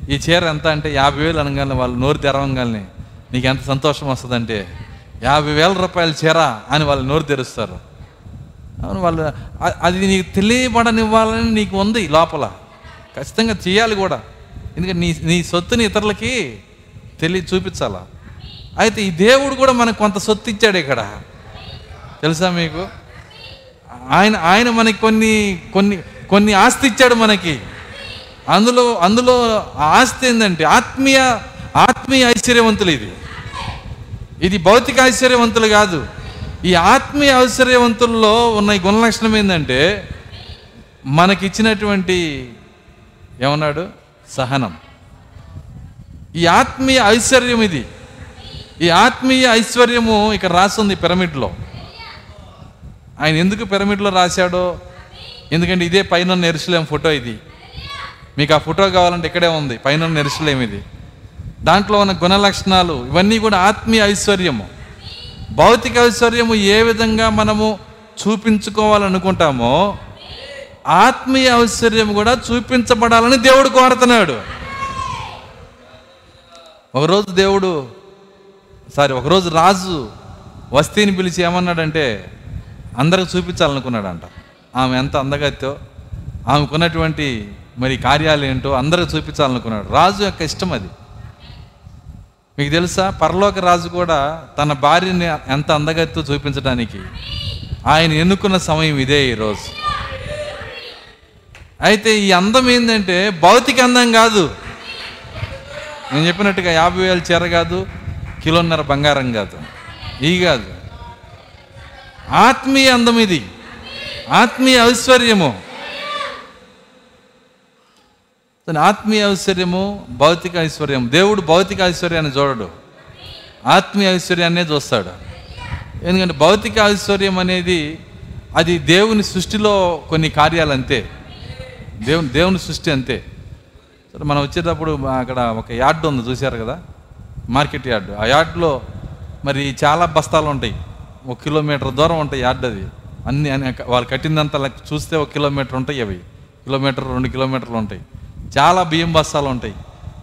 ఈ చీర ఎంత అంటే యాభై వేలు అనగానే వాళ్ళు నోరు తెరవంగానే నీకు ఎంత సంతోషం వస్తుందంటే యాభై వేల రూపాయల చీర అని వాళ్ళు నోరు తెరుస్తారు. అవును వాళ్ళు అది నీకు తెలియబడనివ్వాలని నీకు ఉంది లోపల. ఖచ్చితంగా చేయాలి కూడా. ఎందుకంటే నీ నీ సొత్తుని ఇతరులకి తెలియ చూపించాలా అయితే ఈ దేవుడు కూడా మనకు కొంత సొత్తు ఇచ్చాడు ఇక్కడ. తెలుసా మీకు? ఆయన ఆయన మనకి కొన్ని కొన్ని కొన్ని ఆస్తి ఇచ్చాడు మనకి. అందులో అందులో ఆస్తి ఏంటంటే ఆత్మీయ ఆత్మీయ ఐశ్వర్యవంతులు ఇది ఇది భౌతిక ఐశ్వర్యవంతులు కాదు. ఈ ఆత్మీయ ఐశ్వర్యవంతుల్లో ఉన్న ఈ గుణలక్షణం ఏంటంటే మనకిచ్చినటువంటి ఏమన్నాడు? సహనం. ఈ ఆత్మీయ ఐశ్వర్యం ఇది ఈ ఆత్మీయ ఐశ్వర్యము ఇక్కడ రాస్తుంది పిరమిడ్లో. ఆయన ఎందుకు పిరమిడ్లో రాశాడో? ఎందుకంటే ఇదే పైన ఎరుసలేం ఫోటో ఇది. మీకు ఆ ఫోటో కావాలంటే ఇక్కడే ఉంది. పైన ఎరుసలేం ఇది. దాంట్లో ఉన్న గుణ లక్షణాలు ఇవన్నీ కూడా ఆత్మీయ ఐశ్వర్యము. భౌతిక ఐశ్వర్యము ఏ విధంగా మనము చూపించుకోవాలనుకుంటామో ఆత్మీయ ఐశ్వర్యం కూడా చూపించబడాలని దేవుడు కోరుతున్నాడు. ఒకరోజు దేవుడు సారీ ఒకరోజు రాజు వస్తీని పిలిచి ఏమన్నాడంటే అందరికి చూపించాలనుకున్నాడంట. ఆమె ఎంత అందగత్తో ఆమెకున్నటువంటి మరి కార్యాలు ఏంటో అందరికి చూపించాలనుకున్నాడు. రాజు యొక్క ఇష్టం అది. మీకు తెలుసా? పరలోక రాజు కూడా తన భార్యని ఎంత అందగత్తో చూపించడానికి ఆయన ఎన్నుకున్న సమయం ఇదే ఈరోజు అయితే ఈ అందం ఏంటంటే భౌతిక అందం కాదు. నేను చెప్పినట్టుగా యాభై వేల చీర కాదు కిలోన్నర బంగారం కాదు. ఈ కాదు. ఆత్మీయ అందం ఇది. ఆత్మీయ ఐశ్వర్యము. ఆత్మీయ ఐశ్వర్యము భౌతిక ఐశ్వర్యం దేవుడు భౌతిక ఐశ్వర్యాన్ని చూడడు. ఆత్మీయ ఐశ్వర్యాన్నే చూస్తాడు. ఎందుకంటే భౌతిక ఐశ్వర్యం అనేది అది దేవుని సృష్టిలో కొన్ని కార్యాలు అంతే దేవుని దేవుని సృష్టి అంతే. సరే మనం వచ్చేటప్పుడు అక్కడ ఒక యార్డ్ ఉంది చూశారు కదా? Market yard. ఆ యార్డ్లో మరి చాలా బస్తాలు ఉంటాయి ఒక కిలోమీటర్ దూరం ఉంటాయి యార్డ్ అది. అన్ని అని వాళ్ళు కట్టిందంతా లెక్క చూస్తే ఒక కిలోమీటర్ ఉంటాయి అవి. కిలోమీటర్ రెండు కిలోమీటర్లు ఉంటాయి. చాలా బియ్యం బస్తాలు ఉంటాయి.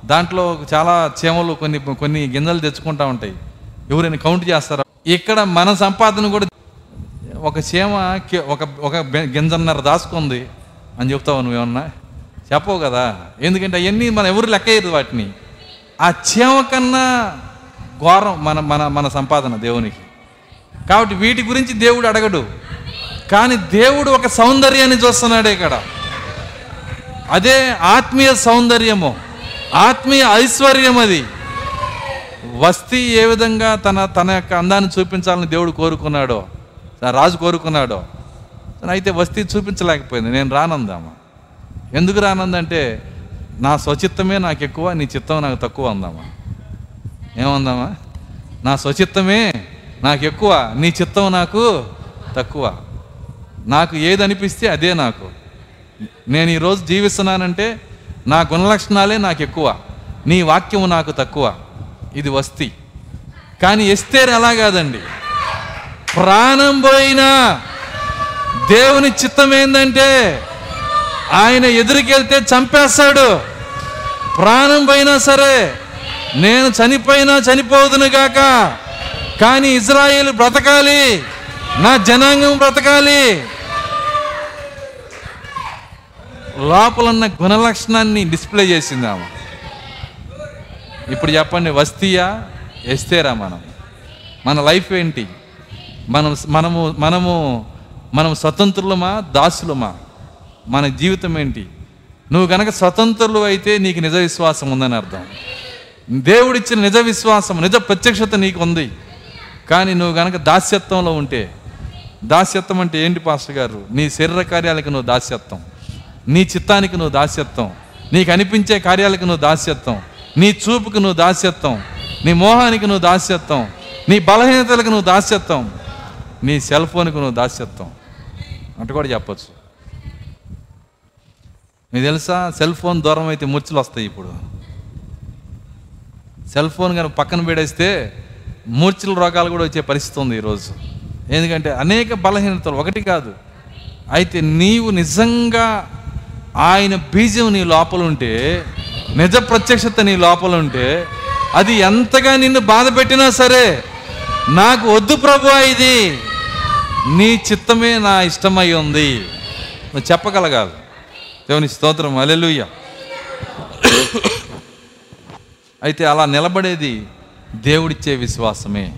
దాంట్లో చాలా చీమలు కొన్ని కొన్ని గింజలు తెచ్చుకుంటా ఉంటాయి. ఎవరైనా కౌంట్ చేస్తారా? ఇక్కడ మన సంపాదన కూడా ఒక చీమ ఒక ఒక గింజన్నర దాచుకుంది. అని చెప్తావు నువ్వేమన్నా చెప్పవు కదా. ఎందుకంటే అవన్నీ మనం ఎవరు లెక్కయ్యదు వాటిని. ఆ చీమ కన్నా ఘోరం మన మన మన సంపాదన దేవునికి. కాబట్టి వీటి గురించి దేవుడు అడగడు. కానీ దేవుడు ఒక సౌందర్యాన్ని చూస్తున్నాడు ఇక్కడ. అదే ఆత్మీయ సౌందర్యము. ఆత్మీయ ఐశ్వర్యం అది. వస్తీ ఏ విధంగా తన తన యొక్క అందాన్ని చూపించాలని దేవుడు కోరుకున్నాడో రాజు కోరుకున్నాడో అయితే వస్తీ చూపించలేకపోయింది. నేను రానందామా? ఎందుకు రానందంటే నా స్వచిత్తమే నాకు ఎక్కువ నీ చిత్తం నాకు తక్కువ అందామా? ఏమందామా? నా స్వచిత్తమే నాకు ఎక్కువ నీ చిత్తం నాకు తక్కువ. నాకు ఏది అనిపిస్తే అదే నాకు. నేను ఈరోజు జీవిస్తున్నానంటే నా గుణలక్షణాలే నాకు ఎక్కువ. నీ వాక్యము నాకు తక్కువ. ఇది వస్తి. కానీ ఎస్తేరు ఎలా కాదండి. ప్రాణం పోయినా దేవుని చిత్తం ఏంటంటే ఆయన ఎదురుకెళ్తే చంపేస్తాడు. ప్రాణం పోయినా సరే నేను చనిపోయినా చనిపోదును గాక. కానీ ఇజ్రాయేల్ బ్రతకాలి. నా జనాంగం బ్రతకాలి. లోపలున్న గుణలక్షణాన్ని డిస్ప్లే చేసింది ఆమె. ఇప్పుడు చెప్పండి వస్తీయా ఎస్తేరా మనం? మన లైఫ్ ఏంటి? మనం మనము మనము మనం స్వతంత్రులమా దాసులమా? మన జీవితం ఏంటి? నువ్వు కనుక స్వతంత్రులు అయితే నీకు నిజ విశ్వాసం ఉందని అర్థం. దేవుడిచ్చిన నిజ విశ్వాసం నిజ ప్రత్యక్షత నీకు ఉంది కానీ నువ్వు కనుక దాస్యత్వంలో ఉంటే దాస్యత్వం అంటే ఏంటి పాస్టర్ గారు? నీ శరీర కార్యాలకు నువ్వు దాస్యత్వం నీ చిత్తానికి నువ్వు దాస్యత్వం నీకు అనిపించే కార్యాలకు నువ్వు దాస్యత్వం నీ చూపుకు నువ్వు దాస్యత్వం నీ మోహానికి నువ్వు దాస్యత్వం నీ బలహీనతలకు నువ్వు దాస్యత్వం నీ సెల్ ఫోన్కు నువ్వు దాస్యత్వం. అంటూ కూడా చెప్పచ్చు. మీకు తెలుసా? సెల్ ఫోన్ దూరం అయితే ముచ్చులు వస్తాయి ఇప్పుడు. సెల్ ఫోన్ కనుక పక్కన పెడేస్తే మూర్ఛల రోగాలు కూడా వచ్చే పరిస్థితి ఉంది ఈరోజు. ఎందుకంటే అనేక బలహీనతలు ఒకటి కాదు. అయితే నీవు నిజంగా ఆయన బీజం నీ లోపల ఉంటే నిజ ప్రత్యక్షత నీ లోపల ఉంటే అది ఎంతగా నిన్ను బాధ పెట్టినా సరే నాకు వద్దు ప్రభు ఇది. నీ చిత్తమే నా ఇష్టమై ఉంది. నువ్వు చెప్పగలగాలి. దేవుని స్తోత్రం. అలెలుయ్య అయితే అలా నిలబడేది దేవుడిచ్చే విశ్వాసమే.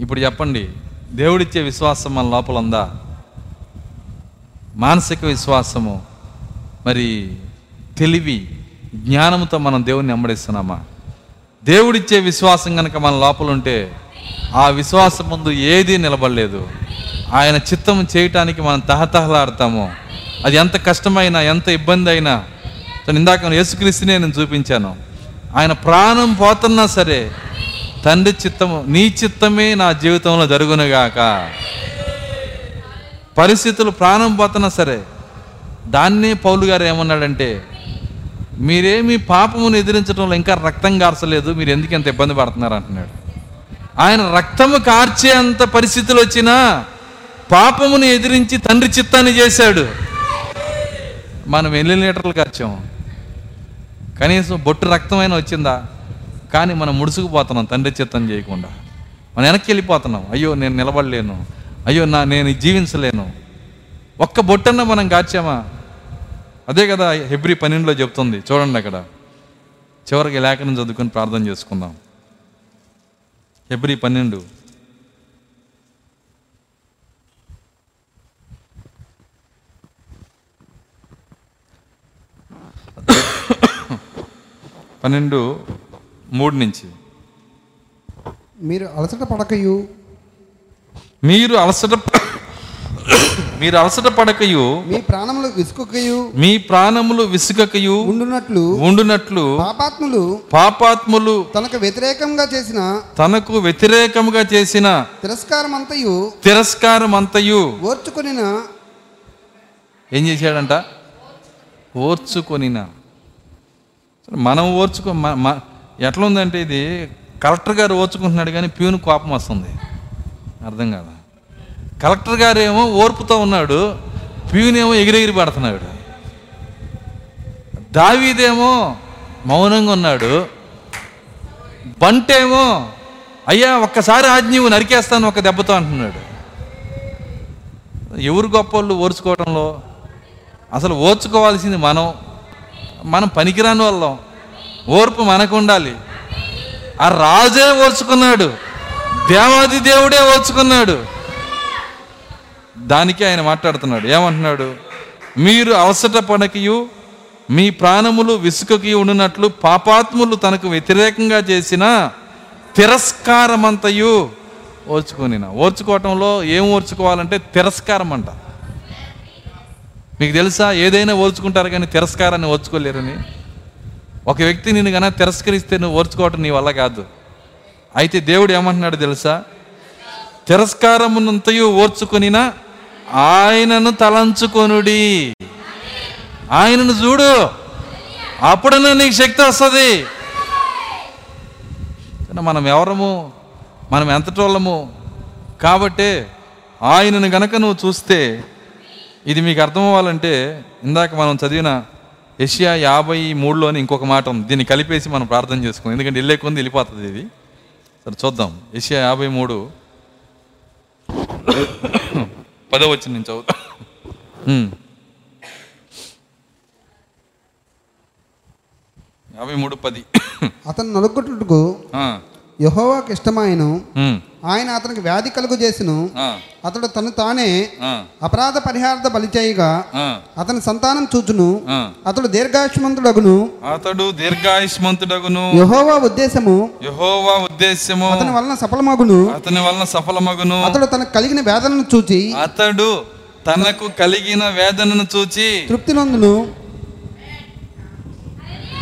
ఇప్పుడు చెప్పండి దేవుడిచ్చే విశ్వాసం మన లోపల ఉందా? మానసిక విశ్వాసము మరి తెలివి జ్ఞానంతో మనం దేవుణ్ణి అమ్మడిస్తున్నామా దేవుడిచ్చే విశ్వాసం కనుక మన లోపల ఉంటే ఆ విశ్వాసం ముందు ఏదీ నిలబడలేదు. ఆయన చిత్తం చేయటానికి మనం తహతహలాడతాము. అది ఎంత కష్టమైనా ఎంత ఇబ్బంది అయినా ఇందాక యేసుక్రీస్తునే నేను చూపించాను. ఆయన ప్రాణం పోతున్నా సరే తండ్రి చిత్తము నీ చిత్తమే నా జీవితంలో జరుగునుగాక. పరిస్థితులు ప్రాణం పోతున్నా సరే దాన్నే పౌలు గారు ఏమన్నాడంటే మీరేమి పాపమును ఎదిరించడంలో ఇంకా రక్తం కార్చలేదు మీరు ఎందుకు ఎంత ఇబ్బంది పడుతున్నారు? అంటున్నాడు. ఆయన రక్తము కార్చే అంత పరిస్థితులు వచ్చినా పాపమును ఎదిరించి తండ్రి చిత్తాన్ని చేశాడు. మనం ఎన్ని లీటర్లు కార్చాము కనీసం బొట్టు రక్తమైనా వచ్చిందా? కానీ మనం ముడుసుకుపోతున్నాం తండ్రి చిత్తం చేయకుండా. మనం వెనక్కి వెళ్ళిపోతున్నాం. అయ్యో నేను నిలబడలేను. అయ్యో నా నేను జీవించలేను. ఒక్క బొట్టన్న మనం గాచామా అదే కదా హెబ్రి పన్నెండులో చెప్తుంది. చూడండి అక్కడ. చివరికి లేఖనం చదువుకొని ప్రార్థన చేసుకుందాం. హెబ్రి పన్నెండు. పన్నెండు మూడు నుంచి. మీరు అలసట పడకయు. మీరు అలసట మీరు అలసట పడకయు. మీ ప్రాణములు విసుకొకయు. మీ ప్రాణములు విసుగకయు ఉండునట్లు. ఉండునట్లు. పాపాత్ములు. పాపాత్ములు. తనకు వ్యతిరేకంగా చేసిన. తనకు వ్యతిరేకముగా చేసిన. తిరస్కారం అంతయు తిరస్కారం అంతయు ఓర్చుకొనిన. ఏం చేశాడంట? ఓర్చుకొనిన. మనం ఓర్చుకో మ- ఎట్లా ఉందంటే ఇది కలెక్టర్ గారు ఓర్చుకుంటున్నాడు కానీ ప్యూన్ కోపం వస్తుంది. అర్థం కాదా? కలెక్టర్ గారు ఏమో ఓర్పుతో ఉన్నాడు ప్యూన్ ఏమో ఎగిరెగిరి పడుతున్నాడు. దావీదేమో మౌనంగా ఉన్నాడు. బంటేమో అయ్యా ఒక్కసారి ఆజ్ఞవు నరికేస్తాను ఒక దెబ్బతో అంటున్నాడు. ఎవరు గొప్ప వాళ్ళు ఓర్చుకోవడంలో అసలు ఓర్చుకోవాల్సింది మనం. మనం పనికిరాని వాళ్ళం. ఓర్పు మనకు ఉండాలి ఆ రాజే ఓర్చుకున్నాడు. దేవాది దేవుడే ఓర్చుకున్నాడు. దానికి ఆయన మాట్లాడుతున్నాడు. ఏమంటున్నాడు? మీరు అవసర పడకయు మీ ప్రాణములు విసుకకి ఉండినట్లు పాపాత్ములు తనకు వ్యతిరేకంగా చేసిన తిరస్కారమంతయు ఓర్చుకొనిన ఓర్చుకోవటంలో ఏం ఓర్చుకోవాలంటే తిరస్కారం అంట మీకు తెలుసా? ఏదైనా ఓర్చుకుంటారు కానీ తిరస్కారాన్ని ఓర్చుకోలేరని ఒక వ్యక్తి నిన్ను కన్నా తిరస్కరిస్తే నువ్వు ఓర్చుకోవటం నీ వల్ల కాదు. అయితే దేవుడు ఏమంటున్నాడు తెలుసా? తిరస్కారమునంతయు ఓర్చుకునినా ఆయనను తలంచుకొనుడి. ఆయనను చూడు. అప్పుడన్నా నీకు శక్తి వస్తుంది. మనం ఎవరము? మనం ఎంతటోళ్ళము కాబట్టి ఆయనను గనక నువ్వు చూస్తే ఇది మీకు అర్థం అవ్వాలంటే ఇందాక మనం చదివిన ఏషియా యాభై మూడులోని ఇంకొక మాట ఉంది. దీన్ని కలిపేసి మనం ప్రార్థన చేసుకుందాం. ఎందుకంటే వెళ్ళే కొంది వెళ్ళిపోతుంది ఇది. సరే చూద్దాం. ఏషియా యాభై మూడు. పదో వచ్చి నేను చదువుతా. యాభై మూడు పది. అతను నలుగుట్టుకు యహోవాకి ఇష్టమాయను. ఉమ్, ఆయన అతనికి వ్యాధి కలుగు చేసిను. అతడు తను తానే అపరాధ పరిహారత బలి చేయగా ఆ, అతని సంతానం చూచును. అతడు దీర్ఘాయుష్మంతుడగును. అతడు దీర్ఘాయుష్మంతుడగును. యహోవా ఉద్దేశము. యహోవా ఉద్దేశము. అతని వలన సఫలమగును. అతని వలన సఫలమగును. అతడు తనకు కలిగిన వేదనను చూచి అతడు తనకు కలిగిన వేదనను చూచి తృప్తి నొందును.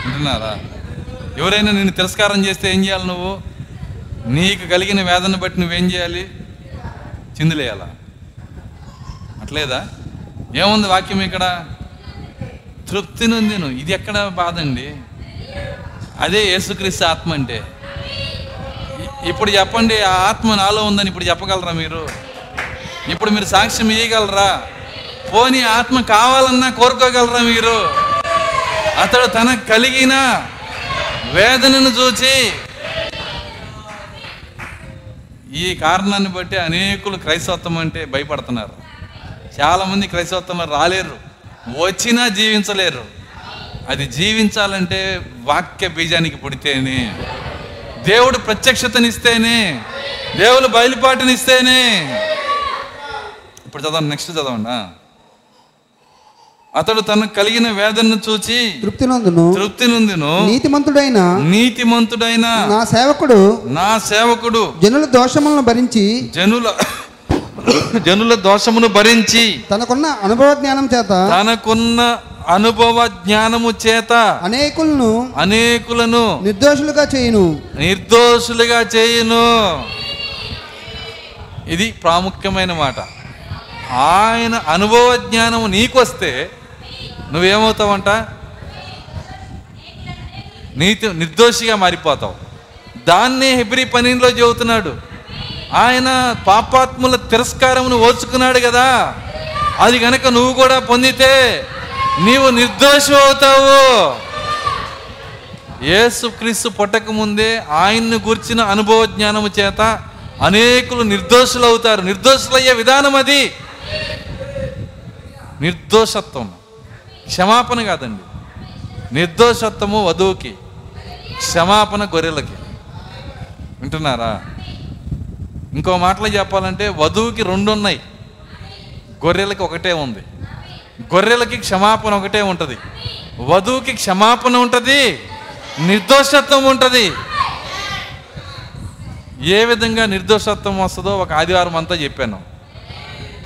వింటున్నారా? ఎవరైనా నిన్ను తిరస్కారం చేస్తే ఏం చేయాలి నువ్వు? నీకు కలిగిన వేదన బట్టి నువ్వేం చేయాలి? చిందులేయాలా? అట్లేదా? ఏముంది వాక్యం ఇక్కడ? తృప్తి నొందిను. ఇది ఎక్కడ బాధ అండి అదే యేసుక్రీస్తు ఆత్మ అంటే. ఇప్పుడు చెప్పండి ఆ ఆత్మ నాలో ఉందని ఇప్పుడు చెప్పగలరా మీరు? ఇప్పుడు మీరు సాక్ష్యం ఇవ్వగలరా పోనీ ఆత్మ కావాలన్నా కోరుకోగలరా మీరు? అతడు తనకు కలిగిన వేదనను చూచి ఈ కారణాన్ని బట్టి అనేకులు క్రైస్తవత్వం అంటే భయపడుతున్నారు. చాలామంది క్రైస్తవత్వంలో రాలేరు. వచ్చినా జీవించలేరు. అది జీవించాలంటే వాక్య బీజానికి పుడితేనే దేవుడు ప్రత్యక్షతనిస్తేనే దేవుడు బయలుపాటునిస్తేనే. ఇప్పుడు చదవండి నెక్స్ట్ చదవండి అతడు తనకు కలిగిన వేదనను చూచి తృప్తి నొందును తృప్తి నుందిను నీతిమంతుడైన నీతిమంతుడైన నా సేవకుడు నా సేవకుడు జనుల దోషములను భరించి జనుల జనుల దోషమును భరించి తనకున్న అనుభవ జ్ఞానం చేత తనకున్న అనుభవ జ్ఞానము చేత అనేకులను అనేకులను నిర్దోషులుగా చేయును. నిర్దోషులుగా చేయును. ఇది ప్రాముఖ్యమైన మాట. ఆయన అనుభవ జ్ఞానము నీకొస్తే నువ్వేమవుతావంట? నీతి నిర్దోషిగా మారిపోతావు. దాన్నే హెబ్రి పనిలో చెబుతున్నాడు ఆయన పాపాత్ముల తిరస్కారమును ఓర్చుకున్నాడు కదా. అది గనక నువ్వు కూడా పొందితే నీవు నిర్దోషి అవుతావు. యేసుక్రీస్తు పుట్టక ముందే ఆయన్ను గుర్చిన అనుభవ జ్ఞానము చేత అనేకులు నిర్దోషులు అవుతారు నిర్దోషులయ్యే విధానం అది. నిర్దోషత్వం. క్షమాపణ కాదండి. నిర్దోషత్వము వధువుకి క్షమాపణ గొర్రెలకి. వింటున్నారా? ఇంకో మాటలో చెప్పాలంటే వధువుకి రెండు ఉన్నాయి గొర్రెలకి ఒకటే ఉంది. గొర్రెలకి క్షమాపణ ఒకటే ఉంటుంది. వధువుకి క్షమాపణ ఉంటుంది నిర్దోషత్వం ఉంటుంది. ఏ విధంగా నిర్దోషత్వం వస్తుందో ఒక ఆదివారం అంతా చెప్పాను.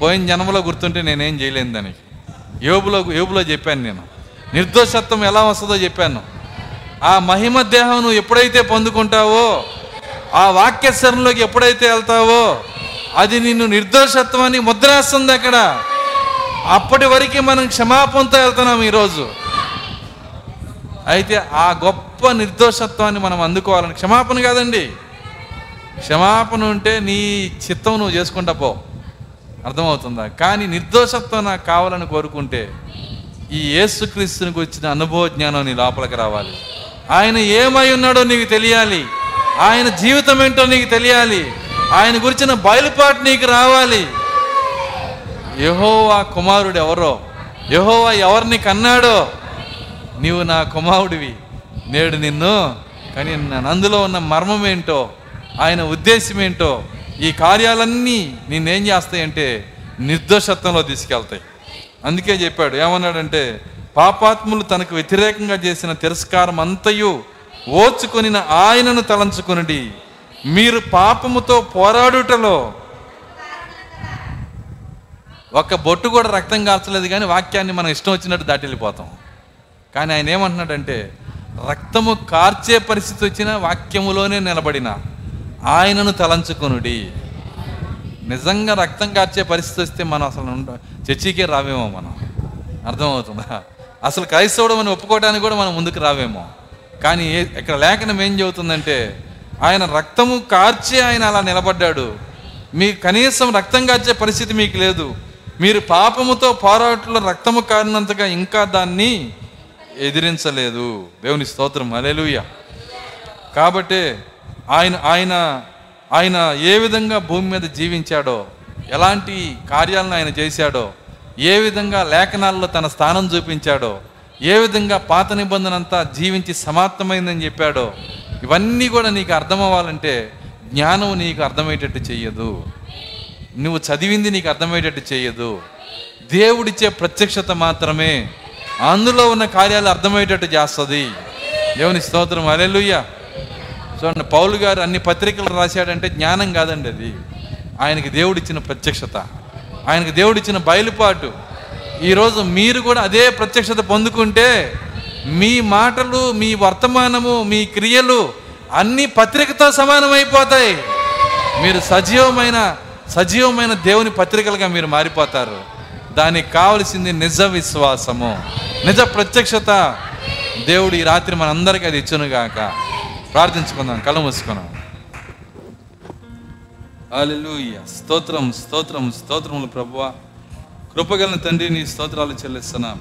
పోయిన జన్మలో గుర్తుంటే నేనేం చేయలేను దానికి. యోబులో యోబులో చెప్పాను నేను. నిర్దోషత్వం ఎలా వస్తుందో చెప్పాను. ఆ మహిమ దేహం నువ్వు ఎప్పుడైతే పొందుకుంటావో ఆ వాక్యస్వరంలోకి ఎప్పుడైతే వెళ్తావో అది నిన్ను నిర్దోషత్వాన్ని ముద్రేస్తుంది అక్కడ. అప్పటి వరకు మనం క్షమాపణతో వెళ్తున్నాం ఈరోజు. అయితే ఆ గొప్ప నిర్దోషత్వాన్ని మనం అందుకోవాలని. క్షమాపణ కాదండి. క్షమాపణ ఉంటే నీ చిత్తం నువ్వు చేసుకుంటా పో. అర్థమవుతుందా? కానీ నిర్దోషత్వం నాకు కావాలని కోరుకుంటే ఈ యేసుక్రీస్తుని గురించిన అనుభవ జ్ఞానం నీ లోపలికి రావాలి. ఆయన ఏమై ఉన్నాడో నీకు తెలియాలి. ఆయన జీవితం ఏంటో నీకు తెలియాలి. ఆయన గురించిన బయలుపాటు నీకు రావాలి. యహోవా కుమారుడు ఎవరో యహోవా ఎవరిని కన్నాడో నీవు నా కుమారుడివి. నేడు నిన్ను కానీ నన్ను అందులో ఉన్న మర్మం ఏంటో ఆయన ఉద్దేశం ఏంటో ఈ కార్యాలన్నీ నిన్నేం చేస్తాయంటే నిర్దోషత్వంలో తీసుకెళ్తాయి. అందుకే చెప్పాడు ఏమన్నాడంటే పాపాత్ములు తనకు వ్యతిరేకంగా చేసిన తిరస్కారం అంతయు ఓచుకొనిన ఆయనను తలంచుకొనిడి. మీరు పాపముతో పోరాడుటలో ఒక్క బొట్టు కూడా రక్తం కాల్చలేదు కానీ వాక్యాన్ని మనం ఇష్టం వచ్చినట్టు దాటిల్లిపోతాం. కానీ ఆయన ఏమంటున్నాడంటే రక్తము కార్చే పరిస్థితి వచ్చిన వాక్యములోనే నిలబడిన. ఆయనను తలంచుకొనుడి. నిజంగా రక్తం కార్చే పరిస్థితి వస్తే మనం అసలు చర్చికే రావేమో మనం. అర్థమవుతుందా? అసలు క్రైస్తవుడు మనం ఒప్పుకోవడానికి కూడా మనం ముందుకు రావేమో. కానీ ఏ- ఇక్కడ లేఖనం ఏం చెబుతుందంటే ఆయన రక్తము కార్చి ఆయన అలా నిలబడ్డాడు. మీ కనీసం రక్తం కార్చే పరిస్థితి మీకు లేదు. మీరు పాపముతో పోరాటంలో రక్తము కారినంతగా ఇంకా దాన్ని ఎదిరించలేదు. దేవుని స్తోత్రం. అలెలుయ్య కాబట్టి ఆయన ఆయన ఆయన ఏ విధంగా భూమి మీద జీవించాడో ఎలాంటి కార్యాలను ఆయన చేశాడో ఏ విధంగా లేఖనాల్లో తన స్థానం చూపించాడో ఏ విధంగా పాత నిబంధన అంతా జీవించి సమాప్తమైందని చెప్పాడో ఇవన్నీ కూడా నీకు అర్థమవ్వాలంటే జ్ఞానం నీకు అర్థమయ్యేటట్టు చెయ్యదు. నువ్వు చదివింది నీకు అర్థమయ్యేటట్టు చేయదు దేవుడిచ్చే ప్రత్యక్షత మాత్రమే అందులో ఉన్న కార్యాలు అర్థమయ్యేటట్టు చేస్తుంది. దేవుని స్తోత్రం. అలెలుయ్యా చూడండి పౌలు గారు అన్ని పత్రికలు రాశాడంటే జ్ఞానం కాదండి అది. ఆయనకి దేవుడిచ్చిన ప్రత్యక్షత. ఆయనకి దేవుడిచ్చిన బయలుపాటు. ఈరోజు మీరు కూడా అదే ప్రత్యక్షత పొందుకుంటే మీ మాటలు మీ వర్తమానము మీ క్రియలు అన్ని పత్రికతో సమానమైపోతాయి. మీరు సజీవమైన సజీవమైన దేవుని పత్రికలుగా మీరు మారిపోతారు. దానికి కావలసింది నిజ విశ్వాసము నిజ ప్రత్యక్షత. దేవుడు ఈ రాత్రి మనందరికీ అది ఇచ్చునుగాక. ప్రార్థించుకుందాం కళ్ళు మూసుకున్నాం అలెలుయ్య స్తోత్రం స్తోత్రం స్తోత్రములు ప్రభువ. కృపగలన తండ్రి నీ స్తోత్రాలు చెల్లిస్తున్నాం.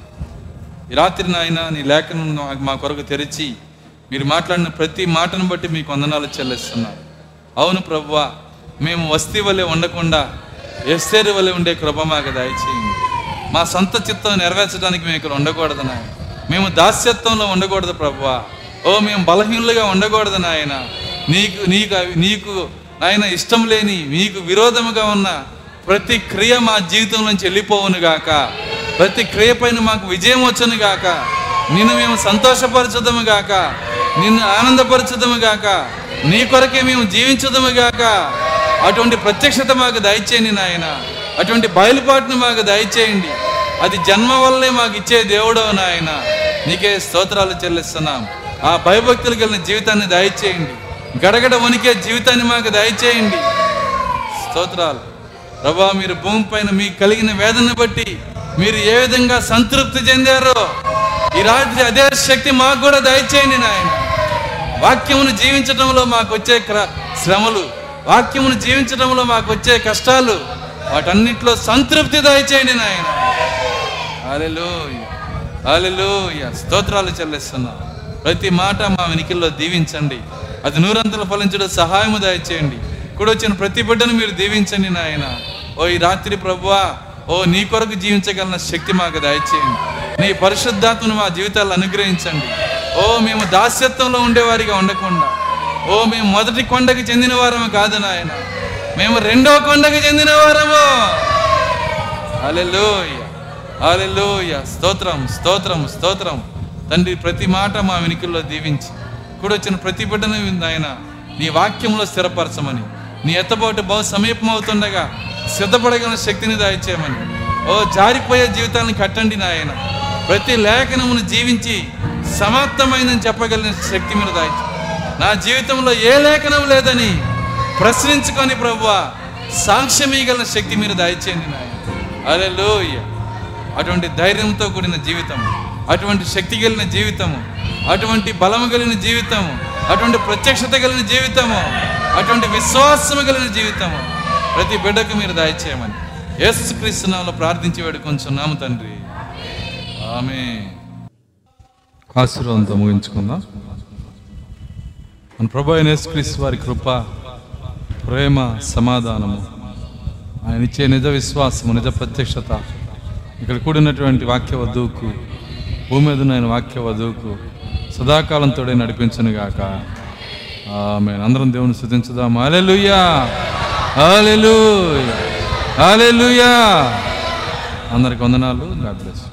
ఈ రాత్రి నాయన నీ లేఖను మా- మా కొరకు తెరిచి మీరు మాట్లాడిన ప్రతి మాటను బట్టి మీకు వందనాలు చెల్లిస్తున్నాం. అవును ప్రభువ మేము వస్తీ వలె ఉండకుండా ఎస్తేరు వలె ఉండే కృప మాకు దయచేయండి. మా సొంత చిత్తం నెరవేర్చడానికి మేము ఇక్కడ ఉండకూడదు నాయన. మేము దాస్యత్వంలో ఉండకూడదు ప్రభువా. ఓ మేము బలహీనులుగా ఉండకూడదు నాయన. నీకు నీకు నీకు నాయన ఇష్టం లేని నీకు విరోధముగా ఉన్న ప్రతి క్రియ మా జీవితం నుంచి వెళ్ళిపోవును గాక. ప్రతి క్రియ పైన మాకు విజయం వచ్చును గాక. నిన్ను మేము సంతోషపరచదము గాక. నిన్ను ఆనందపరచదము గాక. నీ కొరకే మేము జీవించదము గాక. అటువంటి ప్రత్యక్షత మాకు దయచేయండి నాయన. అటువంటి బయలుపాటును మాకు దయచేయండి. అది జన్మ వల్లే మాకు ఇచ్చే దేవుడవు నాయన. నీకే స్తోత్రాలు చెల్లిస్తున్నాం. ఆ భయభక్తులు కలిగిన జీవితాన్ని దయచేయండి. గడగడ వణికే జీవితాన్ని మాకు దయచేయండి. స్తోత్రాలు. ప్రభా మీరు భూమిపైన మీకు కలిగిన వేదన బట్టి మీరు ఏ విధంగా సంతృప్తి చెందారో ఈ రాత్రి అదే శక్తి మాకు కూడా దయచేయండి నాయన. వాక్యమును జీవించడంలో మాకు వచ్చే శ్రమలు వాక్యమును జీవించడంలో మాకు వచ్చే కష్టాలు వాటన్నిటిలో సంతృప్తి దయచేయండి నాయన. అలెలు అలెలు స్తోత్రాలు చెల్లిస్తున్నాను ప్రతి మాట మా వెనికిల్లో దీవించండి. అది నూరంతలు ఫలించడం సహాయము దయచేయండి. కూడా వచ్చిన ప్రతి బిడ్డను మీరు దీవించండి నాయన. ఓ ఈ రాత్రి ప్రభువా ఓ నీ కొరకు జీవించగలన శక్తి మాకు దయచేయండి. నీ పరిశుద్ధాత్మను మా జీవితాల్లో అనుగ్రహించండి. ఓ మేము దాస్యత్వంలో ఉండేవారిగా ఉండకుండా. ఓ మేము మొదటి కొండకి చెందిన వారము కాదు నాయన. మేము రెండో కొండకి చెందిన వారము హల్లెలూయ. హల్లెలూయ. స్తోత్రం స్తోత్రం స్తోత్రం. తండ్రి ప్రతి మాట మా వెనుకల్లో దీవించి కూడా వచ్చిన ప్రతి బిడ్డను ఆయన నీ వాక్యంలో స్థిరపరచమని నీ ఎత్తబాటు బహు సమీపం అవుతుండగా సిద్ధపడగల శక్తిని దాయిచేయమని ఓ జారిపోయే జీవితాన్ని కట్టండి నాయన. ప్రతి లేఖనమును జీవించి సమాప్తమైందని చెప్పగలిగిన శక్తి మీరు దాయిచి నా జీవితంలో ఏ లేఖనం లేదని ప్రశ్నించుకొని ప్రభువ సాక్ష్యమీయగలిగిన శక్తి మీరు దాయిచేయండి నాయన. అలెలోయ అటువంటి ధైర్యంతో కూడిన జీవితం. అటువంటి శక్తి కలిగిన జీవితము అటువంటి బలము కలిగిన జీవితము అటువంటి ప్రత్యక్షత కలిగిన జీవితము అటువంటి విశ్వాసము కలిగిన జీవితము ప్రతి బిడ్డకు మీరు దయచేయమని యేసుక్రీస్తునామలో ప్రార్థించి వేడుకొంచున్నాము తండ్రి. ఆమె ఆశీర్వాదంతో ముగించుకుందాం. మన ప్రభు అయిన యేసుక్రీస్తు వారి కృప ప్రేమ సమాధానము ఆయన ఇచ్చే నిజ విశ్వాసము నిజ ప్రత్యక్షత ఇక్కడ కూడినటువంటి వాక్య వధువుకు భూమి మీద నేను వాక్య వధువుకు సదాకాలం తోడే నడిపించను గాక ఆమె అందరం దేవుని స్థుతించుదాం. హల్లెలూయా! హల్లెలూయా! హల్లెలూయా! అందరికి వందనాలు. God bless